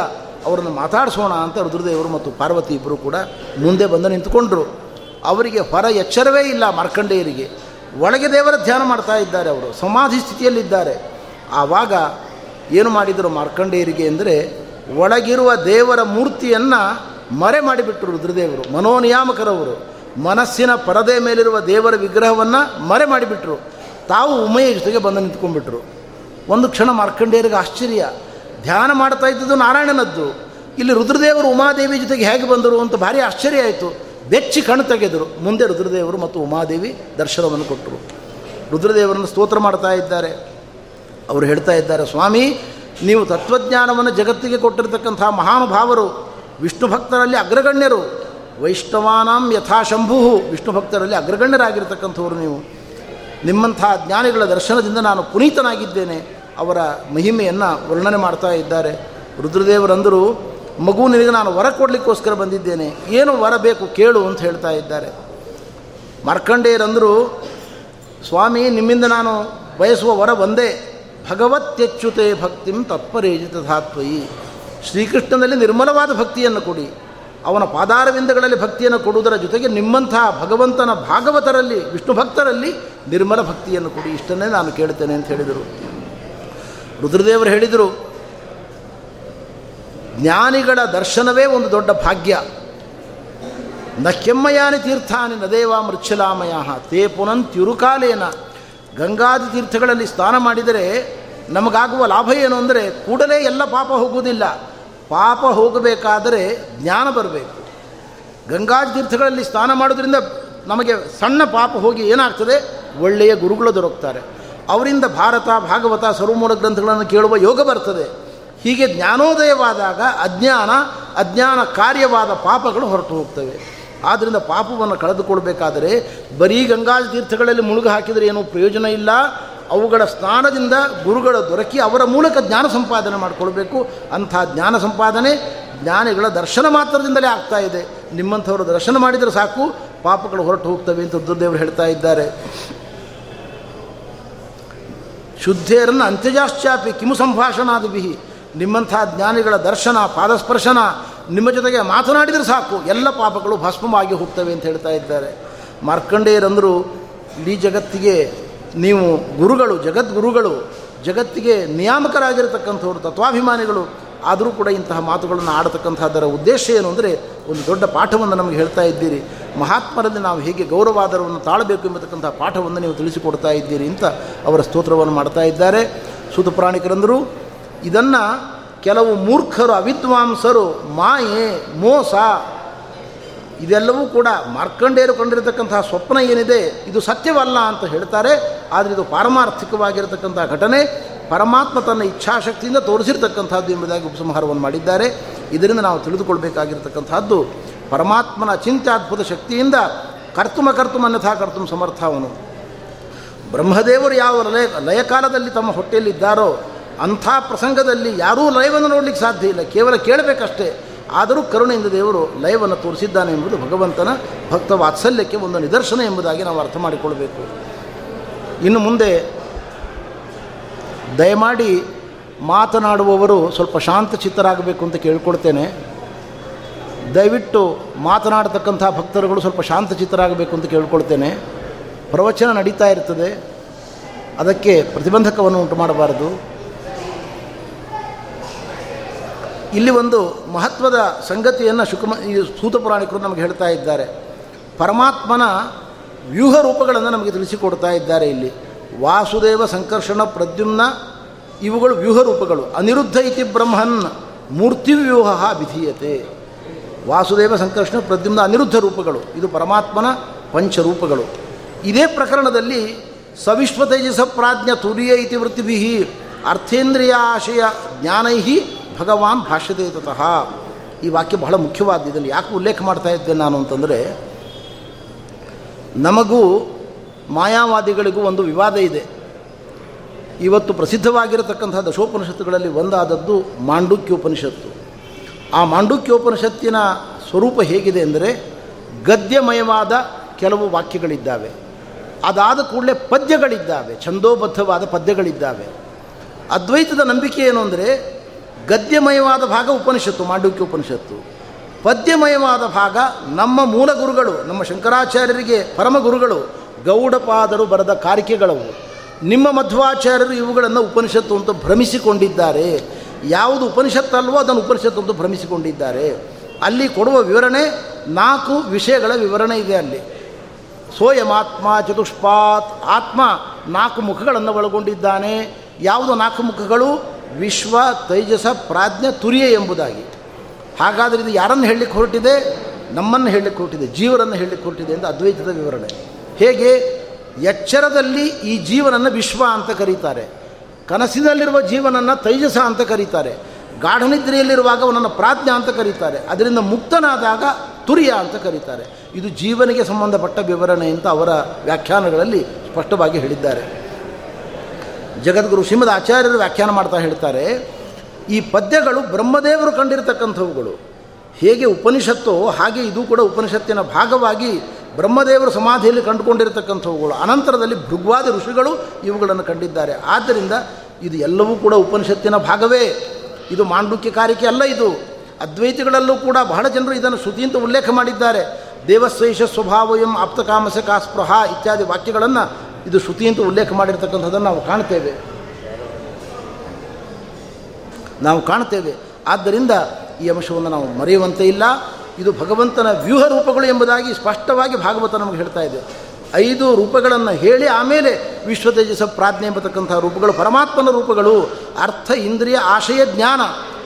ಅವರನ್ನು ಮಾತಾಡಿಸೋಣ ಅಂತ ರುದ್ರದೇವರು ಮತ್ತು ಪಾರ್ವತಿ ಇಬ್ಬರು ಕೂಡ ಮುಂದೆ ಬಂದು ನಿಂತ್ಕೊಂಡ್ರು. ಅವರಿಗೆ ಹೊರ ಎಚ್ಚರವೇ ಇಲ್ಲ ಮಾರ್ಕಂಡೇಯರಿಗೆ. ಒಳಗೆ ದೇವರ ಧ್ಯಾನ ಮಾಡ್ತಾ ಇದ್ದಾರೆ ಅವರು. ಸಮಾಧಿ ಸ್ಥಿತಿಯಲ್ಲಿದ್ದಾರೆ. ಆವಾಗ ಏನು ಮಾಡಿದರು ಮಾರ್ಕಂಡೇಯರಿಗೆ ಅಂದರೆ, ಒಳಗಿರುವ ದೇವರ ಮೂರ್ತಿಯನ್ನು ಮರೆ ಮಾಡಿಬಿಟ್ರು ರುದ್ರದೇವರು, ಮನೋನಿಯಾಮಕರವರು. ಮನಸ್ಸಿನ ಪರದೆ ಮೇಲಿರುವ ದೇವರ ವಿಗ್ರಹವನ್ನು ಮರೆ ಮಾಡಿಬಿಟ್ರು. ತಾವು ಉಮೆಯ ಜೊತೆಗೆ ಬಂದು ನಿಂತ್ಕೊಂಡ್ಬಿಟ್ರು. ಒಂದು ಕ್ಷಣ ಮಾರ್ಕಂಡೇಯರಿಗೆ ಆಶ್ಚರ್ಯ. ಧ್ಯಾನ ಮಾಡ್ತಾ ಇದ್ದದ್ದು ನಾರಾಯಣನದ್ದು. ಇಲ್ಲಿ ರುದ್ರದೇವರು ಉಮಾದೇವಿ ಜೊತೆಗೆ ಹೇಗೆ ಬಂದರು ಅಂತ ಭಾರಿ ಆಶ್ಚರ್ಯ ಆಯಿತು. ಬೆಚ್ಚಿ ಕಣ್ಣು ತೆಗೆದರು. ಮುಂದೆ ರುದ್ರದೇವರು ಮತ್ತು ಉಮಾದೇವಿ ದರ್ಶನವನ್ನು ಕೊಟ್ಟರು. ರುದ್ರದೇವರನ್ನು ಸ್ತೋತ್ರ ಮಾಡ್ತಾ ಇದ್ದಾರೆ. ಅವರು ಹೇಳ್ತಾ ಇದ್ದಾರೆ, ಸ್ವಾಮಿ, ನೀವು ತತ್ವಜ್ಞಾನವನ್ನು ಜಗತ್ತಿಗೆ ಕೊಟ್ಟಿರತಕ್ಕಂಥ ಮಹಾನುಭಾವರು ವಿಷ್ಣು ಭಕ್ತರಲ್ಲಿ ಅಗ್ರಗಣ್ಯರು. ವೈಷ್ಣವಾನಾಂ ಯಥಾಶಂಭು ವಿಷ್ಣು ಭಕ್ತರಲ್ಲಿ ಅಗ್ರಗಣ್ಯರಾಗಿರ್ತಕ್ಕಂಥವ್ರು ನೀವು. ನಿಮ್ಮಂಥ ಜ್ಞಾನಿಗಳ ದರ್ಶನದಿಂದ ನಾನು ಪುನೀತನಾಗಿದ್ದೇನೆ. ಅವರ ಮಹಿಮೆಯನ್ನು ವರ್ಣನೆ ಮಾಡ್ತಾ ಇದ್ದಾರೆ. ರುದ್ರದೇವರಂದರು, ಮಗು ನಿನಗೆ ನಾನು ವರ ಕೊಡಲಿಕ್ಕೋಸ್ಕರ ಬಂದಿದ್ದೇನೆ. ಏನು ವರ ಬೇಕು ಕೇಳು ಅಂತ ಹೇಳ್ತಾ ಇದ್ದಾರೆ. ಮಾರ್ಕಂಡೇಯರಂದರು, ಸ್ವಾಮಿ, ನಿಮ್ಮಿಂದ ನಾನು ಬಯಸುವ ವರ ಒಂದೇ. ಭಗವತ್ಯಚ್ಯುತೆ ಭಕ್ತಿಂ ತತ್ಪರೇಜಿತ ಧಾತ್ವಯಿ ಶ್ರೀಕೃಷ್ಣನಲ್ಲಿ ನಿರ್ಮಲವಾದ ಭಕ್ತಿಯನ್ನು ಕೊಡಿ. ಅವನ ಪಾದಾರವಿಂದಗಳಲ್ಲಿ ಭಕ್ತಿಯನ್ನು ಕೊಡುವುದರ ಜೊತೆಗೆ ನಿಮ್ಮಂಥ ಭಗವಂತನ ಭಾಗವತರಲ್ಲಿ, ವಿಷ್ಣು ಭಕ್ತರಲ್ಲಿ ನಿರ್ಮಲ ಭಕ್ತಿಯನ್ನು ಕೊಡಿ. ಇಷ್ಟನ್ನೇ ನಾನು ಕೇಳ್ತೇನೆ ಅಂತ ಹೇಳಿದರು. ರುದ್ರದೇವರು ಹೇಳಿದರು, ಜ್ಞಾನಿಗಳ ದರ್ಶನವೇ ಒಂದು ದೊಡ್ಡ ಭಾಗ್ಯ. ನ ಕೆಮ್ಮಯಾನಿ ತೀರ್ಥಾನಿ ನದೇವ ಮೃಚ್ಛಲಾಮಯ ತೇ ತಿರುಕಾಲೇನ ಗಂಗಾದಿ ತೀರ್ಥಗಳಲ್ಲಿ ಸ್ನಾನ ಮಾಡಿದರೆ ನಮಗಾಗುವ ಲಾಭ ಏನು ಅಂದರೆ, ಕೂಡಲೇ ಎಲ್ಲ ಪಾಪ ಹೋಗುವುದಿಲ್ಲ. ಪಾಪ ಹೋಗಬೇಕಾದರೆ ಜ್ಞಾನ ಬರಬೇಕು. ಗಂಗಾ ತೀರ್ಥಗಳಲ್ಲಿ ಸ್ನಾನ ಮಾಡೋದ್ರಿಂದ ನಮಗೆ ಸಣ್ಣ ಪಾಪ ಹೋಗಿ ಏನಾಗ್ತದೆ? ಒಳ್ಳೆಯ ಗುರುಗಳು ದೊರಕ್ತಾರೆ. ಅವರಿಂದ ಭಾರತ, ಭಾಗವತ, ಸರ್ವಮೂಲ ಗ್ರಂಥಗಳನ್ನು ಕೇಳುವ ಯೋಗ ಬರ್ತದೆ. ಹೀಗೆ ಜ್ಞಾನೋದಯವಾದಾಗ ಅಜ್ಞಾನ ಅಜ್ಞಾನ ಕಾರ್ಯವಾದ ಪಾಪಗಳು ಹೊರಟು ಹೋಗ್ತವೆ. ಆದ್ದರಿಂದ ಪಾಪವನ್ನು ಕಳೆದುಕೊಳ್ಬೇಕಾದರೆ ಬರೀ ಗಂಗಾ ತೀರ್ಥಗಳಲ್ಲಿ ಮುಳುಗು ಹಾಕಿದರೆ ಏನೂ ಪ್ರಯೋಜನ ಇಲ್ಲ. ಅವುಗಳ ಸ್ನಾನದಿಂದ ಗುರುಗಳ ದೊರಕಿ ಅವರ ಮೂಲಕ ಜ್ಞಾನ ಸಂಪಾದನೆ ಮಾಡಿಕೊಳ್ಬೇಕು. ಅಂಥ ಜ್ಞಾನ ಸಂಪಾದನೆ ಜ್ಞಾನಿಗಳ ದರ್ಶನ ಮಾತ್ರದಿಂದಲೇ ಆಗ್ತಾ ಇದೆ. ನಿಮ್ಮಂಥವರು ದರ್ಶನ ಮಾಡಿದರೆ ಸಾಕು, ಪಾಪಗಳು ಹೊರಟು ಹೋಗ್ತವೆ ಅಂತ ದುರ್ದೇವರು ಹೇಳ್ತಾ ಇದ್ದಾರೆ. ಶುದ್ಧೇರನ್ನು ಅಂತ್ಯಜಾಶ್ಚಾಪಿ ಕಿಮು ಬಿಹಿ ನಿಮ್ಮಂಥ ಜ್ಞಾನಿಗಳ ದರ್ಶನ, ಪಾದಸ್ಪರ್ಶನ ನಿಮ್ಮ ಜೊತೆಗೆ ಮಾತನಾಡಿದರೆ ಸಾಕು, ಎಲ್ಲ ಪಾಪಗಳು ಭಸ್ಮವಾಗಿ ಹೋಗ್ತವೆ ಅಂತ ಹೇಳ್ತಾ ಇದ್ದಾರೆ. ಮಾರ್ಕಂಡೇಯರಂದರು, ಇಡೀ ಜಗತ್ತಿಗೆ ನೀವು ಗುರುಗಳು, ಜಗದ್ಗುರುಗಳು, ಜಗತ್ತಿಗೆ ನಿಯಾಮಕರಾಗಿರತಕ್ಕಂಥವ್ರು, ತತ್ವಾಭಿಮಾನಿಗಳು, ಆದರೂ ಕೂಡ ಇಂತಹ ಮಾತುಗಳನ್ನು ಆಡತಕ್ಕಂಥದ್ದರ ಉದ್ದೇಶ ಏನು ಅಂದರೆ, ಒಂದು ದೊಡ್ಡ ಪಾಠವನ್ನು ನಮಗೆ ಹೇಳ್ತಾ ಇದ್ದೀರಿ. ಮಹಾತ್ಮರಲ್ಲಿ ನಾವು ಹೇಗೆ ಗೌರವಾದರವನ್ನು ತಾಳಬೇಕು ಎಂಬತಕ್ಕಂಥ ಪಾಠವನ್ನು ನೀವು ತಿಳಿಸಿಕೊಡ್ತಾ ಇದ್ದೀರಿ ಅಂತ ಅವರ ಸ್ತೋತ್ರವನ್ನು ಮಾಡ್ತಾ ಇದ್ದಾರೆ. ಸುತಪುರಾಣಿಕರಂದರು ಇದನ್ನು ಕೆಲವು ಮೂರ್ಖರು, ಅವಿದ್ವಾಂಸರು, ಮಾಯೆ, ಮೋಸ ಇದೆಲ್ಲವೂ ಕೂಡ ಮಾರ್ಕಂಡೇರು ಕಂಡಿರತಕ್ಕಂತಹ ಸ್ವಪ್ನ ಏನಿದೆ, ಇದು ಸತ್ಯವಲ್ಲ ಅಂತ ಹೇಳ್ತಾರೆ. ಆದರೆ ಇದು ಪಾರಮಾರ್ಥಿಕವಾಗಿರತಕ್ಕಂಥ ಘಟನೆ, ಪರಮಾತ್ಮ ತನ್ನ ಇಚ್ಛಾಶಕ್ತಿಯಿಂದ ತೋರಿಸಿರ್ತಕ್ಕಂಥದ್ದು ಎಂಬುದಾಗಿ ಉಪಸಂಹಾರವನ್ನು ಮಾಡಿದ್ದಾರೆ. ಇದರಿಂದ ನಾವು ತಿಳಿದುಕೊಳ್ಬೇಕಾಗಿರ್ತಕ್ಕಂಥದ್ದು, ಪರಮಾತ್ಮನ ಚಿಂತ್ಯಾದ್ಭುತ ಶಕ್ತಿಯಿಂದ ಕರ್ತುಮ ಕರ್ತುಮ ಅನ್ಯಥಾ ಕರ್ತುಮ ಸಮರ್ಥ ಅವನು. ಬ್ರಹ್ಮದೇವರು ಯಾವ ಲಯ, ಲಯಕಾಲದಲ್ಲಿ ತಮ್ಮ ಹೊಟ್ಟೆಯಲ್ಲಿದ್ದಾರೋ ಅಂಥ ಪ್ರಸಂಗದಲ್ಲಿ ಯಾರೂ ಲಯವನ್ನು ನೋಡಲಿಕ್ಕೆ ಸಾಧ್ಯ ಇಲ್ಲ. ಕೇವಲ ಕೇಳಬೇಕಷ್ಟೇ. ಆದರೂ ಕರುಣೆಯಿಂದ ದೇವರು ಲಯವನ್ನು ತೋರಿಸಿದ್ದಾನೆ ಎಂಬುದು ಭಗವಂತನ ಭಕ್ತ ವಾತ್ಸಲ್ಯಕ್ಕೆ ಒಂದು ನಿದರ್ಶನ ಎಂಬುದಾಗಿ ನಾವು ಅರ್ಥ ಮಾಡಿಕೊಳ್ಬೇಕು ಇನ್ನು ಮುಂದೆ ದಯಮಾಡಿ ಮಾತನಾಡುವವರು ಸ್ವಲ್ಪ ಶಾಂತ ಚಿತ್ತರಾಗಬೇಕು ಅಂತ ಕೇಳ್ಕೊಳ್ತೇನೆ. ದಯವಿಟ್ಟು ಮಾತನಾಡತಕ್ಕಂಥ ಭಕ್ತರುಗಳು ಸ್ವಲ್ಪ ಶಾಂತ ಚಿತ್ತರಾಗಬೇಕು ಅಂತ ಕೇಳ್ಕೊಳ್ತೇನೆ. ಪ್ರವಚನ ನಡೀತಾ ಇರ್ತದೆ. ಅದಕ್ಕೆ ಪ್ರತಿಬಂಧಕವನ್ನು ಉಂಟು ಮಾಡಬಾರದು ಇಲ್ಲಿ ಒಂದು ಮಹತ್ವದ ಸಂಗತಿಯನ್ನು ಶುಕಮ ಈ ಸೂತ ಪುರಾಣಿಕರು ನಮಗೆ ಹೇಳ್ತಾ ಇದ್ದಾರೆ. ಪರಮಾತ್ಮನ ವ್ಯೂಹ ರೂಪಗಳನ್ನು ನಮಗೆ ತಿಳಿಸಿಕೊಡ್ತಾ ಇದ್ದಾರೆ ಇಲ್ಲಿ. ವಾಸುದೇವ ಸಂಕರ್ಷಣ ಪ್ರದ್ಯುಮ್ನ ಇವುಗಳು ವ್ಯೂಹ ರೂಪಗಳು. ಅನಿರುದ್ಧ ಇತಿ ಬ್ರಹ್ಮನ್ ಮೂರ್ತಿವ್ಯೂಹ ವಿಧೀಯತೆ ವಾಸುದೇವ ಸಂಕರ್ಷಣ ಪ್ರದ್ಯುಮ್ನ ಅನಿರುದ್ಧ ರೂಪಗಳು. ಇದು ಪರಮಾತ್ಮನ ಪಂಚರೂಪಗಳು ಇದೇ ಪ್ರಕರಣದಲ್ಲಿ ಸವಿಶ್ವ ತೇಜಸ ಪ್ರಾಜ್ಞ ತುರಿಯ ಇತಿ ವೃತ್ತಿಭಿ ಅರ್ಥೇಂದ್ರಿಯಾಶಯ ಜ್ಞಾನೈ ಭಗವಾನ್ ಭಾಷ್ಯತೆ ತತಃ ಈ ವಾಕ್ಯ ಬಹಳ ಮುಖ್ಯವಾದ ಇದನ್ನು ಯಾಕೆ ಉಲ್ಲೇಖ ಮಾಡ್ತಾ ಇದ್ದೆ ನಾನು ಅಂತಂದರೆ, ನಮಗೂ ಮಾಯಾವಾದಿಗಳಿಗೂ ಒಂದು ವಿವಾದ ಇದೆ. ಇವತ್ತು ಪ್ರಸಿದ್ಧವಾಗಿರತಕ್ಕಂಥ ದಶೋಪನಿಷತ್ತುಗಳಲ್ಲಿ ಒಂದಾದದ್ದು ಮಾಂಡುಕ್ಯೋಪನಿಷತ್ತು. ಆ ಮಾಂಡುಕ್ಯೋಪನಿಷತ್ತಿನ ಸ್ವರೂಪ ಹೇಗಿದೆ ಅಂದರೆ, ಗದ್ಯಮಯವಾದ ಕೆಲವು ವಾಕ್ಯಗಳಿದ್ದಾವೆ. ಅದಾದ ಕೂಡಲೇ ಪದ್ಯಗಳಿದ್ದಾವೆ, ಛಂದೋಬದ್ಧವಾದ ಪದ್ಯಗಳಿದ್ದಾವೆ. ಅದ್ವೈತದ ನಂಬಿಕೆ ಏನು ಅಂದರೆ ಗದ್ಯಮಯವಾದ ಭಾಗ ಉಪನಿಷತ್ತು, ಮಾಂಡುಕ್ಯ ಉಪನಿಷತ್ತು. ಪದ್ಯಮಯವಾದ ಭಾಗ ನಮ್ಮ ಮೂಲ ಗುರುಗಳು, ನಮ್ಮ ಶಂಕರಾಚಾರ್ಯರಿಗೆ ಪರಮ ಗುರುಗಳು, ಗೌಡಪಾದರು ಬರೆದ ಕಾರಿಕೆಗಳವು. ನಿಮ್ಮ ಮಧ್ವಾಚಾರ್ಯರು ಇವುಗಳನ್ನು ಉಪನಿಷತ್ತು ಅಂತ ಭ್ರಮಿಸಿಕೊಂಡಿದ್ದಾರೆ. ಯಾವುದು ಉಪನಿಷತ್ತಲ್ವೋ ಅದನ್ನು ಉಪನಿಷತ್ತು ಅಂತ ಭ್ರಮಿಸಿಕೊಂಡಿದ್ದಾರೆ. ಅಲ್ಲಿ ಕೊಡುವ ವಿವರಣೆ, ನಾಲ್ಕು ವಿಷಯಗಳ ವಿವರಣೆ ಇದೆ ಅಲ್ಲಿ. ಸೋಯಮಾತ್ಮ ಚತುಷ್ಪಾತ್, ಆತ್ಮ ನಾಲ್ಕು ಮುಖಗಳನ್ನು ಒಳಗೊಂಡಿದ್ದಾನೆ. ಯಾವುದು ನಾಲ್ಕು ಮುಖಗಳು? ವಿಶ್ವ ತೈಜಸ ಪ್ರಾಜ್ಞ ತುರಿಯ ಎಂಬುದಾಗಿ. ಹಾಗಾದರೆ ಇದು ಯಾರನ್ನು ಹೇಳಲಿಕ್ಕೆ ಹೊರಟಿದೆ? ನಮ್ಮನ್ನು ಹೇಳಲಿಕ್ಕೆ ಹೊರಟಿದೆ. ಜೀವರನ್ನು ಹೇಳಲಿಕ್ಕೆ ಹೊರಟಿದೆ ಅಂತ ಅದ್ವೈತದ ವಿವರಣೆ. ಹೇಗೆ? ಎಚ್ಚರದಲ್ಲಿ ಈ ಜೀವನನ್ನು ವಿಶ್ವ ಅಂತ ಕರೀತಾರೆ. ಕನಸಿನಲ್ಲಿರುವ ಜೀವನನ್ನು ತೈಜಸ ಅಂತ ಕರೀತಾರೆ. ಗಾಢನಿದ್ರೆಯಲ್ಲಿರುವಾಗ ಅವನನ್ನು ಪ್ರಾಜ್ಞ ಅಂತ ಕರೀತಾರೆ. ಅದರಿಂದ ಮುಕ್ತನಾದಾಗ ತುರಿಯ ಅಂತ ಕರೀತಾರೆ. ಇದು ಜೀವನಿಗೆ ಸಂಬಂಧಪಟ್ಟ ವಿವರಣೆ ಅಂತ ಅವರ ವ್ಯಾಖ್ಯಾನಗಳಲ್ಲಿ ಸ್ಪಷ್ಟವಾಗಿ ಹೇಳಿದ್ದಾರೆ. ಜಗದ್ಗುರು ಶ್ರೀಮದ್ ಆಚಾರ್ಯರು ವ್ಯಾಖ್ಯಾನ ಮಾಡ್ತಾ ಹೇಳ್ತಾರೆ, ಈ ಪದ್ಯಗಳು ಬ್ರಹ್ಮದೇವರು ಕಂಡಿರ್ತಕ್ಕಂಥವುಗಳು. ಹೇಗೆ ಉಪನಿಷತ್ತು ಹಾಗೆ ಇದು ಕೂಡ ಉಪನಿಷತ್ತಿನ ಭಾಗವಾಗಿ ಬ್ರಹ್ಮದೇವರು ಸಮಾಧಿಯಲ್ಲಿ ಕಂಡುಕೊಂಡಿರತಕ್ಕಂಥವುಗಳು. ಅನಂತರದಲ್ಲಿ ಭೃಗ್ವಾದಿ ಋಷಿಗಳು ಇವುಗಳನ್ನು ಕಂಡಿದ್ದಾರೆ. ಆದ್ದರಿಂದ ಇದು ಎಲ್ಲವೂ ಕೂಡ ಉಪನಿಷತ್ತಿನ ಭಾಗವೇ. ಇದು ಮಾಂಡುಕ್ಯ ಕಾರಿಕೆ ಅಲ್ಲ ಇದು. ಅದ್ವೈತಿಗಳಲ್ಲೂ ಕೂಡ ಬಹಳ ಜನರು ಇದನ್ನು ಶ್ರುತಿ ಅಂತ ಉಲ್ಲೇಖ ಮಾಡಿದ್ದಾರೆ. ದೇವಸ್ವೈಷ ಸ್ವಭಾವಯಂ ಆಪ್ತಕಾಮಸ ಕಾಸ್ಪೃಹ ಇತ್ಯಾದಿ ವಾಕ್ಯಗಳನ್ನು ಇದು ಶ್ರುತಿ ಅಂತ ಉಲ್ಲೇಖ ಮಾಡಿರ್ತಕ್ಕಂಥದ್ದನ್ನು ನಾವು ಕಾಣ್ತೇವೆ. ನಾವು ಕಾಣ್ತೇವೆ. ಆದ್ದರಿಂದ ಈ ಅಂಶವನ್ನು ನಾವು ಮರೆಯುವಂತೆ ಇಲ್ಲ. ಇದು ಭಗವಂತನ ವ್ಯೂಹ ರೂಪಗಳು ಎಂಬುದಾಗಿ ಸ್ಪಷ್ಟವಾಗಿ ಭಾಗವತ ನಮಗೆ ಹೇಳ್ತಾ ಇದೆ. ಐದು ರೂಪಗಳನ್ನು ಹೇಳಿ ಆಮೇಲೆ ವಿಶ್ವ ತೇಜಸ ಪ್ರಾಜ್ಞೆ ಎಂಬತಕ್ಕಂಥ ರೂಪಗಳು ಪರಮಾತ್ಮನ ರೂಪಗಳು. ಅರ್ಥ ಇಂದ್ರಿಯ ಆಶಯ ಜ್ಞಾನ.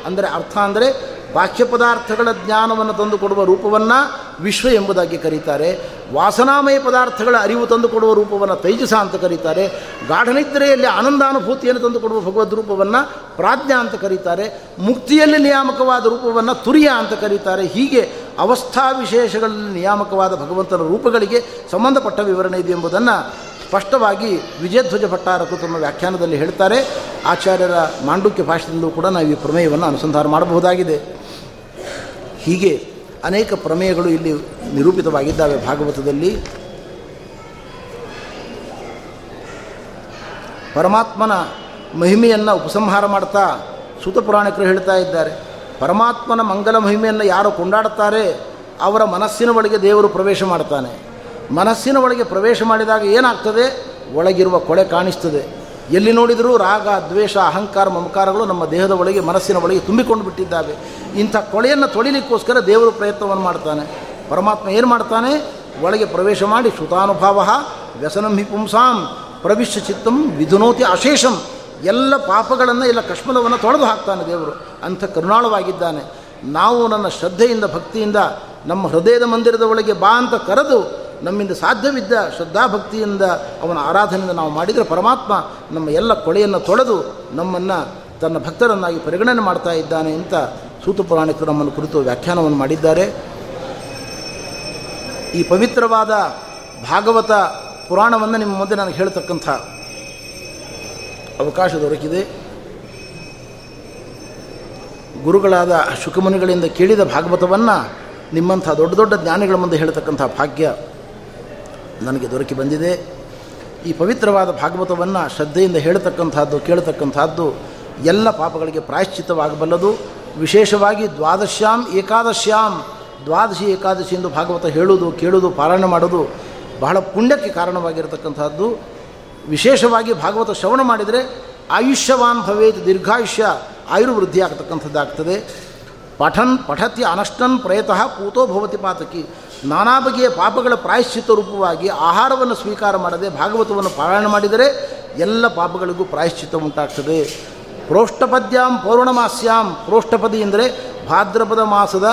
ಅಂದರೆ ಅರ್ಥ ಅಂದರೆ ಬಾಹ್ಯ ಪದಾರ್ಥಗಳ ಜ್ಞಾನವನ್ನು ತಂದುಕೊಡುವ ರೂಪವನ್ನು ವಿಶ್ವ ಎಂಬುದಾಗಿ ಕರೀತಾರೆ. ವಾಸನಾಮಯ ಪದಾರ್ಥಗಳ ಅರಿವು ತಂದುಕೊಡುವ ರೂಪವನ್ನು ತೈಜಸ ಅಂತ ಕರೀತಾರೆ. ಗಾಢನಿದ್ರೆಯಲ್ಲಿ ಆನಂದಾನುಭೂತಿಯನ್ನು ತಂದುಕೊಡುವ ಭಗವದ್ ರೂಪವನ್ನು ಪ್ರಾಜ್ಞ ಅಂತ ಕರೀತಾರೆ. ಮುಕ್ತಿಯಲ್ಲಿ ನಿಯಾಮಕವಾದ ರೂಪವನ್ನು ತುರಿಯ ಅಂತ ಕರೀತಾರೆ. ಹೀಗೆ ಅವಸ್ಥಾ ವಿಶೇಷಗಳಲ್ಲಿ ನಿಯಾಮಕವಾದ ಭಗವಂತನ ರೂಪಗಳಿಗೆ ಸಂಬಂಧಪಟ್ಟ ವಿವರಣೆ ಇದೆ ಎಂಬುದನ್ನು ಸ್ಪಷ್ಟವಾಗಿ ವಿಜಯಧ್ವಜ ಭಟ್ಟಾರಕು ತಮ್ಮ ವ್ಯಾಖ್ಯಾನದಲ್ಲಿ ಹೇಳ್ತಾರೆ. ಆಚಾರ್ಯರ ಮಾಂಡುಕ್ಯ ಭಾಷೆಯಲ್ಲೂ ಕೂಡ ನಾವು ಈ ಪ್ರಮೇಯವನ್ನು ಅನುಸಂಧಾನ ಮಾಡಬಹುದಾಗಿದೆ. ಹೀಗೆ ಅನೇಕ ಪ್ರಮೇಯಗಳು ಇಲ್ಲಿ ನಿರೂಪಿತವಾಗಿದ್ದಾವೆ ಭಾಗವತದಲ್ಲಿ. ಪರಮಾತ್ಮನ ಮಹಿಮೆಯನ್ನು ಉಪಸಂಹಾರ ಮಾಡ್ತಾ ಸೂತ ಪುರಾಣಿಕರು ಹೇಳ್ತಾ ಇದ್ದಾರೆ. ಪರಮಾತ್ಮನ ಮಂಗಲ ಮಹಿಮೆಯನ್ನು ಯಾರು ಕೊಂಡಾಡುತ್ತಾರೆ? ಅವರ ಮನಸ್ಸಿನ ಒಳಗೆ ದೇವರು ಪ್ರವೇಶ ಮಾಡ್ತಾನೆ. ಮನಸ್ಸಿನ ಒಳಗೆ ಪ್ರವೇಶ ಮಾಡಿದಾಗ ಏನಾಗ್ತದೆ? ಒಳಗಿರುವ ಕೊಳೆ ಕಾಣಿಸ್ತದೆ. ಎಲ್ಲಿ ನೋಡಿದರೂ ರಾಗ, ದ್ವೇಷ, ಅಹಂಕಾರ, ಮಮಕಾರಗಳು ನಮ್ಮ ದೇಹದ ಒಳಗೆ, ಮನಸ್ಸಿನ ಒಳಗೆ ತುಂಬಿಕೊಂಡು ಬಿಟ್ಟಿದ್ದಾವೆ. ಇಂಥ ಕೊಳೆಯನ್ನು ತೊಳಿಲಿಕ್ಕೋಸ್ಕರ ದೇವರು ಪ್ರಯತ್ನವನ್ನು ಮಾಡ್ತಾನೆ. ಪರಮಾತ್ಮ ಏನು ಮಾಡ್ತಾನೆ? ಒಳಗೆ ಪ್ರವೇಶ ಮಾಡಿ ಶ್ರುತಾನುಭಾವ ವ್ಯಸನಂ ಹಿಪುಂಸಾಂ ಪ್ರವಿಶ್ಯ ಚಿತ್ತಂ ವಿಧುನೋತಿ ಅಶೇಷಂ. ಎಲ್ಲ ಪಾಪಗಳನ್ನು, ಎಲ್ಲ ಕಶ್ಮಲವನ್ನು ತೊಳೆದು ಹಾಕ್ತಾನೆ ದೇವರು. ಅಂಥ ಕರುಣಾಳವಾಗಿದ್ದಾನೆ. ನಾವು ನನ್ನ ಶ್ರದ್ಧೆಯಿಂದ, ಭಕ್ತಿಯಿಂದ ನಮ್ಮ ಹೃದಯದ ಮಂದಿರದ ಒಳಗೆ ಬಾ ಅಂತ ಕರೆದು ನಮ್ಮಿಂದ ಸಾಧ್ಯವಿದ್ದ ಶ್ರದ್ಧಾಭಕ್ತಿಯಿಂದ ಅವನ ಆರಾಧನೆಯಿಂದ ನಾವು ಮಾಡಿದರೆ ಪರಮಾತ್ಮ ನಮ್ಮ ಎಲ್ಲ ಕೊಳೆಯನ್ನು ತೊಳೆದು ನಮ್ಮನ್ನು ತನ್ನ ಭಕ್ತರನ್ನಾಗಿ ಪರಿಗಣನೆ ಮಾಡ್ತಾ ಇದ್ದಾನೆ ಅಂತ ಸೂತ ಪುರಾಣಿಕರು ನಮ್ಮನ್ನು ಕುರಿತು ವ್ಯಾಖ್ಯಾನವನ್ನು ಮಾಡಿದ್ದಾರೆ. ಈ ಪವಿತ್ರವಾದ ಭಾಗವತ ಪುರಾಣವನ್ನು ನಿಮ್ಮ ಮುಂದೆ ನನಗೆ ಹೇಳ್ತಕ್ಕಂಥ ಅವಕಾಶ ದೊರಕಿದೆ. ಗುರುಗಳಾದ ಶುಕಮುನಿಗಳಿಂದ ಕೇಳಿದ ಭಾಗವತವನ್ನು ನಿಮ್ಮಂಥ ದೊಡ್ಡ ದೊಡ್ಡ ಜ್ಞಾನಿಗಳ ಮುಂದೆ ಹೇಳ್ತಕ್ಕಂಥ ಭಾಗ್ಯ. ನನಗೆ ದೊರಕಿ ಬಂದಿದೆ. ಈ ಪವಿತ್ರವಾದ ಭಾಗವತವನ್ನು ಶ್ರದ್ಧೆಯಿಂದ ಹೇಳ್ತಕ್ಕಂಥದ್ದು, ಕೇಳತಕ್ಕಂಥದ್ದು ಎಲ್ಲ ಪಾಪಗಳಿಗೆ ಪ್ರಾಯಶ್ಚಿತ್ತವಾಗಬಲ್ಲದು. ವಿಶೇಷವಾಗಿ ದ್ವಾದಶ್ಯಾಂ ಏಕಾದಶ್ಯಾಂ. ದ್ವಾದಶಿ ಏಕಾದಶಿ ಎಂದು ಭಾಗವತ ಹೇಳುವುದು, ಕೇಳುವುದು, ಪಾರಾಯಣ ಮಾಡೋದು ಬಹಳ ಪುಣ್ಯಕ್ಕೆ ಕಾರಣವಾಗಿರತಕ್ಕಂಥದ್ದು. ವಿಶೇಷವಾಗಿ ಭಾಗವತ ಶ್ರವಣ ಮಾಡಿದರೆ ಆಯುಷ್ಯವಾನ್ ಭವೇತ್ ದೀರ್ಘಾಯುಷ್ಯ ಆಯುರ್ವೃದ್ಧಿ ಆಗ್ತಕ್ಕಂಥದ್ದಾಗ್ತದೆ ಪಠನ್ ಪಠತಿ ಅನಷ್ಟನ್ ಪ್ರಯತಃ ಪೂತೋ ಭವತಿ ಪಾತಕಿ. ನಾನಾ ಬಗೆಯ ಪಾಪಗಳ ಪ್ರಾಯಶ್ಚಿತ ರೂಪವಾಗಿ ಆಹಾರವನ್ನು ಸ್ವೀಕಾರ ಮಾಡದೆ ಭಾಗವತವನ್ನು ಪಾರಾಯಣ ಮಾಡಿದರೆ ಎಲ್ಲ ಪಾಪಗಳಿಗೂ ಪ್ರಾಯಶ್ಚಿತ್ತ ಉಂಟಾಗ್ತದೆ. ಪ್ರೋಷ್ಠಪದ್ಯಾಂ ಪೌರ್ಣಮಾಸ್ಯಾಂ. ಪ್ರೋಷ್ಠಪದಿ ಎಂದರೆ ಭಾದ್ರಪದ ಮಾಸದ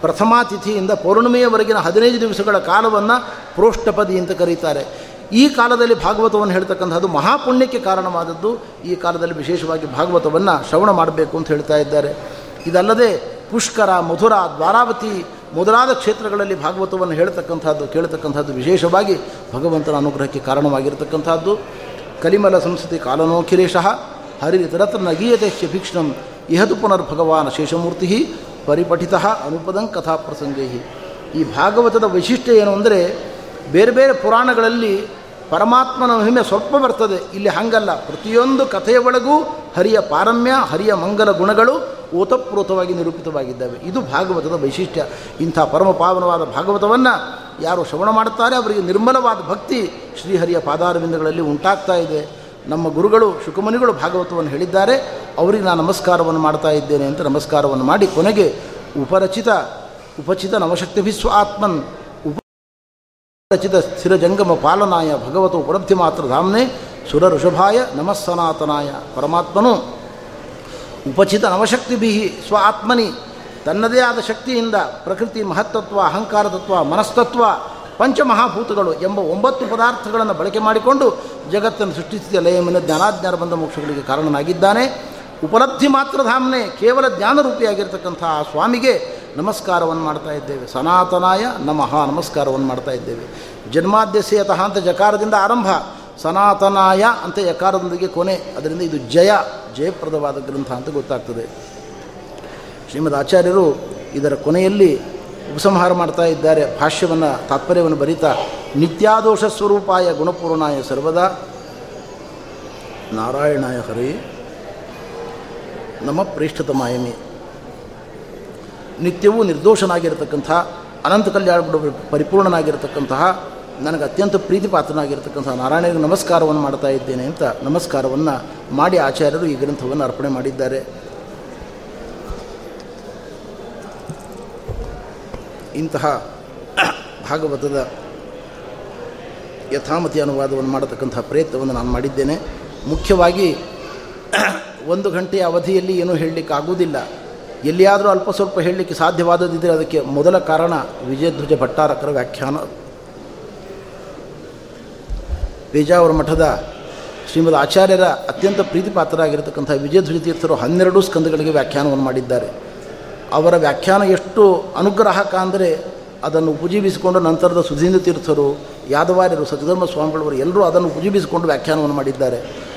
ಪ್ರಥಮಾ ತಿಥಿಯಿಂದ ಪೌರ್ಣಿಮೆಯವರೆಗಿನ ಹದಿನೈದು ದಿವಸಗಳ ಕಾಲವನ್ನು ಪ್ರೋಷ್ಠಪದಿ ಅಂತ ಕರೀತಾರೆ. ಈ ಕಾಲದಲ್ಲಿ ಭಾಗವತವನ್ನು ಹೇಳ್ತಕ್ಕಂಥದ್ದು ಮಹಾಪುಣ್ಯಕ್ಕೆ ಕಾರಣವಾದದ್ದು. ಈ ಕಾಲದಲ್ಲಿ ವಿಶೇಷವಾಗಿ ಭಾಗವತವನ್ನು ಶ್ರವಣ ಮಾಡಬೇಕು ಅಂತ ಹೇಳ್ತಾ ಇದ್ದಾರೆ. ಇದಲ್ಲದೆ ಪುಷ್ಕರ, ಮಧುರ, ದ್ವಾರಾವತಿ ಮೊದಲಾದ ಕ್ಷೇತ್ರಗಳಲ್ಲಿ ಭಾಗವತವನ್ನು ಹೇಳ್ತಕ್ಕಂಥದ್ದು, ಕೇಳತಕ್ಕಂಥದ್ದು ವಿಶೇಷವಾಗಿ ಭಗವಂತನ ಅನುಗ್ರಹಕ್ಕೆ ಕಾರಣವಾಗಿರತಕ್ಕಂಥದ್ದು. ಕಲಿಮಲ ಸಂಸ್ಕೃತಿ ಕಾಲನೋಖಿಲೇಶಃ ಹರಿತರತ್ರ ನಗೀಯತೆ ಭೀಕ್ಷ್ಣಂ ಇಹದು ಪುನರ್ಭಗವಾನ್ ಶೇಷಮೂರ್ತಿ ಪರಿಪಠಿತ ಅನುಪದಂ ಕಥಾ ಪ್ರಸಂಗೈ ಈ ಭಾಗವತದ ವೈಶಿಷ್ಟ್ಯ ಏನು ಅಂದರೆ ಬೇರೆ ಬೇರೆ ಪುರಾಣಗಳಲ್ಲಿ ಪರಮಾತ್ಮನ ಮಹಿಮೆ ಸ್ವಲ್ಪ ಬರ್ತದೆ. ಇಲ್ಲಿ ಹಂಗಲ್ಲ. ಪ್ರತಿಯೊಂದು ಕಥೆಯ ಒಳಗೂ ಹರಿಯ ಪಾರಮ್ಯ, ಹರಿಯ ಮಂಗಲ ಗುಣಗಳು ಓತಪ್ರೋತವಾಗಿ ನಿರೂಪಿತವಾಗಿದ್ದಾವೆ. ಇದು ಭಾಗವತದ ವೈಶಿಷ್ಟ್ಯ. ಇಂಥ ಪರಮ ಪಾವನವಾದ ಭಾಗವತವನ್ನು ಯಾರು ಶ್ರವಣ ಮಾಡುತ್ತಾರೆ, ಅವರಿಗೆ ನಿರ್ಮಲವಾದ ಭಕ್ತಿ ಶ್ರೀಹರಿಯ ಪಾದಾರವಿಂದಗಳಲ್ಲಿ ಉಂಟಾಗ್ತಾ ಇದೆ. ನಮ್ಮ ಗುರುಗಳು, ಶುಕಮುನಿಗಳು ಭಾಗವತವನ್ನು ಹೇಳಿದ್ದಾರೆ. ಅವರಿಗೆ ನಾನು ನಮಸ್ಕಾರವನ್ನು ಮಾಡ್ತಾ ಇದ್ದೇನೆ ಅಂತ ನಮಸ್ಕಾರವನ್ನು ಮಾಡಿ ಕೊನೆಗೆ ಉಪರಚಿತ, ಉಪಚಿತ ನವಶಕ್ತಿಭಿಸ್ವ ಆತ್ಮನ್ ಉಪರಚಿತ ಸ್ಥಿರಜಂಗಮ ಪಾಲನಾಯ ಭಗವತ ಉಪಲಬ್ಧಿ ಮಾತ್ರ ಧಾಮ್ನೆ ಸುರ ಋಷಭಾಯ ನಮಸ್ಸನಾತನಾಯ ಪರಮಾತ್ಮನು ಉಪಚಿತ ನವಶಕ್ತಿಭಿ ಸ್ವ ಆತ್ಮನಿ. ತನ್ನದೇ ಆದ ಶಕ್ತಿಯಿಂದ ಪ್ರಕೃತಿ ಮಹತ್ತತ್ವ ಅಹಂಕಾರ ತತ್ವ ಮನಸ್ತತ್ವ, ಪಂಚಮಹಾಭೂತಗಳು ಎಂಬ ಒಂಬತ್ತು ಪದಾರ್ಥಗಳನ್ನು ಬಳಕೆ ಮಾಡಿಕೊಂಡು ಜಗತ್ತನ್ನು ಸೃಷ್ಟಿಸಿದ ಲಯಮಿನ ಜ್ಞಾನಾಜ್ಞಾನ ಬಂದ ಮೋಕ್ಷಗಳಿಗೆ ಕಾರಣನಾಗಿದ್ದಾನೆ. ಉಪಲಬ್ಧಿ ಮಾತ್ರ ಧಾಮನೆ ಕೇವಲ ಜ್ಞಾನರೂಪಿಯಾಗಿರ್ತಕ್ಕಂಥ ಆ ಸ್ವಾಮಿಗೆ ನಮಸ್ಕಾರವನ್ನು ಮಾಡ್ತಾ ಇದ್ದೇವೆ. ಸನಾತನಾಯ ನಮಃ ನಮಸ್ಕಾರವನ್ನು ಮಾಡ್ತಾ ಇದ್ದೇವೆ. ಜನ್ಮಾದ್ಯಸ್ಯತಃ ಅಂತ ಜಕಾರದಿಂದ ಆರಂಭ. ಸನಾತನಾಯ ಅಂತ ಯಕಾರದೊಂದಿಗೆ ಕೊನೆ. ಅದರಿಂದ ಇದು ಜಯ, ಜಯಪ್ರದವಾದ ಗ್ರಂಥ ಅಂತ ಗೊತ್ತಾಗ್ತದೆ. ಶ್ರೀಮದ್ ಆಚಾರ್ಯರು ಇದರ ಕೊನೆಯಲ್ಲಿ ಉಪಸಂಹಾರ ಮಾಡ್ತಾ ಇದ್ದಾರೆ. ಭಾಷ್ಯವನ್ನು, ತಾತ್ಪರ್ಯವನ್ನು ಬರೀತಾ, ನಿತ್ಯಾದೋಷ ಸ್ವರೂಪಾಯ ಗುಣಪೂರ್ಣಾಯ ಸರ್ವದಾ. ನಾರಾಯಣಾಯ ಹರಿ. ನಮ್ಮ ಪ್ರೇಷ್ಠತಮಾಯಮಿ. ನಿತ್ಯವೂ ನಿರ್ದೋಷನಾಗಿರ್ತಕ್ಕಂಥ, ಅನಂತ ಕಲ್ಯಾಣ ಪರಿಪೂರ್ಣನಾಗಿರ್ತಕ್ಕಂತಹ, ನನಗೆ ಅತ್ಯಂತ ಪ್ರೀತಿಪಾತ್ರನಾಗಿರ್ತಕ್ಕಂಥ ನಾರಾಯಣನಿಗೆ ನಮಸ್ಕಾರವನ್ನು ಮಾಡ್ತಾ ಇದ್ದೇನೆ ಅಂತ ನಮಸ್ಕಾರವನ್ನು ಮಾಡಿ ಆಚಾರ್ಯರು ಈ ಗ್ರಂಥವನ್ನು ಅರ್ಪಣೆ ಮಾಡಿದ್ದಾರೆ. ಇಂತಹ ಭಾಗವತದ ಯಥಾಮತಿ ಅನುವಾದವನ್ನು ಮಾಡತಕ್ಕಂಥ ಪ್ರಯತ್ನವನ್ನು ನಾನು ಮಾಡಿದ್ದೇನೆ. ಮುಖ್ಯವಾಗಿ ಒಂದು ಗಂಟೆಯ ಅವಧಿಯಲ್ಲಿ ಏನೂ ಹೇಳಲಿಕ್ಕೆ ಆಗುವುದಿಲ್ಲ ಎಲ್ಲಿಯಾದರೂ ಅಲ್ಪ ಸ್ವಲ್ಪ ಹೇಳಲಿಕ್ಕೆ ಸಾಧ್ಯವಾದದಿದ್ದರೆ ಅದಕ್ಕೆ ಮೊದಲ ಕಾರಣ ವಿಜಯಧ್ವಜ ಭಟ್ಟಾರಕರ ವ್ಯಾಖ್ಯಾನ. ಬೇಜಾವರ ಮಠದ ಶ್ರೀಮದ್ ಆಚಾರ್ಯರ ಅತ್ಯಂತ ಪ್ರೀತಿಪಾತ್ರರಾಗಿರತಕ್ಕಂಥ ವಿಜಯಧ್ವಜ ತೀರ್ಥರು ಹನ್ನೆರಡು ಸ್ಕಂದಗಳಿಗೆ ವ್ಯಾಖ್ಯಾನವನ್ನು ಮಾಡಿದ್ದಾರೆ. ಅವರ ವ್ಯಾಖ್ಯಾನ ಎಷ್ಟು ಅನುಗ್ರಹಕ ಅಂದರೆ ಅದನ್ನು ಉಪಜೀವಿಸಿಕೊಂಡು ನಂತರದ ಸುಧೀಂದ್ರ ತೀರ್ಥರು, ಯಾದವಾರ್ಯರು ಸತ್ಯಧರ್ಮ ಸ್ವಾಮಿಗಳವರು ಎಲ್ಲರೂ ಅದನ್ನು ಉಪಜೀವಿಸಿಕೊಂಡು ವ್ಯಾಖ್ಯಾನವನ್ನು ಮಾಡಿದ್ದಾರೆ.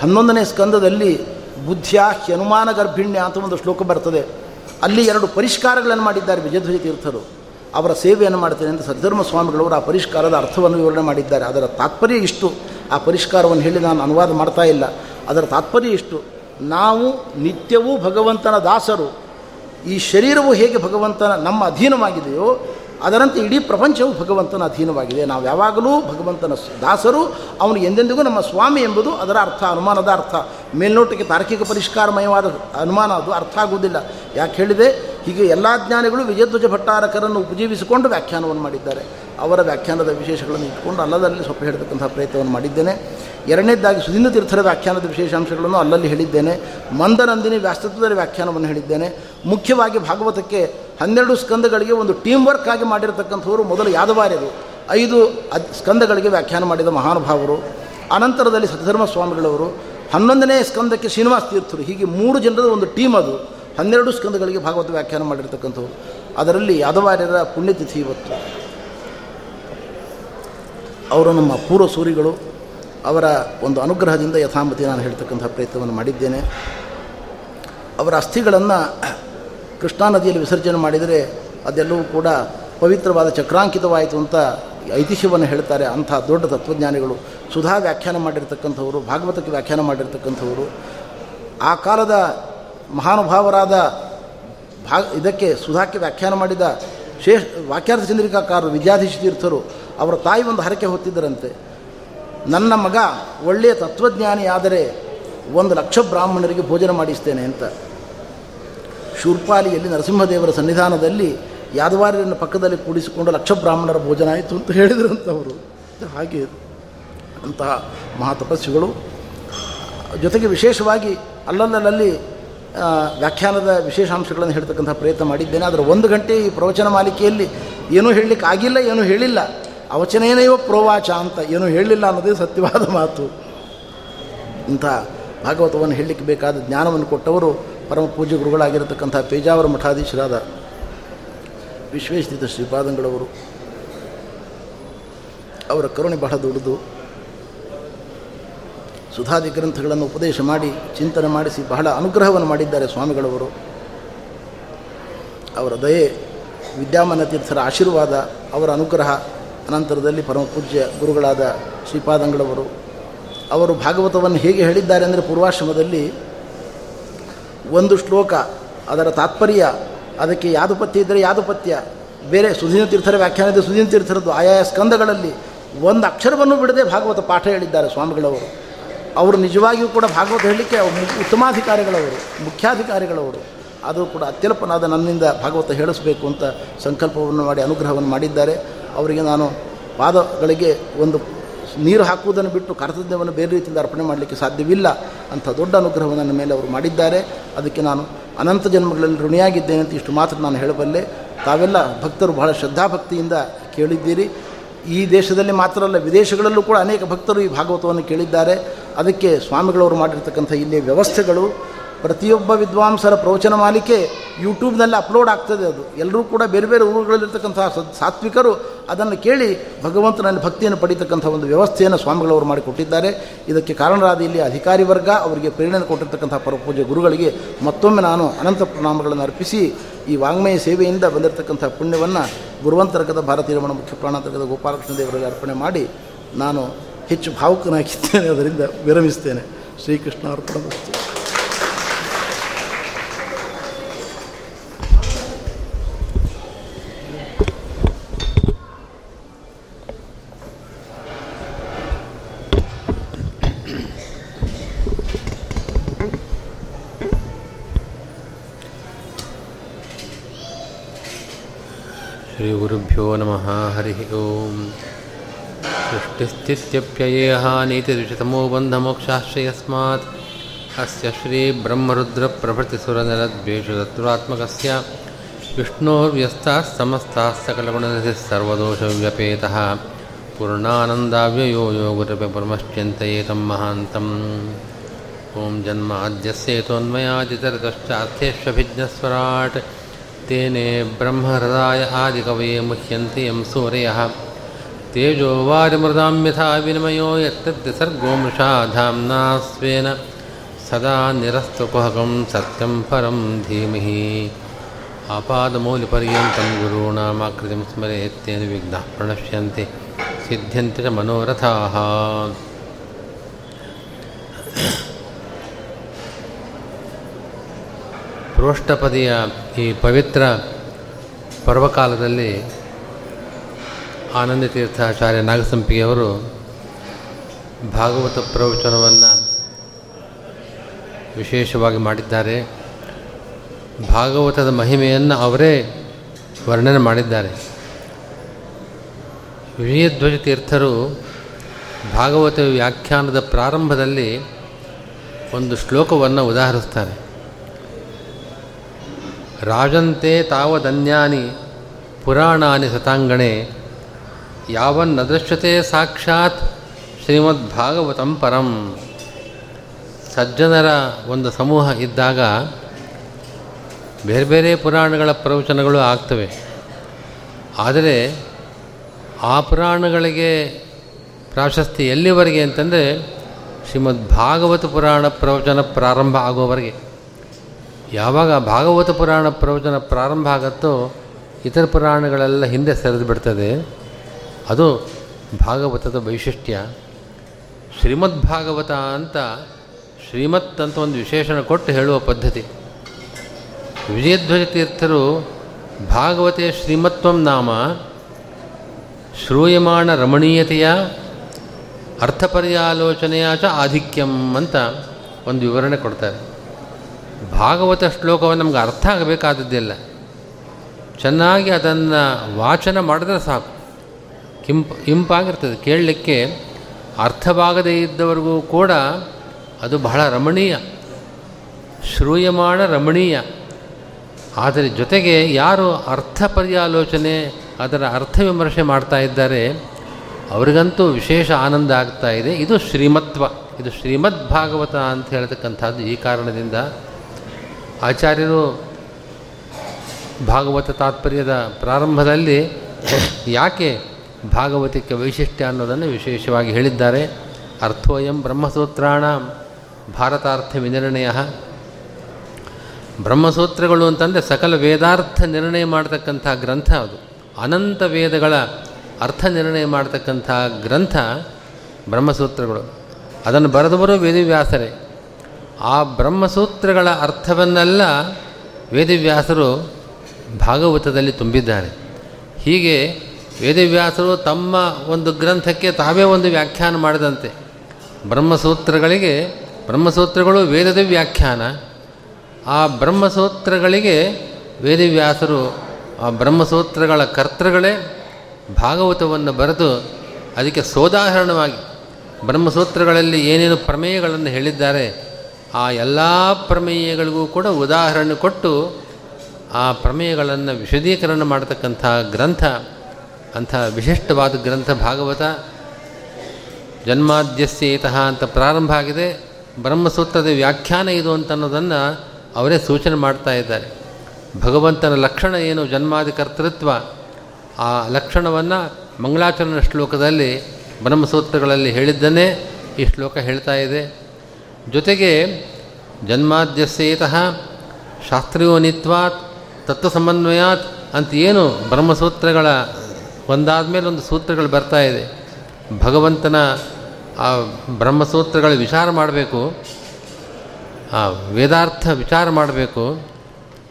ಹನ್ನೊಂದನೇ ಸ್ಕಂದದಲ್ಲಿ ಬುದ್ಧಿಯ, ಹನುಮಾನ ಗರ್ಭಿಣ್ಯ ಅಂತ ಒಂದು ಶ್ಲೋಕ ಬರ್ತದೆ. ಅಲ್ಲಿ ಎರಡು ಪರಿಷ್ಕಾರಗಳನ್ನು ಮಾಡಿದ್ದಾರೆ ವಿಜಯಧ್ವಜ ತೀರ್ಥರು. ಅವರ ಸೇವೆಯನ್ನು ಮಾಡ್ತೇನೆ ಅಂತ ಸದ್ಧರ್ಮ ಸ್ವಾಮಿಗಳವರು ಆ ಪರಿಷ್ಕಾರದ ಅರ್ಥವನ್ನು ವಿವರಣೆ ಮಾಡಿದ್ದಾರೆ. ಅದರ ತಾತ್ಪರ್ಯ ಇಷ್ಟು. ಆ ಪರಿಷ್ಕಾರವನ್ನು ಹೇಳಿ ನಾನು ಅನುವಾದ ಮಾಡ್ತಾ ಇಲ್ಲ. ಅದರ ತಾತ್ಪರ್ಯ ಇಷ್ಟು. ನಾವು ನಿತ್ಯವೂ ಭಗವಂತನ ದಾಸರು. ಈ ಶರೀರವು ಹೇಗೆ ಭಗವಂತನ ನಮ್ಮ ಅಧೀನವಾಗಿದೆಯೋ ಅದರಂತೆ ಇಡೀ ಪ್ರಪಂಚವು ಭಗವಂತನ ಅಧೀನವಾಗಿದೆ. ನಾವು ಯಾವಾಗಲೂ ಭಗವಂತನ ದಾಸರು, ಅವನು ಎಂದೆಂದಿಗೂ ನಮ್ಮ ಸ್ವಾಮಿ ಎಂಬುದು ಅದರ ಅರ್ಥ, ಅನುಮಾನದ ಅರ್ಥ. ಮೇಲ್ನೋಟಕ್ಕೆ ತಾರ್ಕಿಕ ಪರಿಷ್ಕಾರಮಯವಾದ ಅನುಮಾನ ಅದು ಅರ್ಥ ಆಗುವುದಿಲ್ಲ. ಯಾಕೆ ಹೇಳಿದೆ? ಹೀಗೆ ಎಲ್ಲ ಜ್ಞಾನಿಗಳು ವಿಜಯಧ್ವಜ ಭಟ್ಟಾರಕರನ್ನು ಉಪಜೀವಿಸಿಕೊಂಡು ವ್ಯಾಖ್ಯಾನವನ್ನು ಮಾಡಿದ್ದಾರೆ. ಅವರ ವ್ಯಾಖ್ಯಾನದ ವಿಶೇಷಗಳನ್ನು ಇಟ್ಕೊಂಡು ಅಲ್ಲದಲ್ಲಿ ಸ್ವಲ್ಪ ಹೇಳ್ತಕ್ಕಂಥ ಪ್ರಯತ್ನವನ್ನು ಮಾಡಿದ್ದೇನೆ. ಎರಡನೇದಾಗಿ ಸುಧೀಂದ್ರ ತೀರ್ಥರ ವ್ಯಾಖ್ಯಾನದ ವಿಶೇಷಾಂಶಗಳನ್ನು ಅಲ್ಲಲ್ಲಿ ಹೇಳಿದ್ದೇನೆ. ಮಂದನಂದಿನಿ ವ್ಯಾಸ್ತತ್ವದ ವ್ಯಾಖ್ಯಾನವನ್ನು ಹೇಳಿದ್ದೇನೆ. ಮುಖ್ಯವಾಗಿ ಭಾಗವತಕ್ಕೆ ಹನ್ನೆರಡು ಸ್ಕಂದಗಳಿಗೆ ಒಂದು ಟೀಮ್ ವರ್ಕ್ ಆಗಿ ಮಾಡಿರತಕ್ಕಂಥವರು ಮೊದಲು ಯಾದವಾರ್ಯರು. ಐದು ಅದ್ ಸ್ಕಂದಗಳಿಗೆ ವ್ಯಾಖ್ಯಾನ ಮಾಡಿದ ಮಹಾನುಭಾವರು. ಅನಂತರದಲ್ಲಿ ಸತಧರ್ಮ ಸ್ವಾಮಿಗಳವರು ಹನ್ನೊಂದನೇ ಸ್ಕಂದಕ್ಕೆ ಶ್ರೀನಿವಾಸ ತೀರ್ಥರು. ಹೀಗೆ ಮೂರು ಜನರದ ಒಂದು ಟೀಮ್ ಅದು. ಹನ್ನೆರಡು ಸ್ಕಂದಗಳಿಗೆ ಭಾಗವತ ವ್ಯಾಖ್ಯಾನ ಮಾಡಿರ್ತಕ್ಕಂಥವ್ರು. ಅದರಲ್ಲಿ ಯಾದವಾರ್ಯರ ಪುಣ್ಯತಿಥಿ ಇವತ್ತು. ಅವರು ನಮ್ಮ ಪೂರ್ವ ಸೂರಿಗಳು ಅವರ ಒಂದು ಅನುಗ್ರಹದಿಂದ ಯಥಾಮತಿ ನಾನು ಹೇಳ್ತಕ್ಕಂಥ ಪ್ರಯತ್ನವನ್ನು ಮಾಡಿದ್ದೇನೆ. ಅವರ ಅಸ್ಥಿಗಳನ್ನು ಕೃಷ್ಣಾ ನದಿಯಲ್ಲಿ ವಿಸರ್ಜನೆ ಮಾಡಿದರೆ ಅದೆಲ್ಲವೂ ಕೂಡ ಪವಿತ್ರವಾದ ಚಕ್ರಾಂಕಿತವಾಯಿತು ಅಂತ ಐತಿಹ್ಯವನ್ನು ಹೇಳ್ತಾರೆ ಅಂಥ ದೊಡ್ಡ ತತ್ವಜ್ಞಾನಿಗಳು. ಸುಧಾ ವ್ಯಾಖ್ಯಾನ ಮಾಡಿರ್ತಕ್ಕಂಥವರು, ಭಾಗವತಕ್ಕೆ ವ್ಯಾಖ್ಯಾನ ಮಾಡಿರ್ತಕ್ಕಂಥವರು. ಆ ಕಾಲದ ಮಹಾನುಭಾವರಾದ ಭಾಗ ಇದಕ್ಕೆ ಸುಧಾಕ್ಕೆ ವ್ಯಾಖ್ಯಾನ ಮಾಡಿದ ಶೇಷ, ವಾಕ್ಯಾರ್ಥ ಚಂದ್ರಿಕಾಕಾರರು, ವಿದ್ಯಾಧೀಶ ತೀರ್ಥರು, ಅವರ ತಾಯಿ ಒಂದು ಹರಕೆ ಹೊತ್ತಿದ್ದರಂತೆ. ನನ್ನ ಮಗ ಒಳ್ಳೆಯ ತತ್ವಜ್ಞಾನಿ ಆದರೆ ಒಂದು ಲಕ್ಷ ಬ್ರಾಹ್ಮಣರಿಗೆ ಭೋಜನ ಮಾಡಿಸ್ತೇನೆ ಅಂತ. ಶೂರ್ಪಾಲಿಯಲ್ಲಿ ನರಸಿಂಹದೇವರ ಸನ್ನಿಧಾನದಲ್ಲಿ ಯಾದವಾರ್ಯರನ್ನು ಪಕ್ಕದಲ್ಲಿ ಕೂಡಿಸಿಕೊಂಡು ಲಕ್ಷ ಬ್ರಾಹ್ಮಣರ ಭೋಜನ ಆಯಿತು ಅಂತ ಹೇಳಿದ್ರಂಥವರು ಹಾಗೆ ಅಂತಹ ಮಹಾತಪಸ್ವಿಗಳು ಜೊತೆಗೆ ವಿಶೇಷವಾಗಿ ಅಲ್ಲಲ್ಲಲ್ಲಿ ವ್ಯಾಖ್ಯಾನದ ವಿಶೇಷಾಂಶಗಳನ್ನು ಹೇಳ್ತಕ್ಕಂಥ ಪ್ರಯತ್ನ ಮಾಡಿದ್ದೇನೆ. ಆದರೆ ಒಂದು ಗಂಟೆ ಈ ಪ್ರವಚನ ಮಾಲಿಕೆಯಲ್ಲಿ ಏನೂ ಹೇಳಲಿಕ್ಕೆ ಆಗಿಲ್ಲ, ಏನೂ ಹೇಳಿಲ್ಲ. ಅವಚನೇನೆಯೋ ಪ್ರೋವಾಚ ಅಂತ ಏನೂ ಹೇಳಲಿಲ್ಲ ಅನ್ನೋದೇ ಸತ್ಯವಾದ ಮಾತು. ಇಂಥ ಭಾಗವತವನ್ನು ಹೇಳಲಿಕ್ಕೆ ಬೇಕಾದ ಜ್ಞಾನವನ್ನು ಕೊಟ್ಟವರು ಪರಮ ಪೂಜ್ಯ ಗುರುಗಳಾಗಿರತಕ್ಕಂಥ ಪೇಜಾವರ ಮಠಾಧೀಶರಾದ ವಿಶ್ವೇಶ್ವರ ಶ್ರೀಪಾದಂಗಳವರು, ಅವರ ಕರುಣೆ ಬಹಳ ದೊಡ್ಡದು. ಸುಧಾದಿ ಗ್ರಂಥಗಳನ್ನು ಉಪದೇಶ ಮಾಡಿ, ಚಿಂತನೆ ಮಾಡಿಸಿ ಬಹಳ ಅನುಗ್ರಹವನ್ನು ಮಾಡಿದ್ದಾರೆ ಸ್ವಾಮಿಗಳವರು. ಅವರ ದಯೆ ವಿದ್ಯಾಮಾನ ತೀರ್ಥರ ಆಶೀರ್ವಾದ, ಅವರ ಅನುಗ್ರಹ ಅನಂತರದಲ್ಲಿ ಪರಮ ಪೂಜ್ಯ ಗುರುಗಳಾದ ಶ್ರೀಪಾದಂಗಳವರು. ಅವರು ಭಾಗವತವನ್ನು ಹೇಗೆ ಹೇಳಿದ್ದಾರೆ ಅಂದರೆ ಪೂರ್ವಾಶ್ರಮದಲ್ಲಿ ಒಂದು ಶ್ಲೋಕ ಅದರ ತಾತ್ಪರ್ಯ, ಅದಕ್ಕೆ ಯಾದುಪತ್ಯ ಇದ್ದರೆ ಯಾದುಪತ್ಯ, ಬೇರೆ ಸುಧೀನ ತೀರ್ಥರ ವ್ಯಾಖ್ಯಾನ ಇದೆ ಸುಧೀನ ತೀರ್ಥರದ್ದು, ಆಯಾಯ ಸ್ಕಂದಗಳಲ್ಲಿ ಒಂದು ಅಕ್ಷರವನ್ನು ಬಿಡದೆ ಭಾಗವತ ಪಾಠ ಹೇಳಿದ್ದಾರೆ ಸ್ವಾಮಿಗಳವರು. ಅವರು ನಿಜವಾಗಿಯೂ ಕೂಡ ಭಾಗವತ ಹೇಳಲಿಕ್ಕೆ ಉತ್ತಮಾಧಿಕಾರಿಗಳವರು, ಮುಖ್ಯಾಧಿಕಾರಿಗಳವರು. ಅದು ಕೂಡ ಅತ್ಯಲ್ಪನಾದ ನನ್ನಿಂದ ಭಾಗವತ ಹೇಳಿಸಬೇಕು ಅಂತ ಸಂಕಲ್ಪವನ್ನು ಮಾಡಿ, ಅನುಗ್ರಹವನ್ನು ಮಾಡಿದ್ದಾರೆ. ಅವರಿಗೆ ನಾನು ಪಾದಗಳಿಗೆ ಒಂದು ನೀರು ಹಾಕುವುದನ್ನು ಬಿಟ್ಟು ಕರ್ತವ್ಯವನ್ನು ಬೇರೆ ರೀತಿಯಿಂದ ಅರ್ಪಣೆ ಮಾಡಲಿಕ್ಕೆ ಸಾಧ್ಯವಿಲ್ಲ ಅಂಥ ದೊಡ್ಡ ಅನುಗ್ರಹವನ್ನು ನನ್ನ ಮೇಲೆ ಅವರು ಮಾಡಿದ್ದಾರೆ. ಅದಕ್ಕೆ ನಾನು ಅನಂತ ಜನ್ಮಗಳಲ್ಲಿ ಋಣಿಯಾಗಿದ್ದೇನೆ ಅಂತ ಇಷ್ಟು ಮಾತ್ರ ನಾನು ಹೇಳಬಲ್ಲೆ. ತಾವೆಲ್ಲ ಭಕ್ತರು ಬಹಳ ಶ್ರದ್ಧಾಭಕ್ತಿಯಿಂದ ಕೇಳಿದ್ದೀರಿ. ಈ ದೇಶದಲ್ಲಿ ಮಾತ್ರ ಅಲ್ಲ, ವಿದೇಶಗಳಲ್ಲೂ ಕೂಡ ಅನೇಕ ಭಕ್ತರು ಈ ಭಾಗವತವನ್ನು ಕೇಳಿದ್ದಾರೆ. ಅದಕ್ಕೆ ಸ್ವಾಮಿಗಳವರು ಮಾಡಿರ್ತಕ್ಕಂಥ ಇಲ್ಲಿ ವ್ಯವಸ್ಥೆಗಳು ಪ್ರತಿಯೊಬ್ಬ ವಿದ್ವಾಂಸರ ಪ್ರವಚನ ಮಾಲಿಕೆ ಯೂಟ್ಯೂಬ್ನಲ್ಲಿ ಅಪ್ಲೋಡ್ ಆಗ್ತದೆ ಅದು. ಎಲ್ಲರೂ ಕೂಡ ಬೇರೆ ಬೇರೆ ಊರುಗಳಲ್ಲಿರ್ತಕ್ಕಂಥ ಸತ್- ಸಾತ್ವಿಕರು ಅದನ್ನು ಕೇಳಿ ಭಗವಂತನಲ್ಲಿ ಭಕ್ತಿಯನ್ನು ಪಡೀತಕ್ಕಂಥ ಒಂದು ವ್ಯವಸ್ಥೆಯನ್ನು ಸ್ವಾಮಿಗಳವರು ಮಾಡಿಕೊಟ್ಟಿದ್ದಾರೆ. ಇದಕ್ಕೆ ಕಾರಣರಾದ ಇಲ್ಲಿ ಅಧಿಕಾರಿ ವರ್ಗ, ಅವರಿಗೆ ಪ್ರೇರಣೆ ಕೊಟ್ಟಿರ್ತಕ್ಕಂಥ ಪರಪೂಜೆ ಗುರುಗಳಿಗೆ ಮತ್ತೊಮ್ಮೆ ನಾನು ಅನಂತ ಪ್ರಣಾಮಗಳನ್ನು ಅರ್ಪಿಸಿ ಈ ವಾಂಗ್ಮಯ ಸೇವೆಯಿಂದ ಬಂದಿರತಕ್ಕಂಥ ಪುಣ್ಯವನ್ನು ಗುರುವಂತರ್ಗದ ಭಾರತೀಯ ರಮಣ ಮುಖ್ಯ ಪ್ರಾಣಾಂತರ್ಗದ ಗೋಪಾಲಕೃಷ್ಣ ದೇವರಿಗೆ ಅರ್ಪಣೆ ಮಾಡಿ ನಾನು ಹೆಚ್ಚು ಭಾವುಕನಾಗಿದ್ದೇನೆ. ಅದರಿಂದ ವಿರಮಿಸ್ತೇನೆ. ಶ್ರೀಕೃಷ್ಣ ಅರ್ಪಣ श्रीगुरुभ्यो नमः, हरिः ओम्। सृष्टिस्थित्यप्ययेह नीतिदुषितमो बन्धमोक्षाश्रयस्मात् अस्य श्रीब्रह्मरुद्रप्रभृतिसुरनरद्वेषतत्त्वात्मकस्य विष्णोर्व्यस्ताः समस्ताः सकलगुणनिधिः सर्वदोषव्यपेतः। पूर्णानन्दाव्ययो यो गुरुपे परमश्चिन्तये तं महान्तम्। ॐ जन्माद्यस्येतोन्मयादितरतश्चार्थेष्वभिज्ञस्वराट् तेने ब्रह्महृदाय आदिकवये मुह्यन्ति यं सूर्यः। तेजो वारिमृदां यथा विनिमयो यत्तद्विसर्गो मृषा धाम्ना स्वेन सदा निरस्तकुहकं सत्यं परं धीमहि। आपादमौलिपर्यन्तं गुरूणामाकृतिं स्मरेत्तेन विघ्नाः प्रणश्यन्ति, सिद्ध्यन्ति च मनोरथाः। ಪ್ರೋಷ್ಠಪದಿಯ ಈ ಪವಿತ್ರ ಪರ್ವಕಾಲದಲ್ಲಿ ಆನಂದ ತೀರ್ಥಾಚಾರ್ಯ ನಾಗಸಂಪಿಗೆಯವರು ಭಾಗವತ ಪ್ರವಚನವನ್ನು ವಿಶೇಷವಾಗಿ ಮಾಡಿದ್ದಾರೆ. ಭಾಗವತದ ಮಹಿಮೆಯನ್ನು ಅವರೇ ವರ್ಣನೆ ಮಾಡಿದ್ದಾರೆ. ವಿಜಯಧ್ವಜ ತೀರ್ಥರು ಭಾಗವತ ವ್ಯಾಖ್ಯಾನದ ಪ್ರಾರಂಭದಲ್ಲಿ ಒಂದು ಶ್ಲೋಕವನ್ನು ಉದಾಹರಿಸ್ತಾರೆ. ರಾಜಂತೆ ತಾವದನ್ಯಾನಿ ಪುರಾಣಾನಿ ಸತಾಂಗಣೆ ಯಾವನ್ನದೃಶ್ಯತೆ ಸಾಕ್ಷಾತ್ ಶ್ರೀಮದ್ಭಾಗವತಂ ಪರಂ. ಸಜ್ಜನರ ಒಂದು ಸಮೂಹ ಇದ್ದಾಗ ಬೇರೆ ಬೇರೆ ಪುರಾಣಗಳ ಪ್ರವಚನಗಳು ಆಗ್ತವೆ. ಆದರೆ ಆ ಪುರಾಣಗಳಿಗೆ ಪ್ರಾಶಸ್ತ್ಯ ಎಲ್ಲಿವರೆಗೆ ಅಂತಂದರೆ ಶ್ರೀಮದ್ ಭಾಗವತ ಪುರಾಣ ಪ್ರವಚನ ಪ್ರಾರಂಭ ಆಗುವವರೆಗೆ. ಯಾವಾಗ ಭಾಗವತ ಪುರಾಣ ಪ್ರವಚನ ಪ್ರಾರಂಭ ಆಗತ್ತೋ ಇತರ ಪುರಾಣಗಳೆಲ್ಲ ಹಿಂದೆ ಸರಿದು ಬಿಡ್ತದೆ. ಅದು ಭಾಗವತದ ವೈಶಿಷ್ಟ್ಯ. ಶ್ರೀಮದ್ ಭಾಗವತ ಅಂತ, ಶ್ರೀಮತ್ ಅಂತ ಒಂದು ವಿಶೇಷಣ ಕೊಟ್ಟು ಹೇಳುವ ಪದ್ಧತಿ. ವಿಜಯಧ್ವಜ ತೀರ್ಥರು ಭಾಗವತೆ ಶ್ರೀಮತ್ವಂ ನಾಮ, ಶ್ರೂಯಮಾಣ ರಮಣೀಯತೆಯ, ಅರ್ಥಪರ್ಯಾಲೋಚನೆಯ ಚ ಆಧಿಕ್ಯಂ ಅಂತ ಒಂದು ವಿವರಣೆ ಕೊಡ್ತಾರೆ. ಭಾಗವತ ಶ್ಲೋಕವನ್ನು ನಮ್ಗೆ ಅರ್ಥ ಆಗಬೇಕಾದದ್ದಿಲ್ಲ. ಚೆನ್ನಾಗಿ ಅದನ್ನು ವಾಚನ ಮಾಡಿದ್ರೆ ಸಾಕು. ಕಿಂಪ್ ಇಂಪಾಗಿರ್ತದೆ ಕೇಳಲಿಕ್ಕೆ ಅರ್ಥವಾಗದೇ ಇದ್ದವರಿಗೂ ಕೂಡ ಅದು ಬಹಳ ರಮಣೀಯ, ಶ್ರೂಯಮಾಣ ರಮಣೀಯ. ಆದರೆ ಜೊತೆಗೆ ಯಾರು ಅರ್ಥ ಪರ್ಯಾಲೋಚನೆ, ಅದರ ಅರ್ಥ ವಿಮರ್ಶೆ ಮಾಡ್ತಾ ಇದ್ದಾರೆ, ಅವರಿಗಂತೂ ವಿಶೇಷ ಆನಂದ ಆಗ್ತಾ ಇದೆ. ಇದು ಶ್ರೀಮತ್ವ. ಇದು ಶ್ರೀಮದ್ ಭಾಗವತ ಅಂತ ಹೇಳ್ತಕ್ಕಂಥದ್ದು ಈ ಕಾರಣದಿಂದ ಆಚಾರ್ಯರು ಭಾಗವತ ತಾತ್ಪರ್ಯದ ಪ್ರಾರಂಭದಲ್ಲಿ ಯಾಕೆ ಭಾಗವತಕ್ಕೆ ವೈಶಿಷ್ಟ್ಯ ಅನ್ನೋದನ್ನು ವಿಶೇಷವಾಗಿ ಹೇಳಿದ್ದಾರೆ. ಅರ್ಥೋಯಂ ಬ್ರಹ್ಮಸೂತ್ರಾಣ ಭಾರತಾರ್ಥ ವಿನಿರ್ಣಯ. ಬ್ರಹ್ಮಸೂತ್ರಗಳು ಅಂತಂದರೆ ಸಕಲ ವೇದಾರ್ಥ ನಿರ್ಣಯ ಮಾಡತಕ್ಕಂಥ ಗ್ರಂಥ ಅದು. ಅನಂತ ವೇದಗಳ ಅರ್ಥ ನಿರ್ಣಯ ಮಾಡತಕ್ಕಂಥ ಗ್ರಂಥ ಬ್ರಹ್ಮಸೂತ್ರಗಳು. ಅದನ್ನು ಬರೆದವರು ವೇದವ್ಯಾಸರೇ. ಆ ಬ್ರಹ್ಮಸೂತ್ರಗಳ ಅರ್ಥವನ್ನೆಲ್ಲ ವೇದವ್ಯಾಸರು ಭಾಗವತದಲ್ಲಿ ತುಂಬಿದ್ದಾರೆ. ಹೀಗೆ ವೇದವ್ಯಾಸರು ತಮ್ಮ ಒಂದು ಗ್ರಂಥಕ್ಕೆ ತಾವೇ ಒಂದು ವ್ಯಾಖ್ಯಾನ ಮಾಡಿದಂತೆ. ಬ್ರಹ್ಮಸೂತ್ರಗಳಿಗೆ, ಬ್ರಹ್ಮಸೂತ್ರಗಳು ವೇದದ ವ್ಯಾಖ್ಯಾನ. ಆ ಬ್ರಹ್ಮಸೂತ್ರಗಳಿಗೆ ವೇದವ್ಯಾಸರು ಆ ಬ್ರಹ್ಮಸೂತ್ರಗಳ ಕರ್ತೃಗಳೇ ಭಾಗವತವನ್ನು ಬರೆದು ಅದಕ್ಕೆ ಸೋದಾಹರಣವಾಗಿ ಬ್ರಹ್ಮಸೂತ್ರಗಳಲ್ಲಿ ಏನೇನು ಪ್ರಮೇಯಗಳನ್ನು ಹೇಳಿದ್ದಾರೆ ಆ ಎಲ್ಲ ಪ್ರಮೇಯಗಳಿಗೂ ಕೂಡ ಉದಾಹರಣೆ ಕೊಟ್ಟು ಆ ಪ್ರಮೇಯಗಳನ್ನು ವಿಶದೀಕರಣ ಮಾಡತಕ್ಕಂಥ ಗ್ರಂಥ, ಅಂಥ ವಿಶಿಷ್ಟವಾದ ಗ್ರಂಥ ಭಾಗವತ ಜನ್ಮಾದ್ಯಸ್ಯೇತಃ ಅಂತ ಪ್ರಾರಂಭ ಆಗಿದೆ. ಬ್ರಹ್ಮಸೂತ್ರದ ವ್ಯಾಖ್ಯಾನ ಇದು ಅಂತ ಅನ್ನೋದನ್ನು ಅವರೇ ಸೂಚನೆ ಮಾಡ್ತಾ ಇದ್ದಾರೆ. ಭಗವಂತನ ಲಕ್ಷಣ ಏನು, ಜನ್ಮಾದಿ ಕರ್ತೃತ್ವ, ಆ ಲಕ್ಷಣವನ್ನು ಮಂಗಳಾಚರಣ ಶ್ಲೋಕದಲ್ಲಿ ಬ್ರಹ್ಮಸೂತ್ರಗಳಲ್ಲಿ ಹೇಳಿದ್ದನ್ನೇ ಈ ಶ್ಲೋಕ ಹೇಳ್ತಾ ಇದೆ. ಜೊತೆಗೆ ಜನ್ಮಾದ್ಯಸ್ಯೇತಃ ಶಾಸ್ತ್ರೀಯೋನಿತ್ವಾತ್ ತತ್ವ ಸಮನ್ವಯಾತ್ ಅಂತ ಏನು ಬ್ರಹ್ಮಸೂತ್ರಗಳ ಒಂದಾದ ಮೇಲೆ ಒಂದು ಸೂತ್ರಗಳು ಬರ್ತಾ ಇದೆ. ಭಗವಂತನ ಆ ಬ್ರಹ್ಮಸೂತ್ರಗಳ ವಿಚಾರ ಮಾಡಬೇಕು. ಆ ವೇದಾರ್ಥ ವಿಚಾರ ಮಾಡಬೇಕು.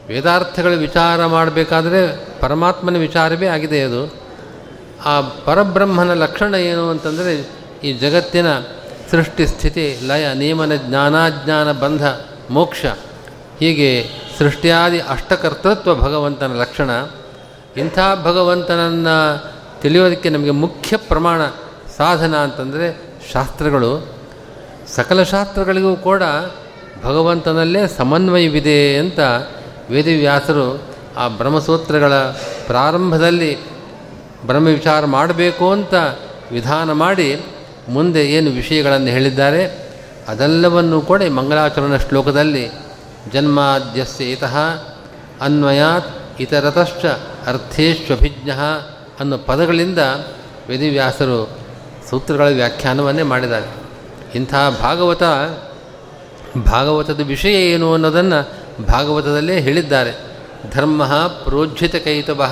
ವೇದಾರ್ಥಗಳ ವಿಚಾರ ಮಾಡಬೇಕಾದ್ರೆ ಪರಮಾತ್ಮನ ವಿಚಾರವೇ ಆಗಿದೆ ಅದು. ಆ ಪರಬ್ರಹ್ಮನ ಲಕ್ಷಣ ಏನು ಅಂತಂದರೆ ಈ ಜಗತ್ತಿನ ಸೃಷ್ಟಿ ಸ್ಥಿತಿ ಲಯ, ನಿಯಮನ, ಜ್ಞಾನಾಜ್ಞಾನ, ಬಂಧ, ಮೋಕ್ಷ. ಹೀಗೆ ಸೃಷ್ಟಿಯಾದಿ ಅಷ್ಟಕರ್ತೃತ್ವ ಭಗವಂತನ ಲಕ್ಷಣ. ಇಂಥ ಭಗವಂತನನ್ನು ತಿಳಿಯೋದಕ್ಕೆ ನಮಗೆ ಮುಖ್ಯ ಪ್ರಮಾಣ ಸಾಧನ ಅಂತಂದರೆ ಶಾಸ್ತ್ರಗಳು. ಸಕಲ ಶಾಸ್ತ್ರಗಳಿಗೂ ಕೂಡ ಭಗವಂತನಲ್ಲೇ ಸಮನ್ವಯವಿದೆ ಅಂತ ವೇದವ್ಯಾಸರು ಆ ಬ್ರಹ್ಮಸೂತ್ರಗಳ ಪ್ರಾರಂಭದಲ್ಲಿ ಬ್ರಹ್ಮ ವಿಚಾರ ಮಾಡಬೇಕು ಅಂತ ವಿಧಾನ ಮಾಡಿ ಮುಂದೆ ಏನು ವಿಷಯಗಳನ್ನು ಹೇಳಿದ್ದಾರೆ, ಅದೆಲ್ಲವನ್ನೂ ಕೂಡ ಮಂಗಲಾಚರಣ ಶ್ಲೋಕದಲ್ಲಿ ಜನ್ಮಾದ್ಯಸ್ಯ ಇತಃ ಅನ್ವಯಾತ್ ಇತರತಶ್ಚ ಅರ್ಥೇಶ್ವಭಿಜ್ಞ ಅನ್ನೋ ಪದಗಳಿಂದ ವೇದಿವ್ಯಾಸರು ಸೂತ್ರಗಳ ವ್ಯಾಖ್ಯಾನವನ್ನೇ ಮಾಡಿದ್ದಾರೆ. ಇಂಥ ಭಾಗವತ, ಭಾಗವತದ ವಿಷಯ ಏನು ಅನ್ನೋದನ್ನು ಭಾಗವತದಲ್ಲೇ ಹೇಳಿದ್ದಾರೆ. ಧರ್ಮ ಪ್ರೋಜ್ಜಿತ ಕೈತವ